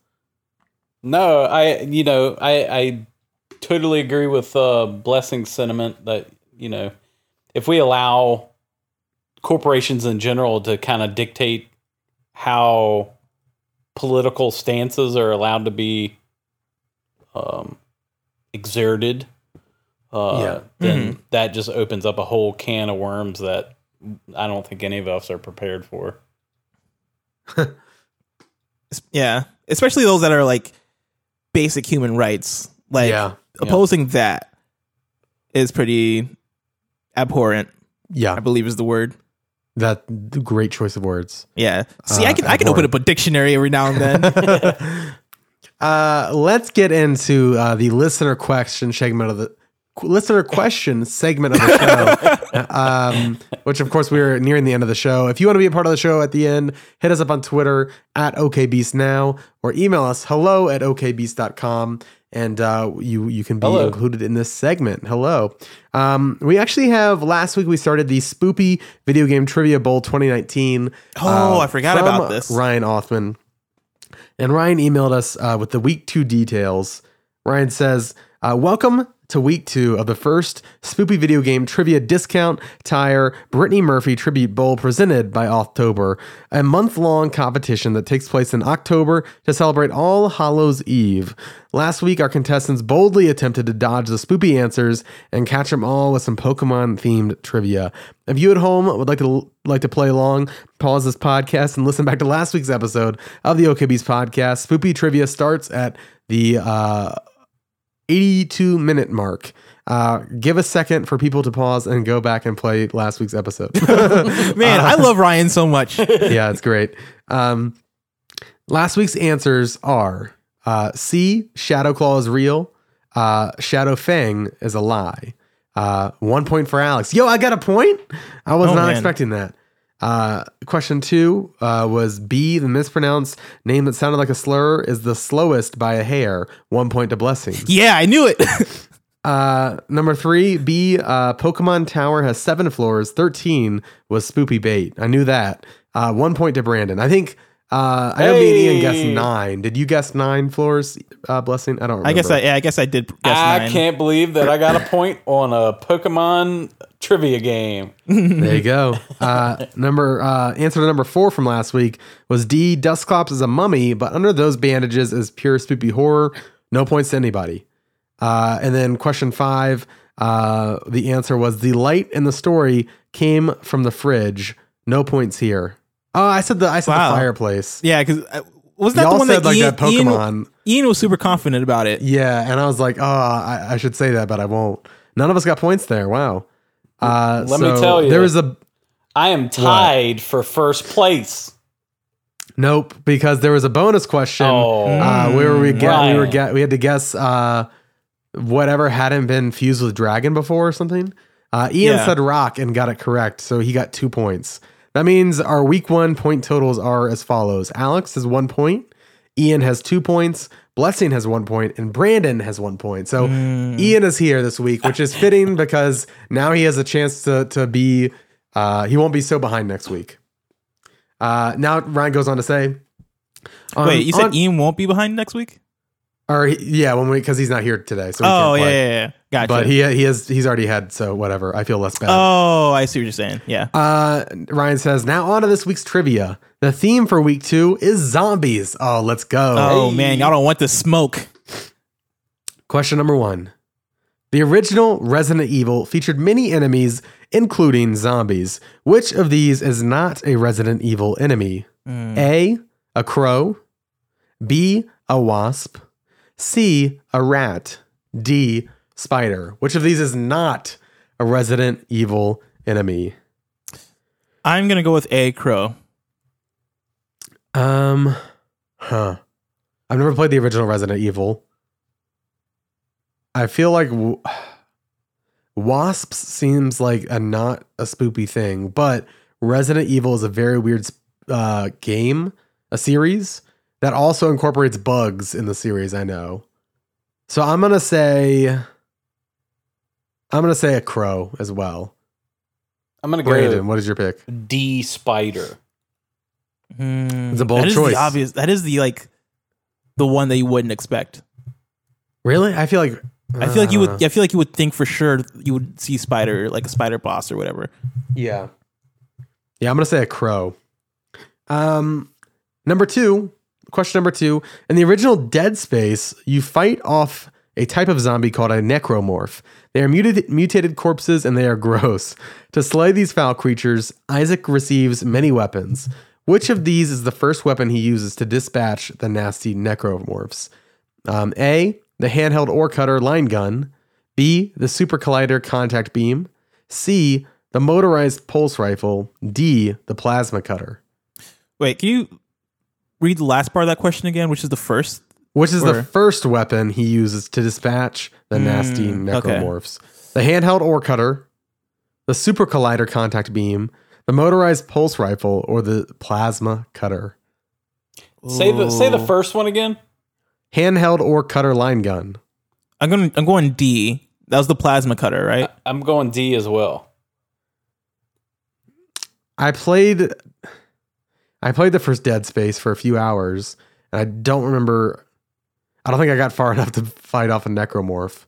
No, I you know I I totally agree with uh, blessing sentiment that you know if we allow corporations in general to kind of dictate how political stances are allowed to be um, exerted, uh, Yeah. then that just opens up a whole can of worms that I don't think any of us are prepared for. Yeah, especially those that are like basic human rights. Like Yeah. opposing that is pretty abhorrent. Yeah, I believe is the word. That great choice of words. Yeah. See, Uh, I can I can open up a dictionary every now and then. Uh, let's get into uh, the listener question segment of the listener question segment of the show, um, which of course we're nearing the end of the show. If you want to be a part of the show at the end, hit us up on Twitter at OKBeastNow or email us hello at OKBeast.com and uh, you you can be Hello. included in this segment. Hello. Um, we actually have last week we started the Spoopy Video Game Trivia Bowl 2019. Oh, uh, I forgot about this. Ryan Othman. And Ryan emailed us uh, with the week two details. Ryan says, uh, Welcome to week two of the first Spoopy Video Game Trivia Discount Tire Brittany Murphy Tribute Bowl presented by October, a month long competition that takes place in October to celebrate All Hallows Eve. Last week, our contestants boldly attempted to dodge the spoopy answers and catch them all with some Pokemon themed trivia. If you at home would like to like to play along, pause this podcast and listen back to last week's episode of the OK Beast podcast. Spoopy trivia starts at the uh, 82 minute mark. Uh, give a second for people to pause and go back and play last week's episode. Man, I love Ryan so much. yeah, it's great. Um, last week's answers are uh, C. Shadow Claw is real. Uh, Shadow Fang is a lie. Uh, one point for Alex. Yo, I got a point. I was Oh, not man. expecting that. Uh, question two uh, was B. The mispronounced name that sounded like a slur is the slowest by a hair. One point to Blessing. Yeah, I knew it. Uh, number three, B. Uh, Pokemon Tower has seven floors. Thirteen was Spoopy Bait. I knew that. Uh, one point to Brandon. I think. Uh, I know me and Ian guessed nine. Did you guess nine floors? Uh, blessing. I don't. Remember. I guess I, yeah, I guess I did guess I nine. can't believe that I got a point on a Pokemon trivia game. There you go. Uh, number uh, answer to number four from last week was D. Dusclops is a mummy, but under those bandages is pure spoopy horror. No points to anybody. Uh, and then question five, uh, the answer was the light in the story came from the fridge. No points here. Oh, I said the I said Wow. the fireplace. Yeah, because was that Y'all the one said that like Ian, that Ian, Pokemon. Ian was super confident about it. Yeah, and I was like, oh, I, I should say that, but I won't. None of us got points there. Wow. Uh, Let me tell you. there was a I am tied for first place. Nope, because there was a bonus question Oh. uh, where we get we were get we had to guess uh, whatever hadn't been fused with dragon before or something. Uh, Ian Yeah. said rock and got it correct, so he got two points. That means our week one point totals are as follows: Alex has one point, Ian has two points, Blessing has one point, and Brandon has one point. So Ian is here this week, which is fitting because now he has a chance to to be. Uh, he won't be so behind next week. Uh, now Ryan goes on to say, on- Wait, you said on- Ian won't be behind next week? Or yeah, when we because he's not here today, so Oh can't yeah, yeah, yeah. Gotcha. But he he has he's already had so whatever. I feel less bad. oh, I see what you're saying. Yeah. Uh, Ryan says now on to this week's trivia. The theme for week two is zombies. Oh, let's go. Oh Hey. man, y'all don't want the smoke. Question number one. The original Resident Evil featured many enemies, including zombies. Which of these is not a Resident Evil enemy? A. A crow. B. A wasp. C. A rat. D. Spider. Which of these is not a Resident Evil enemy? I'm gonna go with A Crow. Um, huh. I've never played the original Resident Evil. I feel like w- Wasps seems like a not a spoopy thing, but Resident Evil is a very weird uh, game, a series that also incorporates bugs in the series. I know, so I'm gonna say, I'm gonna say a crow as well. I'm gonna go Brandon, what is your pick? D Spider. Hmm. It's a bold That is choice. The obvious. That is the like, the one that you wouldn't expect. Really? I feel like I feel like you uh, would. I feel like you would think for sure you would see spider like a spider boss or whatever. Yeah. Yeah, I'm gonna say a crow. Um, number two, question number two. In the original Dead Space, you fight off a type of zombie called a necromorph. They are mutated, mutated corpses and they are gross. To slay these foul creatures, Isaac receives many weapons. Which of these is the first weapon he uses to dispatch the nasty necromorphs? Um, a. The handheld ore cutter line gun. B. The super collider contact beam. C. The motorized pulse rifle. D. The plasma cutter. Wait, can you read the last part of that question again? Which is the first which is Or- the first weapon he uses to dispatch the nasty Mm, okay. necromorphs. The handheld ore cutter, the super collider contact beam, the motorized pulse rifle, or the plasma cutter. Say the say the first one again. Handheld ore cutter line gun. I'm going. I'm going D. That was the plasma cutter, right? I'm going D as well. I played I played the first Dead Space for a few hours, and I don't remember I don't think I got far enough to fight off a necromorph.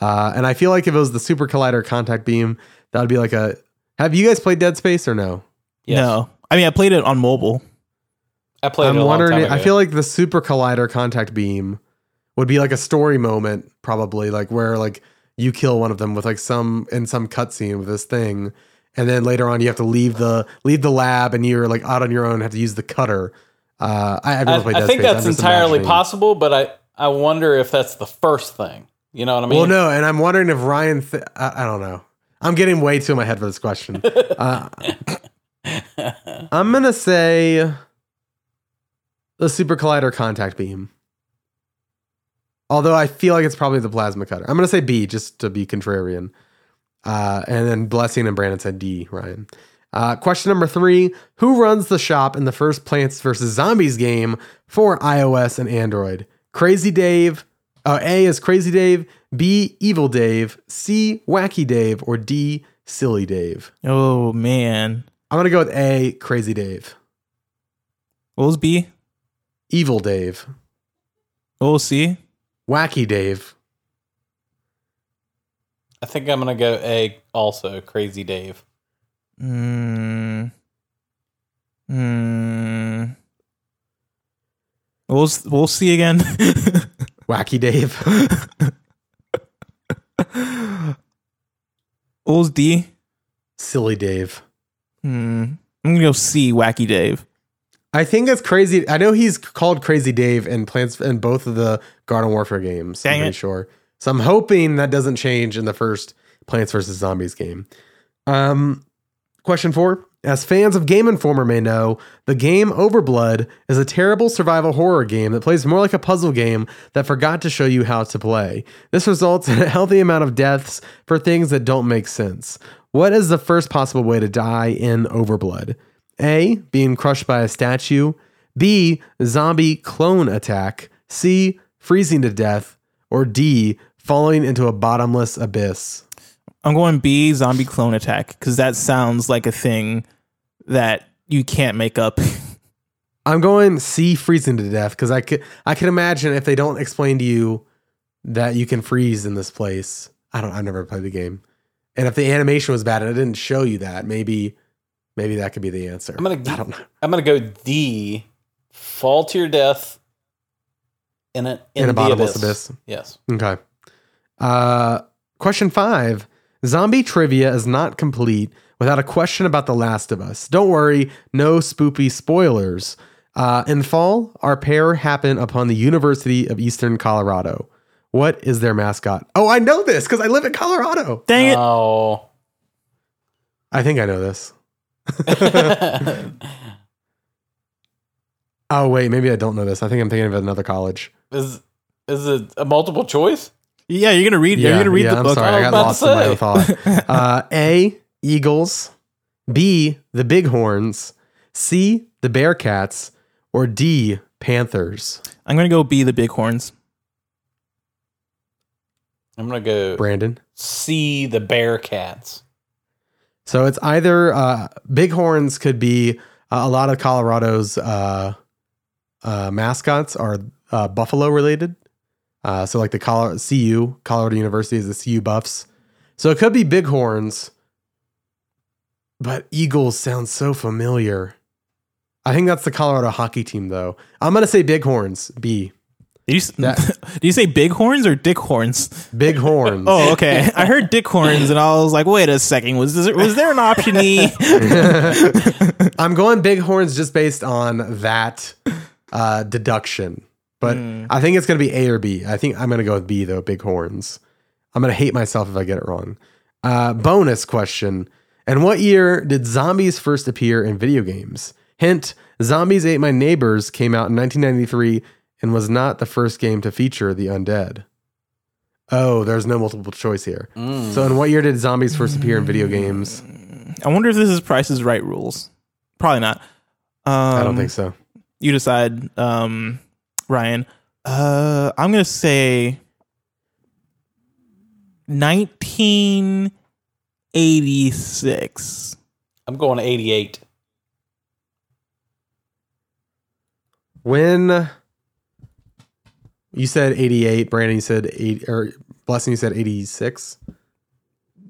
Uh, and I feel like if it was the super collider contact beam, that would be like a have you guys played Dead Space or no? Yes. No, I mean I played it on mobile. I played I'm it a long wondering time I feel like the super collider contact beam would be like a story moment, probably, like where like you kill one of them with like some in some cutscene with this thing. And then later on, you have to leave the leave the lab, and you're like out on your own. and Have to use the cutter. Uh, I, I, I think that's entirely imagining. possible, but I I wonder if that's the first thing. You know what I mean? Well, no, and I'm wondering if Ryan. Th- I, I don't know. I'm getting way too in my head for this question. Uh, I'm gonna say the super collider contact beam. Although I feel like it's probably the plasma cutter. I'm gonna say B just to be contrarian. Uh, and then Blessing and Brandon said D. Ryan. Uh, question number three: Who runs the shop in the first Plants vs Zombies game for iOS and Android? Crazy Dave. Uh, A is Crazy Dave. B Evil Dave. C Wacky Dave. Or D Silly Dave. Oh man, I'm gonna go with A Crazy Dave. what was B? Evil Dave. What was C? Wacky Dave. I think I'm gonna go A also. Crazy Dave. Hmm. Mm. We'll we'll see again. Wacky Dave. what was D? Silly Dave. Hmm. I'm gonna go C. Wacky Dave. I think it's crazy. I know he's called Crazy Dave in Plants in both of the Garden Warfare games. Dang I'm pretty it. sure. So I'm hoping that doesn't change in the first Plants vs Zombies game. Um, question four. As fans of Game Informer may know, the game Overblood is a terrible survival horror game that plays more like a puzzle game that forgot to show you how to play. This results in a healthy amount of deaths for things that don't make sense. What is the first possible way to die in Overblood? A. Being crushed by a statue. B. Zombie clone attack. C. Freezing to death. Or D. Falling into a bottomless abyss. I'm going B. Zombie clone attack because that sounds like a thing that you can't make up. I'm going C. Freezing to death because I could I can imagine if they don't explain to you that you can freeze in this place. I don't. I've never played the game, and if the animation was bad and it didn't show you that, maybe maybe that could be the answer. I'm gonna I don't know. I'm gonna go D. Fall to your death. In a in, In a the bottomless abyss. abyss. Yes. Okay. Uh, question five. Zombie trivia is not complete without a question about The Last of Us. Don't worry, no spoopy spoilers. Uh, in fall, our pair happen upon the University of Eastern Colorado. What is their mascot? Oh, I know this because I live in Colorado. Dang it! Oh. I think I know this. Oh, wait, maybe I don't know this. I think I'm thinking of another college. is is it a multiple choice? Yeah, you're gonna read. you're gonna read yeah, the I'm book. sorry, I I got about lost to in my thought. Uh, A, Eagles. B, the Bighorns. C, the Bearcats. Or D, Panthers. I'm gonna go B. The Bighorns. I'm gonna go Brandon. C the Bearcats. So it's either uh, Bighorns could be uh, a lot of Colorado's uh, uh, mascots are uh, buffalo related. Uh, so like the Colorado CU, Colorado University is the CU Buffs. So it could be Bighorns, but Eagles sounds so familiar. I think that's the Colorado hockey team though. I'm gonna say Bighorns. B. Did you, did you say bighorns or dick horns? Bighorns. Oh, okay. I heard dick horns, and I was like, wait a second. Was there, was there an option E? I'm going Bighorns just based on that uh, deduction. But Hmm. I think it's going to be A or B. I think I'm going to go with B, though, Big horns. I'm going to hate myself if I get it wrong. Uh, bonus question. In what year did zombies first appear in video games? Hint Zombies Ate My Neighbors came out in 1993 and was not the first game to feature the undead. Oh, there's no multiple choice here. Mm. So, in what year did zombies first appear in video games? I wonder if this is Price is Right rules. Probably not. Um, I don't think so. You decide, um, Ryan. Uh, I'm gonna say 1986. I'm going 88. When you said 88, Brandon, you said 8, or Blessing, you said 86.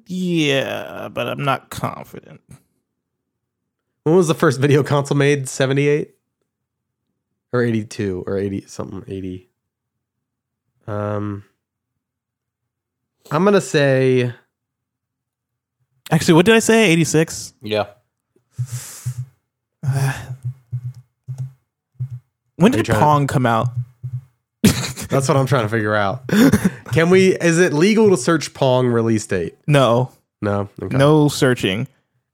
Yeah, but I'm not confident. When was the first video console made? 78? Or 82 or 80 something 80. Um I'm going to say Actually, what did I say? 86. Yeah. When did trying to- Pong come out? that's what I'm trying to figure out. Can we is it legal to search Pong release date? No, No. Okay. no searching.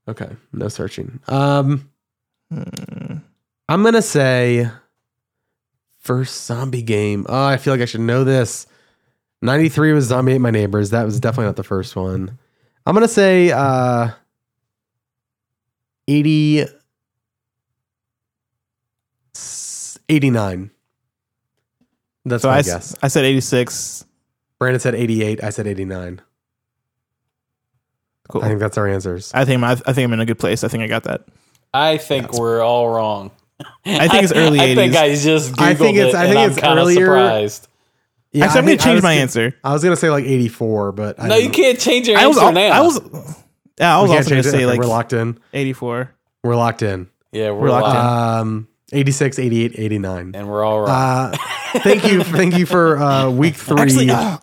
Okay. No searching. Um Hmm. I'm going to say first zombie game. Oh, I feel like I should know this. 93 was Zombie Ate My Neighbors. That was definitely not the first one. I'm going to say uh 80 s- 89. That's So my I, s- guess. I said 86. Brandon said 88. I said 89. Cool. I think that's our answers. I think I'm, I think I'm in a good place. I think I got that. I think we're all wrong. I think it's early I think 80s. I just Googled I think it's- it I and think I'm it's earlier- surprised. Yeah, Actually, I I'm gonna change my gonna- answer. I was going to say like 84, but I No, you didn't- can't change your I was, answer al- now. I was, yeah, I was also gonna say Okay, like we're locked in. 84. We're locked in. yeah, we're, we're locked locked in. Um, 86, 88, 89. and we're all wrong. Uh, thank you, thank you for uh, week three. Actually, uh,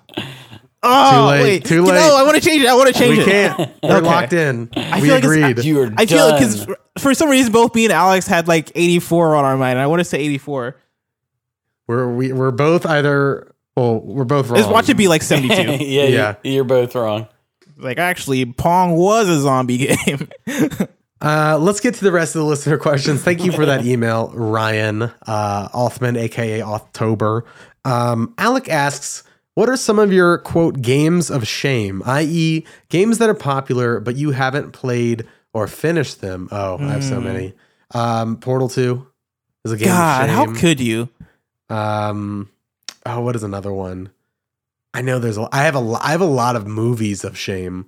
oh, late, wait. too late. No, I want to change it. I want to change we it. can't. We're Okay. locked in. I we feel like agreed. You're I feel like done. because for some reason both me and Alex had like 84 on our mind. I want to say 84. we're we, we're both either. Well, we're both wrong. Let's watch it be like 72. yeah, Yeah. You, you're both wrong. like actually, Pong was a zombie game. Uh, let's get to the rest of the listener questions. Thank you for that email, Ryan uh, Othman, aka October. Um, Alec asks, "What are some of your quote games of shame, i.e., games that are popular but you haven't played or finish them?" Oh, I have so many. Um, Portal Two is a game God, of how could you? um, oh, what is another one? I know there's a. I have a. lo- I have a lot of movies of shame,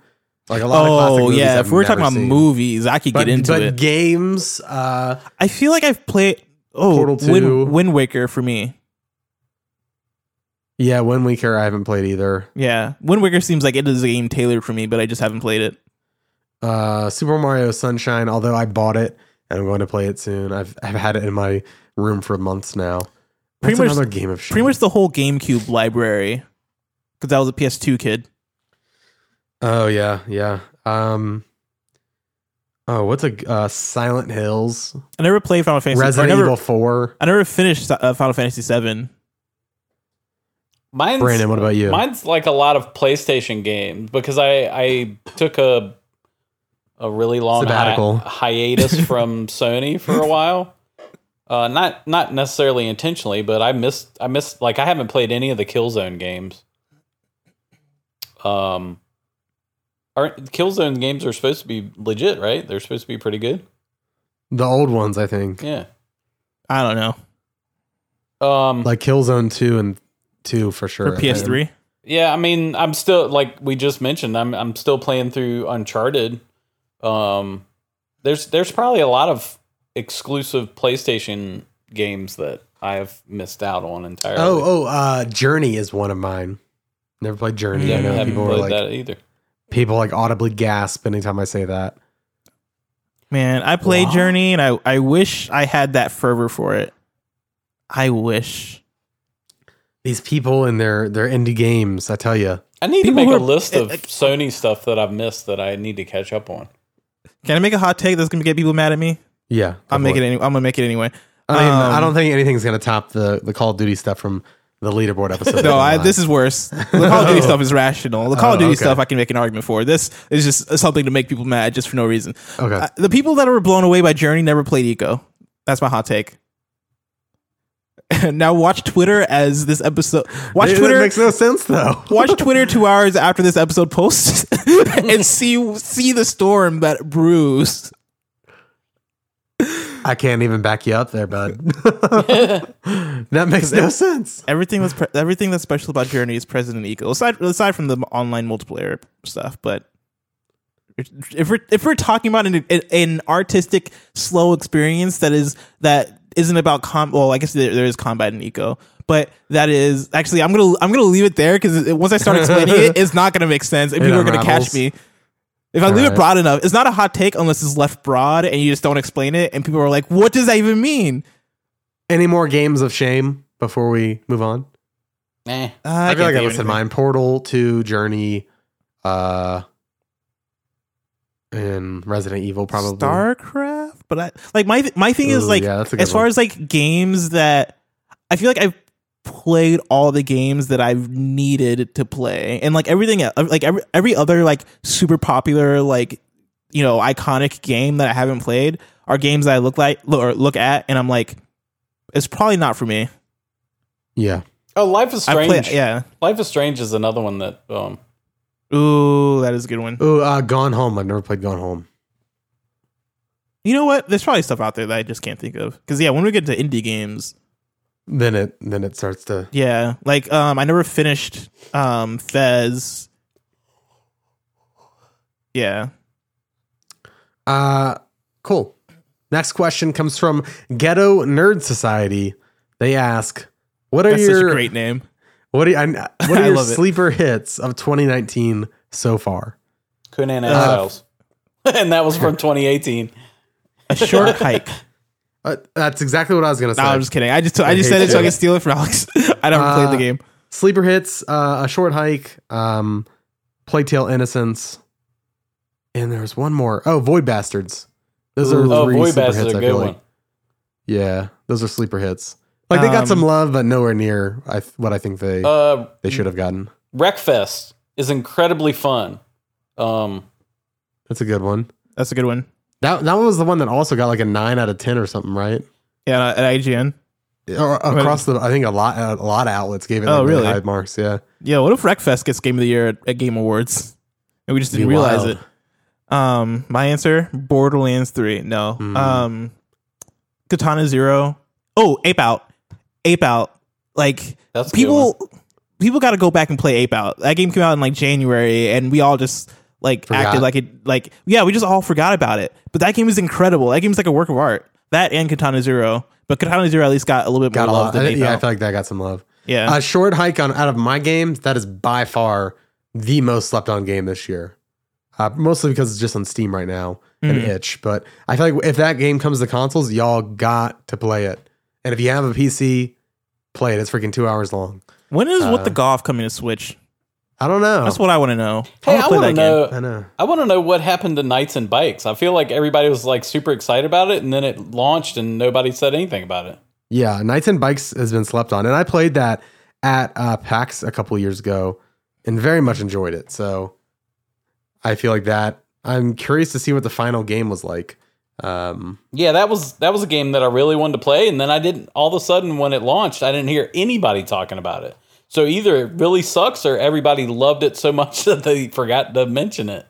like a lot of classic Oh movies yeah, I've if we're talking never about seen. movies, I could but, get into but it. games. Uh, I feel like I've played. Oh, Portal 2. Wind, Wind Waker for me. Yeah, Wind Waker I haven't played either. Yeah, Wind Waker seems like it is a game tailored for me, but I just haven't played it. Uh, Super Mario Sunshine, although I bought it and I'm going to play it soon. I've I've had it in my room for months now. Pretty That's much- another game of shame. Pretty much the whole GameCube library, because I was a PS2 kid. Oh yeah, yeah. Um. Oh, what's a uh, Silent Hills? I never played Final Fantasy. Resident I never, Evil Four. I never finished uh, Final Fantasy Seven. Mine's Brandon, what about you? Mine's like a lot of PlayStation games because I I took a a really long hi- hiatus from Sony for a while. Uh, not not necessarily intentionally, but I missed I missed like I haven't played any of the Killzone games. Um, aren't Killzone games are supposed to be legit, right? They're supposed to be pretty good. The old ones, I think, Yeah. I don't know Um, like Killzone Two and Two for sure. for PS3. Yeah, I mean, I'm still like we just mentioned. I'm I'm still playing through Uncharted. Um, there's there's probably a lot of exclusive PlayStation games that I have missed out on entirely. Oh, oh, uh, Journey is one of mine. Never played Journey. yeah, I I know haven't people were played like that either. people like audibly gasp anytime I say that. Man, I played Wow. Journey, and I I wish I had that fervor for it. I wish. These people and their their indie games, I tell you. I need People to make a list of Sony stuff that I've missed that I need to catch up on. Can I make a hot take that's gonna get people mad at me? Yeah, I'm making it. Any, I'm gonna make it anyway. I mean, Um, I don't think anything's gonna top the the Call of Duty stuff from the leaderboard episode. No, I, this is worse. The Call of Duty stuff is rational. The Call of Oh, Duty okay. stuff I can make an argument for. This is just something to make people mad just for no reason. okay. Uh, the people that were blown away by Journey never played Ico. That's my hot take. now watch Twitter as this episode. Watch It- Twitter. It makes no sense though. watch Twitter two hours after this episode posts and see see the storm that brews. I can't even back you up there, bud. that makes no sense. Everything that's pre- everything that's special about Journey is present in Ico, aside aside from the online multiplayer stuff. But if we're if we're talking about an an artistic slow experience that is that isn't about com, well, I guess there, there is combat in Ico, but that is actually I'm gonna I'm gonna leave it there because once I start explaining it, it's not gonna make sense, and people are gonna catch me. If I leave it broad enough, it's not a hot take unless it's left broad and you just don't explain it, and people are like, "What does that even mean?" Any more games of shame before we move on? Eh. I, feel like I listed mine. Portal 2, Journey, uh, and Resident Evil probably. StarCraft, but I like my my thing is like yeah, that's a good as far one. as like games that I feel like I've played all the games that I've needed to play, and like everything, like every every other like super popular like you know iconic game that I haven't played are games that I look like look, or look at, and I'm like, it's probably not for me. Yeah. Oh, Life is Strange. play, yeah. Life is Strange is another one that um Ooh, that is a good one. Ooh, uh, Gone Home. I've never played Gone Home. You know what? There's probably stuff out there that I just can't think of. Because yeah, when we get to indie games, Then it then it starts to. Yeah, like um, I never finished um Fez. Yeah, Uh, cool. Next question comes from Ghetto Nerd Society. They ask, "What are that's your such a great name. what are I, what I are your love it. sleeper hits of 2019 so far?" Conan Uh, and that was from 2018. A short hike. Uh, that's exactly what I was gonna say. No, I'm just kidding. I just I, I just said it so I can steal it from Alex. I never played Uh, the game. Sleeper hits, uh, a short hike, um, Plague Innocence, and there's one more. Oh, Void Bastards. Those are Oh, three Void sleeper Bastards hits. is a I good feel one. like. Yeah, those are sleeper hits. Like they got Um, some love, but nowhere near I th- what I think they Uh, they should have gotten. Wreckfest is incredibly fun. Um, That's a good one. That's a good one. That that one was the one that also got like a nine out of ten or something, right? Yeah, at IGN. Or across the, I think a lot a lot of outlets gave it. Oh, like really? High marks, yeah. Yeah, what if Wreckfest gets Game of the Year at, at Game Awards, and we just didn't realize wild. it? Um, my answer: Borderlands Three. No. Hmm. Um, Katana Zero. Oh, Ape Out. Ape Out. Like that's a good one. people people got to go back and play Ape Out. That game came out in like January, and we all just like Forgot. acted like it. Like yeah, we just all forgot about it. But that game is incredible. That game is like a work of art. That and Katana Zero, but Katana Zero at least got a little bit Got more love than I- yeah, I feel like that got some love. yeah, A short hike on out of my games, that is by far the most slept on game this year. Uh, mostly because it's just on Steam right now and Mhm. itch. But I feel like if that game comes to consoles, y'all got to play it. And if you have a PC, play it. It's freaking two hours long. when is what uh, the golf coming to Switch? I don't know. That's what I want to know. Hey, wanna I want to that game. know. I know. I want to know what happened to Knights and Bikes. I feel like everybody was like super excited about it, and then it launched, and nobody said anything about it. Yeah, Knights and Bikes has been slept on, and I played that at uh, PAX a couple years ago, and very much enjoyed it. So I feel like that. I'm curious to see what the final game was like. Um, Yeah, that was that was a game that I really wanted to play, and then I didn't. All of a sudden, when it launched, I didn't hear anybody talking about it. So either it really sucks, or everybody loved it so much that they forgot to mention it.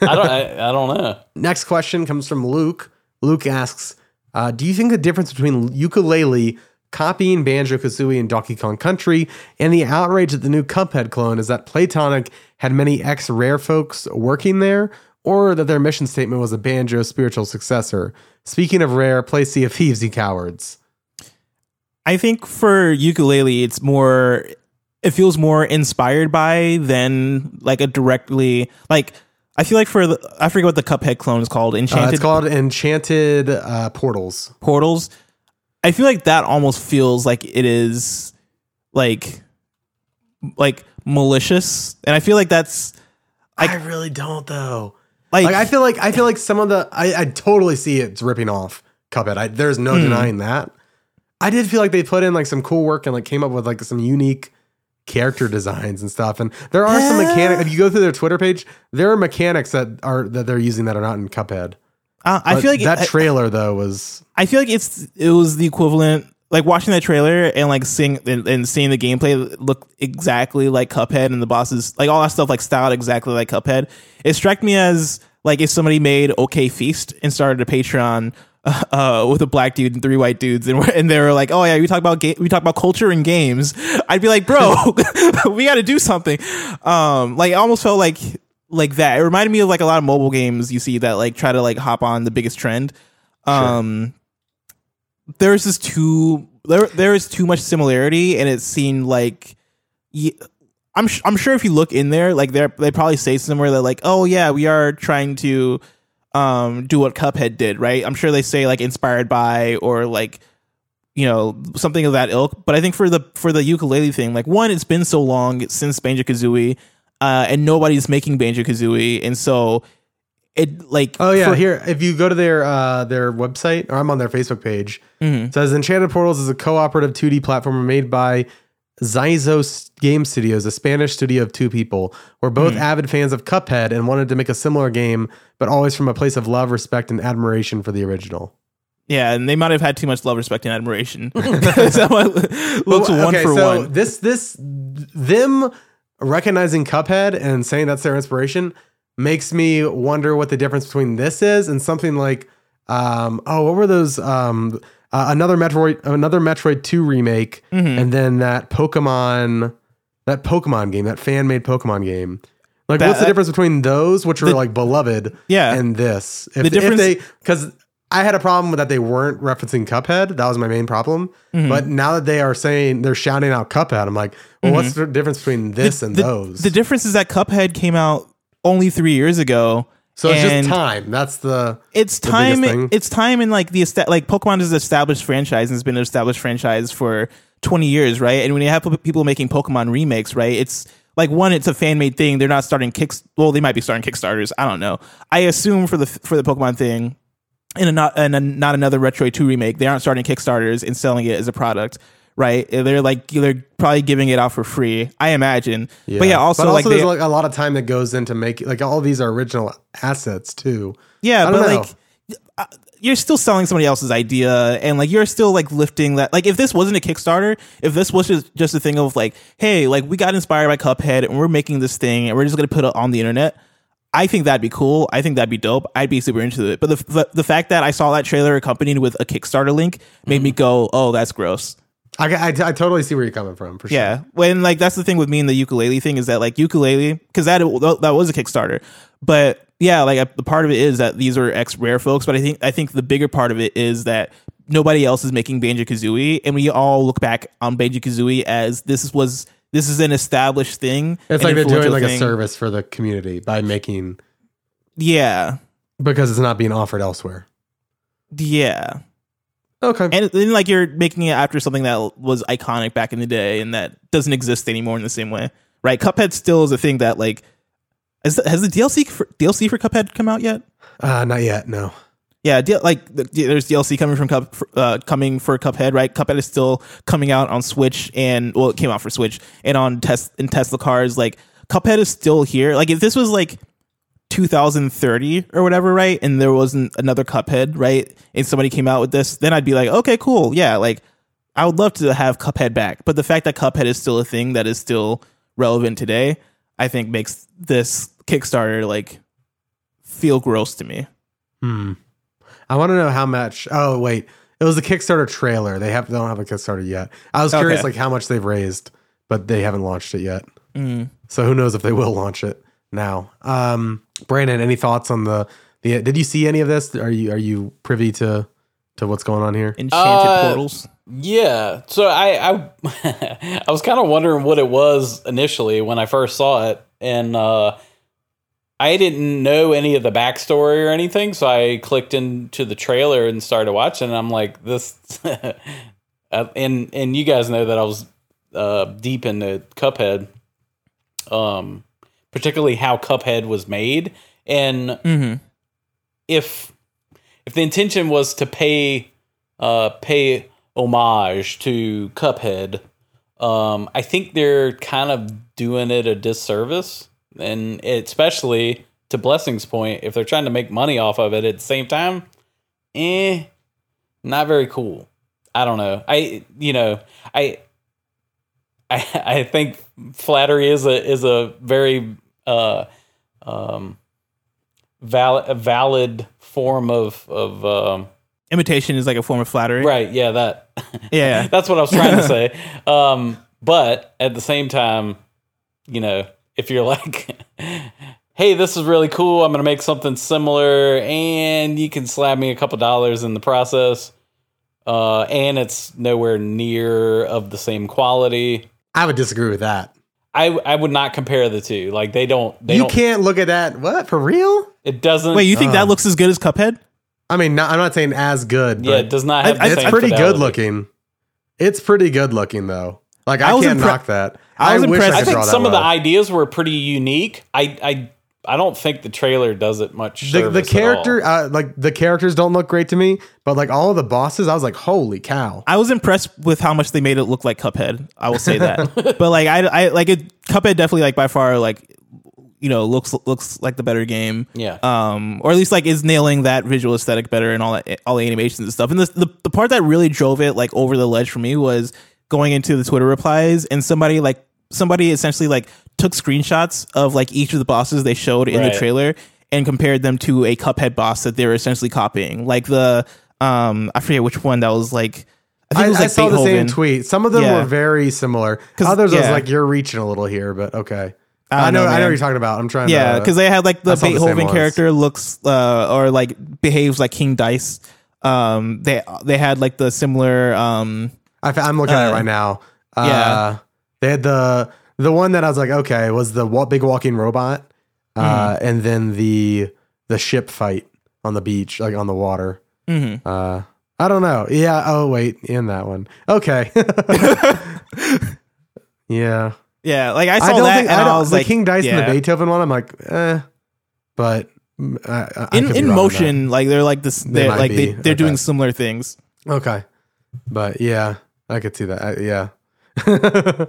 I don't. I, I don't know. next question comes from Luke. Luke asks, uh, "Do you think the difference between Yooka-Laylee copying Banjo Kazooie and Donkey Kong Country and the outrage at the new Cuphead clone is that Playtonic had many ex Rare folks working there, or that their mission statement was a Banjo spiritual successor? Speaking of Rare, play Sea of Thieves, you cowards." I think for Yooka-Laylee, it's more. It feels more inspired by than like a directly like. I feel like for the I forget what the Cuphead clone is called. Uh, Enchanted it's called Enchanted uh, Portals. Portals. I feel like that almost feels like it is like like malicious, and I feel like that's I really don't though. like, Like I feel like I feel like some of the I, I totally see it's ripping off Cuphead. I, there's no Hmm. denying that. I did feel like they put in like some cool work and like came up with like some unique character designs and stuff. And there are some mechanics. If you go through their Twitter page, there are mechanics that are that they're using that are not in Cuphead. uh, I feel like that I, trailer though was I feel like it's it was the equivalent like watching that trailer and like seeing and, and seeing the gameplay look exactly like Cuphead and the bosses like all that stuff like styled exactly like Cuphead. It struck me as like if somebody made OK Feast and started a Patreon uh, with a black dude and three white dudes, and, and they were like, "Oh yeah, we talk about ga- we talk about culture and games." I'd be like, "Bro, we got to do something." Um, like, it almost felt like like that. It reminded me of like a lot of mobile games you see that like try to like hop on the biggest trend. Um, there's just too there there is too much similarity, and it seemed like. I'm sh- I'm sure if you look in there, like they they probably say somewhere that like, oh yeah, we are trying to um do what Cuphead did, right? I'm sure they say like inspired by or like you know something of that ilk. But I think for the for the Yooka-Laylee thing, like one, it's been so long since Banjo Kazooie, uh, and nobody's making Banjo Kazooie, and so it like Oh yeah, for- here if you go to their uh, their website or I'm on their Facebook page, Mm-hmm. it says Enchanted Portals is a cooperative 2D platformer made by Xixo Game Studios, a Spanish studio of two people. We're both Mm-hmm. avid fans of Cuphead and wanted to make a similar game, but always from a place of love, respect, and admiration for the original. yeah, and they might have had too much love, respect, and admiration. it looks Well, one okay, for so one. This this them recognizing Cuphead and saying that's their inspiration makes me wonder what the difference between this is and something like um oh what were those um uh, another Metroid another Metroid 2 remake Mm-hmm. and then that Pokemon that Pokemon game that fan made Pokemon game like That- what's the difference between those which are the- like beloved Yeah. and this if, The difference- if they because I had a problem with that they weren't referencing Cuphead. That was my main problem. Mm-hmm. But now that they are saying they're shouting out Cuphead, I'm like, well, what's the difference between this and the, those? the difference is that Cuphead came out only three years ago. So it's and just time. That's the It's the time. It's time in like the like Pokemon is an established franchise and has been an established franchise for twenty years, right? And when you have people making Pokemon remakes, right? It's like one, it's a fan made thing. They're not starting kicks. Well, they might be starting Kickstarters. I don't know. I assume for the for the Pokemon thing, in a not and a, not another Retro Two remake, they aren't starting Kickstarters and selling it as a product. Right, they're like they're probably giving it out for free. I imagine, but yeah, also, but like also they, there's like a lot of time that goes into making like all these are original assets too. Yeah, but don't like uh, you're still selling somebody else's idea and like you're still like lifting that like if this wasn't a Kickstarter, if this was just, just a thing of like, hey, like we got inspired by Cuphead and we're making this thing and we're just gonna put it on the internet, I think that'd be cool. I think that'd be dope. I'd be super into it. But the the, the fact that I saw that trailer accompanied with a Kickstarter link made me go, oh, that's gross. I, I, I totally see where you're coming from for sure. Yeah, when like that's the thing with me and the Yooka-Laylee thing is that like Yooka-Laylee because that that was a Kickstarter, but yeah, like the part of it is that these are ex rare folks, but I think I think the bigger part of it is that nobody else is making Banjo Kazooie, and we all look back on Banjo Kazooie as this was this is an established thing. It's like they're doing like a service for the community by making Yeah, because it's not being offered elsewhere. yeah, Okay. and then like you're making it after something that was iconic back in the day and that doesn't exist anymore in the same way, right? Cuphead still is a thing that like. Has the, has the DLC for, DLC for Cuphead come out yet? uh, not yet. No. Yeah, like the, there's DLC coming from Cup, uh, coming for Cuphead, right? Cuphead is still coming out on Switch, and well, it came out for Switch and on test in Tesla cars. Like Cuphead is still here. Like if this was like 2030 or whatever, right? And there wasn't another Cuphead, right? And somebody came out with this, then I'd be like, okay, cool, yeah. Like I would love to have Cuphead back, but the fact that Cuphead is still a thing that is still relevant today, I think makes this Kickstarter like feel gross to me. Hmm. I want to know how much. Oh wait, it was a Kickstarter trailer. They have they don't have a Kickstarter yet. I was curious Okay. like how much they've raised, but they haven't launched it yet. Mm. So who knows if they will launch it now? Um, Brandon, any thoughts on the the? Did you see any of this? Are you are you privy to to what's going on here? Enchanted Uh, portals. Yeah. So I I, I was kind of wondering what it was initially when I first saw it, and uh, I didn't know any of the backstory or anything. So I clicked into the trailer and started watching. And I'm like, this, uh, and and you guys know that I was uh, deep into Cuphead, um, particularly how Cuphead was made, and Mm-hmm. if if the intention was to pay uh pay homage to Cuphead, um, I think they're kind of doing it a disservice, and especially to Blessing's point, if they're trying to make money off of it at the same time, eh, not very cool. I don't know. I you know I I I think flattery is a is a very uh um valid a valid form of of um Imitation is like a form of flattery. right yeah that Yeah. that's what I was trying to say. Um, but at the same time, you know, if you're like, hey, this is really cool, I'm going to make something similar, and you can slap me a couple dollars in the process, uh, and it's nowhere near of the same quality. I would disagree with that. I, I would not compare the two. Like they don't. They you don't. can't look at that. What for real? It doesn't. Wait, you think Oh. that um, looks as good as Cuphead? I mean, not, I'm not saying as good. Yeah, but it does not have. I- the it's same pretty fidelity. good looking. It's pretty good looking though. Like I, I was can't impre- knock that. I was wish impressed- I, I could think draw that some of the ideas were pretty unique. I I I don't think the trailer does it much. the, the service at all. character uh, like the characters don't look great to me but like all of the bosses i was like holy cow I was impressed with how much they made it look like Cuphead. I will say that. but like I, I like it. Cuphead definitely like by far like you know looks looks like the better game. Yeah. Um, or at least like is nailing that visual aesthetic better and all that all the animations and stuff. And the the, the part that really drove it like over the ledge for me was going into the Twitter replies and somebody like somebody essentially like took screenshots of like each of the bosses they showed in the trailer and compared them to a Cuphead boss that they were essentially copying. Like the um I forget which one that was like I think i, it was I like saw the same tweet some of them Yeah. were very similar Because others i was like you're reaching a little here but okay I i know don't know, i know what you're talking about i'm trying Yeah, to because they had like the I saw the same Beethoven ones. character looks uh, or like behaves like King Dice. Um, they they had like the similar. Um, I, am looking at it uh, right now uh, yeah. they had the the one that i was like okay was the wa- big walking robot uh, Hmm. and then the the ship fight on the beach like on the water mhm. Uh, I don't know. Yeah. Oh, wait. In that one. Okay. yeah. yeah, like I I saw don't that think and I I, don't, was the like, King Dice yeah. and the Beethoven one. I'm like, eh. But mm, I, I in in motion, like they're like this. They're like they, they're Okay. doing similar things. Okay. But yeah, I could see that. I, yeah.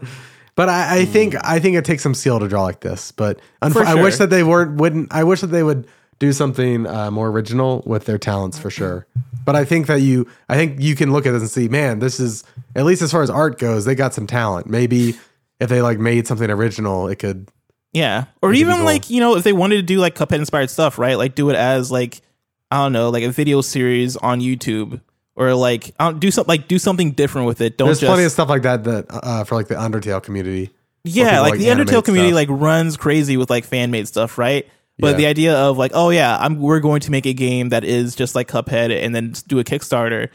but I, I think I think it takes some skill to draw like this. But unf- For I wish that they weren't. Wouldn't. I wish that they would do something uh, more original with their talents for sure. But I think that you, I think you can look at this and see, man, this is at least as far as art goes, they got some talent. Maybe if they like made something original, it could. Yeah, or even cool. like you know if they wanted to do like Cuphead inspired stuff, right? Like do it as like I don't know, like a video series on YouTube, or like do something like do something different with it. Don't There's just plenty of stuff like that that uh, for like the Undertale community. Yeah, like, like, the Undertale community stuff. like runs crazy with like fan made stuff, right? But Yeah. the idea of like, oh yeah, I'm we're going to make a game that is just like Cuphead and then do a Kickstarter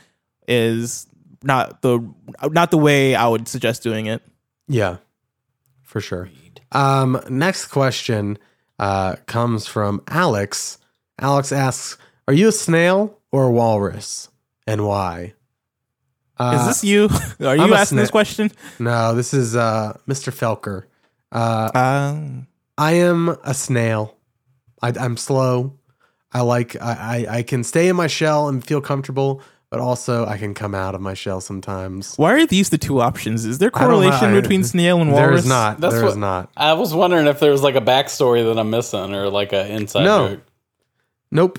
is not the not the way I would suggest doing it. Yeah, for sure. Um, next question uh, comes from Alex. Alex asks, "Are you a snail or a walrus, and why?" Uh, Is this you? Are you I'm a asking this question? no? This is uh, Mr. Felker. Uh, Um, I am a snail. I, I'm slow. I like. I, I I can stay in my shell and feel comfortable, but also I can come out of my shell sometimes. why are these the two options? Is there I don't correlation I- between snail and There walrus? is not. That's There is what- not. I was wondering if there was like a backstory that I'm missing or like an inside No. joke. Nope.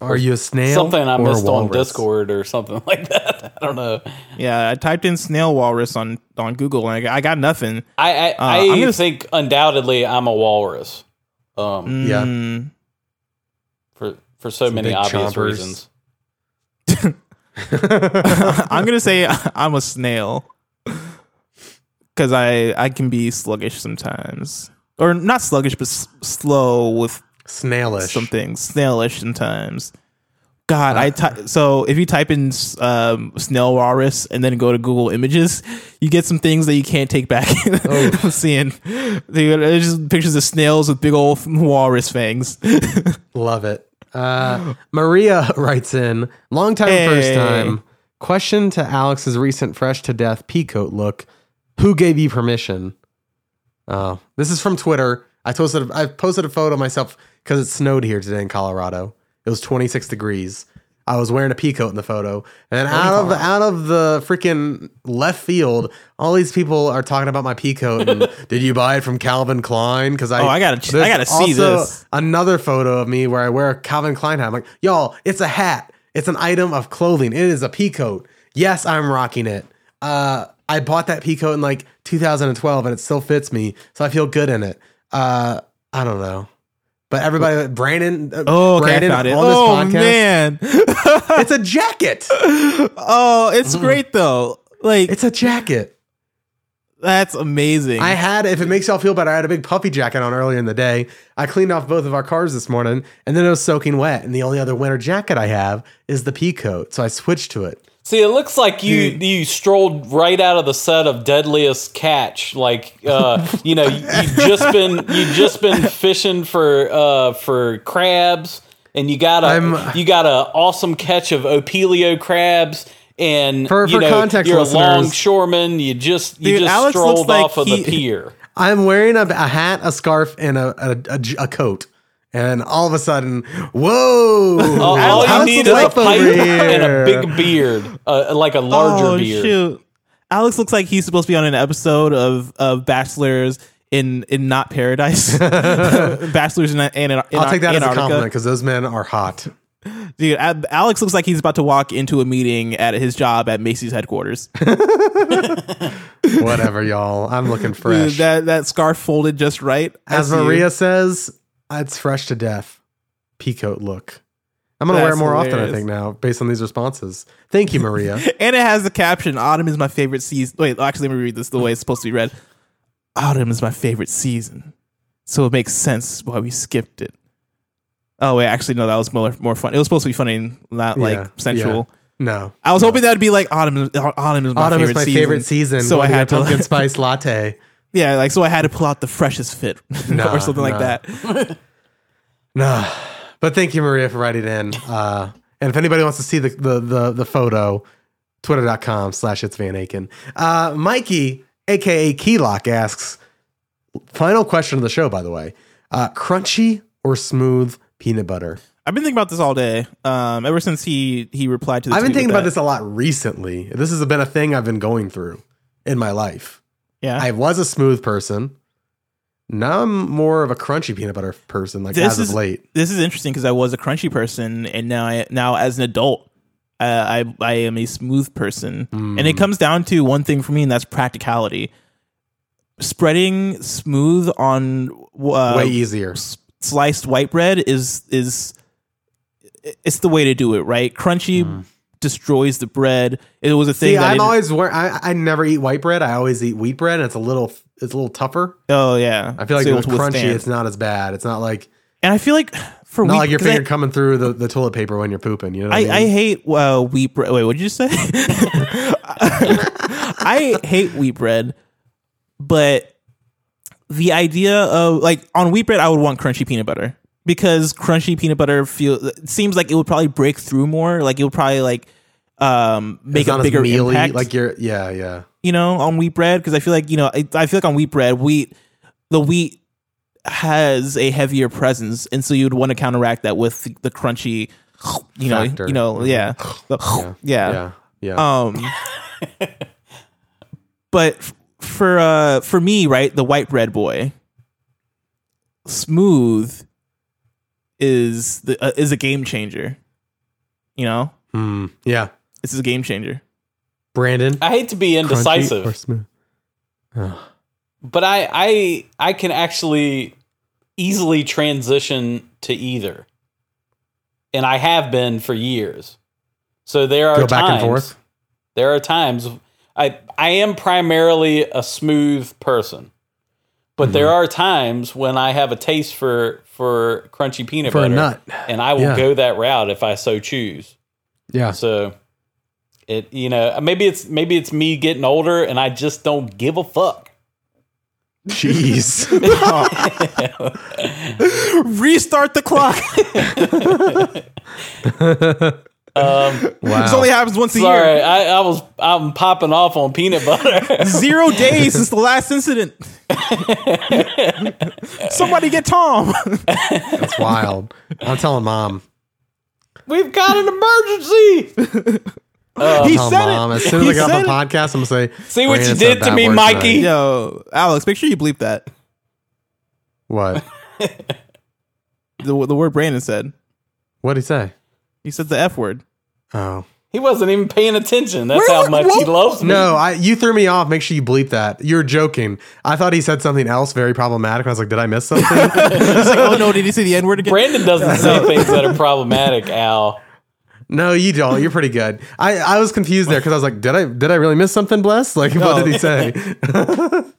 Are you a snail? Something I or a missed on? Discord or something like that. I don't know. Yeah, I typed in snail walrus on on Google and I got, I got nothing. I I, I I'm gonna s- think undoubtedly I'm a walrus. Um, Yeah. Mm, for for so Some many obvious chompers. reasons. I'm gonna say I'm a snail because I I can be sluggish sometimes, or not sluggish, but s- slow with Snailish. some things, snailish sometimes. God, I ty- so if you type in um, snail walrus and then go to Google Images, you get some things that you can't take back. I'm seeing there's just pictures of snails with big old walrus fangs. Love it. Uh, Maria writes in, long time, first time. Question to Alex's recent fresh to death peacoat look. Who gave you permission? Oh, this is from Twitter. I posted I posted a photo of myself because it snowed here today in Colorado. It was 26 degrees. I was wearing a pea coat in the photo, and then out of out of the freaking left field, all these people are talking about my peacoat. And did you buy it from Calvin Klein? Because I Oh, I gotta- I gotta see also this. Another photo of me where I wear a Calvin Klein hat. I'm like, y'all, it's a hat. It's an item of clothing. It is a pea coat. Yes, I'm rocking it. Uh, I bought that pea coat in like 2012 and it still fits me, so I feel good in it. Uh, I don't know. But everybody, Brandon, uh, Oh, okay, Brandon I found it. on this Oh podcast, man. it's a jacket. oh, it's great though. Like It's a jacket. that's amazing. I had, if it makes y'all feel better, I had a big puffy jacket on earlier in the day. I cleaned off both of our cars this morning, and then it was soaking wet. And the only other winter jacket I have is the pea coat, so I switched to it. See, it looks like you you strolled right out of the set of Deadliest Catch. Like, uh, you know, you, you've just been you just been fishing for uh, for crabs, and you got a I'm- you got a awesome catch of Opilio crabs. And For- you for know, context, you're a longshoreman. You just you Dude, just Alex strolled like off of he- the pier. I'm wearing a, a hat, a scarf, and a a coat. And all of a sudden, whoa! All, all you Alex need is is a up over pipe and a big beard, uh, like a larger oh beard. shoot. Alex looks like he's supposed to be on an episode of of Bachelors in in not paradise. Bachelors in, in, in I'll take that as a Antarctica. compliment because those men are hot. Dude, Alex looks like he's about to walk into a meeting at his job at Macy's headquarters. Whatever, y'all. I'm looking Dude, fresh. that that scarf folded just right. I As see you. Maria says, Ah, it's fresh to death. Peacoat look. I'm gonna wear it That's more often, I think, now, based on these responses. Thank you, Maria. and it has the caption autumn is my favorite season wait actually let me read this the way it's supposed to be read autumn is my favorite season so it makes sense why we skipped it oh wait actually no that was more, more fun it was supposed to be funny not like Yeah, sensual no. i was hoping that would be like autumn is- autumn is my Autumn favorite is my season favorite season. so i had to pumpkin spice latte. Yeah like so i had to pull out the freshest fit Nah, or something like nah. that No. But thank you, Maria, for writing in. Uh, and if anybody wants to see the the the, the photo, twitter.com slash it's Van Aken. Uh, Mikey, aka Keylock, asks, final question of the show, by the way. Uh, crunchy or smooth peanut butter? i've been thinking about this all day um ever since he he replied to the I've been tweet thinking with about that. this a lot recently. This has been a thing I've been going through in my life. Yeah I was a smooth person. Now I'm more of a crunchy peanut butter person, like This as is- of late. this is interesting because I was a crunchy person, and now I, now as an adult, uh, I I am a smooth person, and Hmm. it comes down to one thing for me, and that's practicality. Spreading smooth on uh, Way easier. s- sliced white bread is is it's the way to do it, right? Crunchy destroys the bread. It was a thing. See, that I'm always I, I never eat white bread. I always eat wheat bread, and it's a little it's a little tougher. oh yeah, I feel like So to crunchy, withstand. it's not as bad. It's not like and I feel like for not wheat, like your 'cause I- coming through the, the toilet paper when you're pooping. You know, what I, I, mean? I hate uh, wheat bread. Wait, what did you say? I hate wheat bread, but the idea of like on wheat bread, I would want crunchy peanut butter because crunchy peanut butter feel seems like it would probably break through more. Like it would probably like um make a bigger mealy. impact. Like you're, yeah, yeah. you know, on wheat bread because I feel like you know I, I feel like on wheat bread, wheat the wheat has a heavier presence, and so you would want to counteract that with the, the crunchy, you know, Factor. you know, yeah, The- yeah. Yeah, yeah. Um, but for uh for me, right, the white bread boy, smooth is the uh, is a game changer. You know, Hmm, yeah. This is a game changer. Brandon, I hate to be indecisive. or smooth? but I I I can actually easily transition to either, and I have been for years. So there are Go back times, and forth. There are times I I am primarily a smooth person, but there Mm-hmm. are times when I have a taste for for crunchy peanut For a butter, nut. and I will Yeah. go that route if I so choose. Yeah. So. It you know maybe it's maybe it's me getting older and I just don't give a fuck. Jeez. Restart the clock. Um, wow. this only happens once a Sorry, year. I, I was I'm popping off on peanut butter. Zero days since the last incident. Somebody get Tom. That's wild. I'm telling mom. We've got an emergency. Oh, he Tell said mom. it. As soon as He I get off the podcast, I'm gonna say. See what you did to me, Mikey?" tonight." Yo, Alex, make sure you bleep that. What? The, the word Brandon said. What'd he say? He said the F word. Oh. He wasn't even paying attention. That's Where- how much he loves me. No, I you threw me off. Make sure you bleep that. You're joking. I thought he said something else very problematic. I was like, did I miss something? He's like, oh no, did you say the N word again? Brandon doesn't say things that are problematic, Al. No, you don't. You're pretty good. I, I was confused there because I was like, did I did I really miss something, Bless? Like, what did he say? no,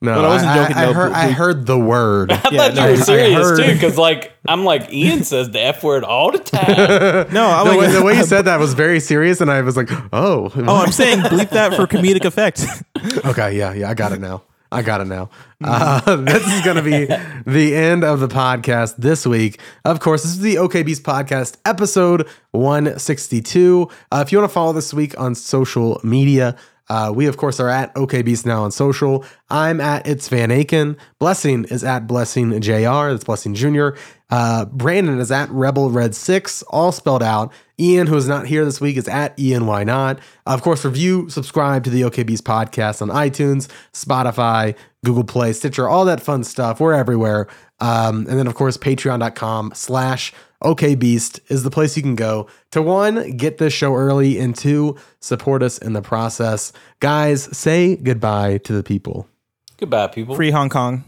But I wasn't joking, I, though. heard, I heard the word. I Yeah, thought no, you were I- I serious heard- too, because like I'm like Ian says the f word all the time. no, I'm the, like, way, the way you said that was very serious, and I was like, oh, oh, I'm saying bleep that for comedic effect. Okay, yeah, yeah, I got it now. I got it now. Uh, this is going to be the end of the podcast this week. Of course, this is the OK Beast podcast, episode 162. Uh, if you want to follow this week on social media, uh, we of course are at OK Beast now on social. I'm at It's Van Aken. Blessing is at Blessing Jr. That's Blessing Jr. Uh, Brandon is at Rebel Red Six, all spelled out. Ian, who is not here this week, is at Ian Why Not. Of course, review, subscribe to the OK Beast podcast on iTunes, Spotify, Google Play, Stitcher, all that fun stuff. We're everywhere. Um, and then, of course, patreon.com slash OKBeast is the place you can go to one, get this show early, and two, support us in the process. Guys, say goodbye to the people. Goodbye, people. Free Hong Kong.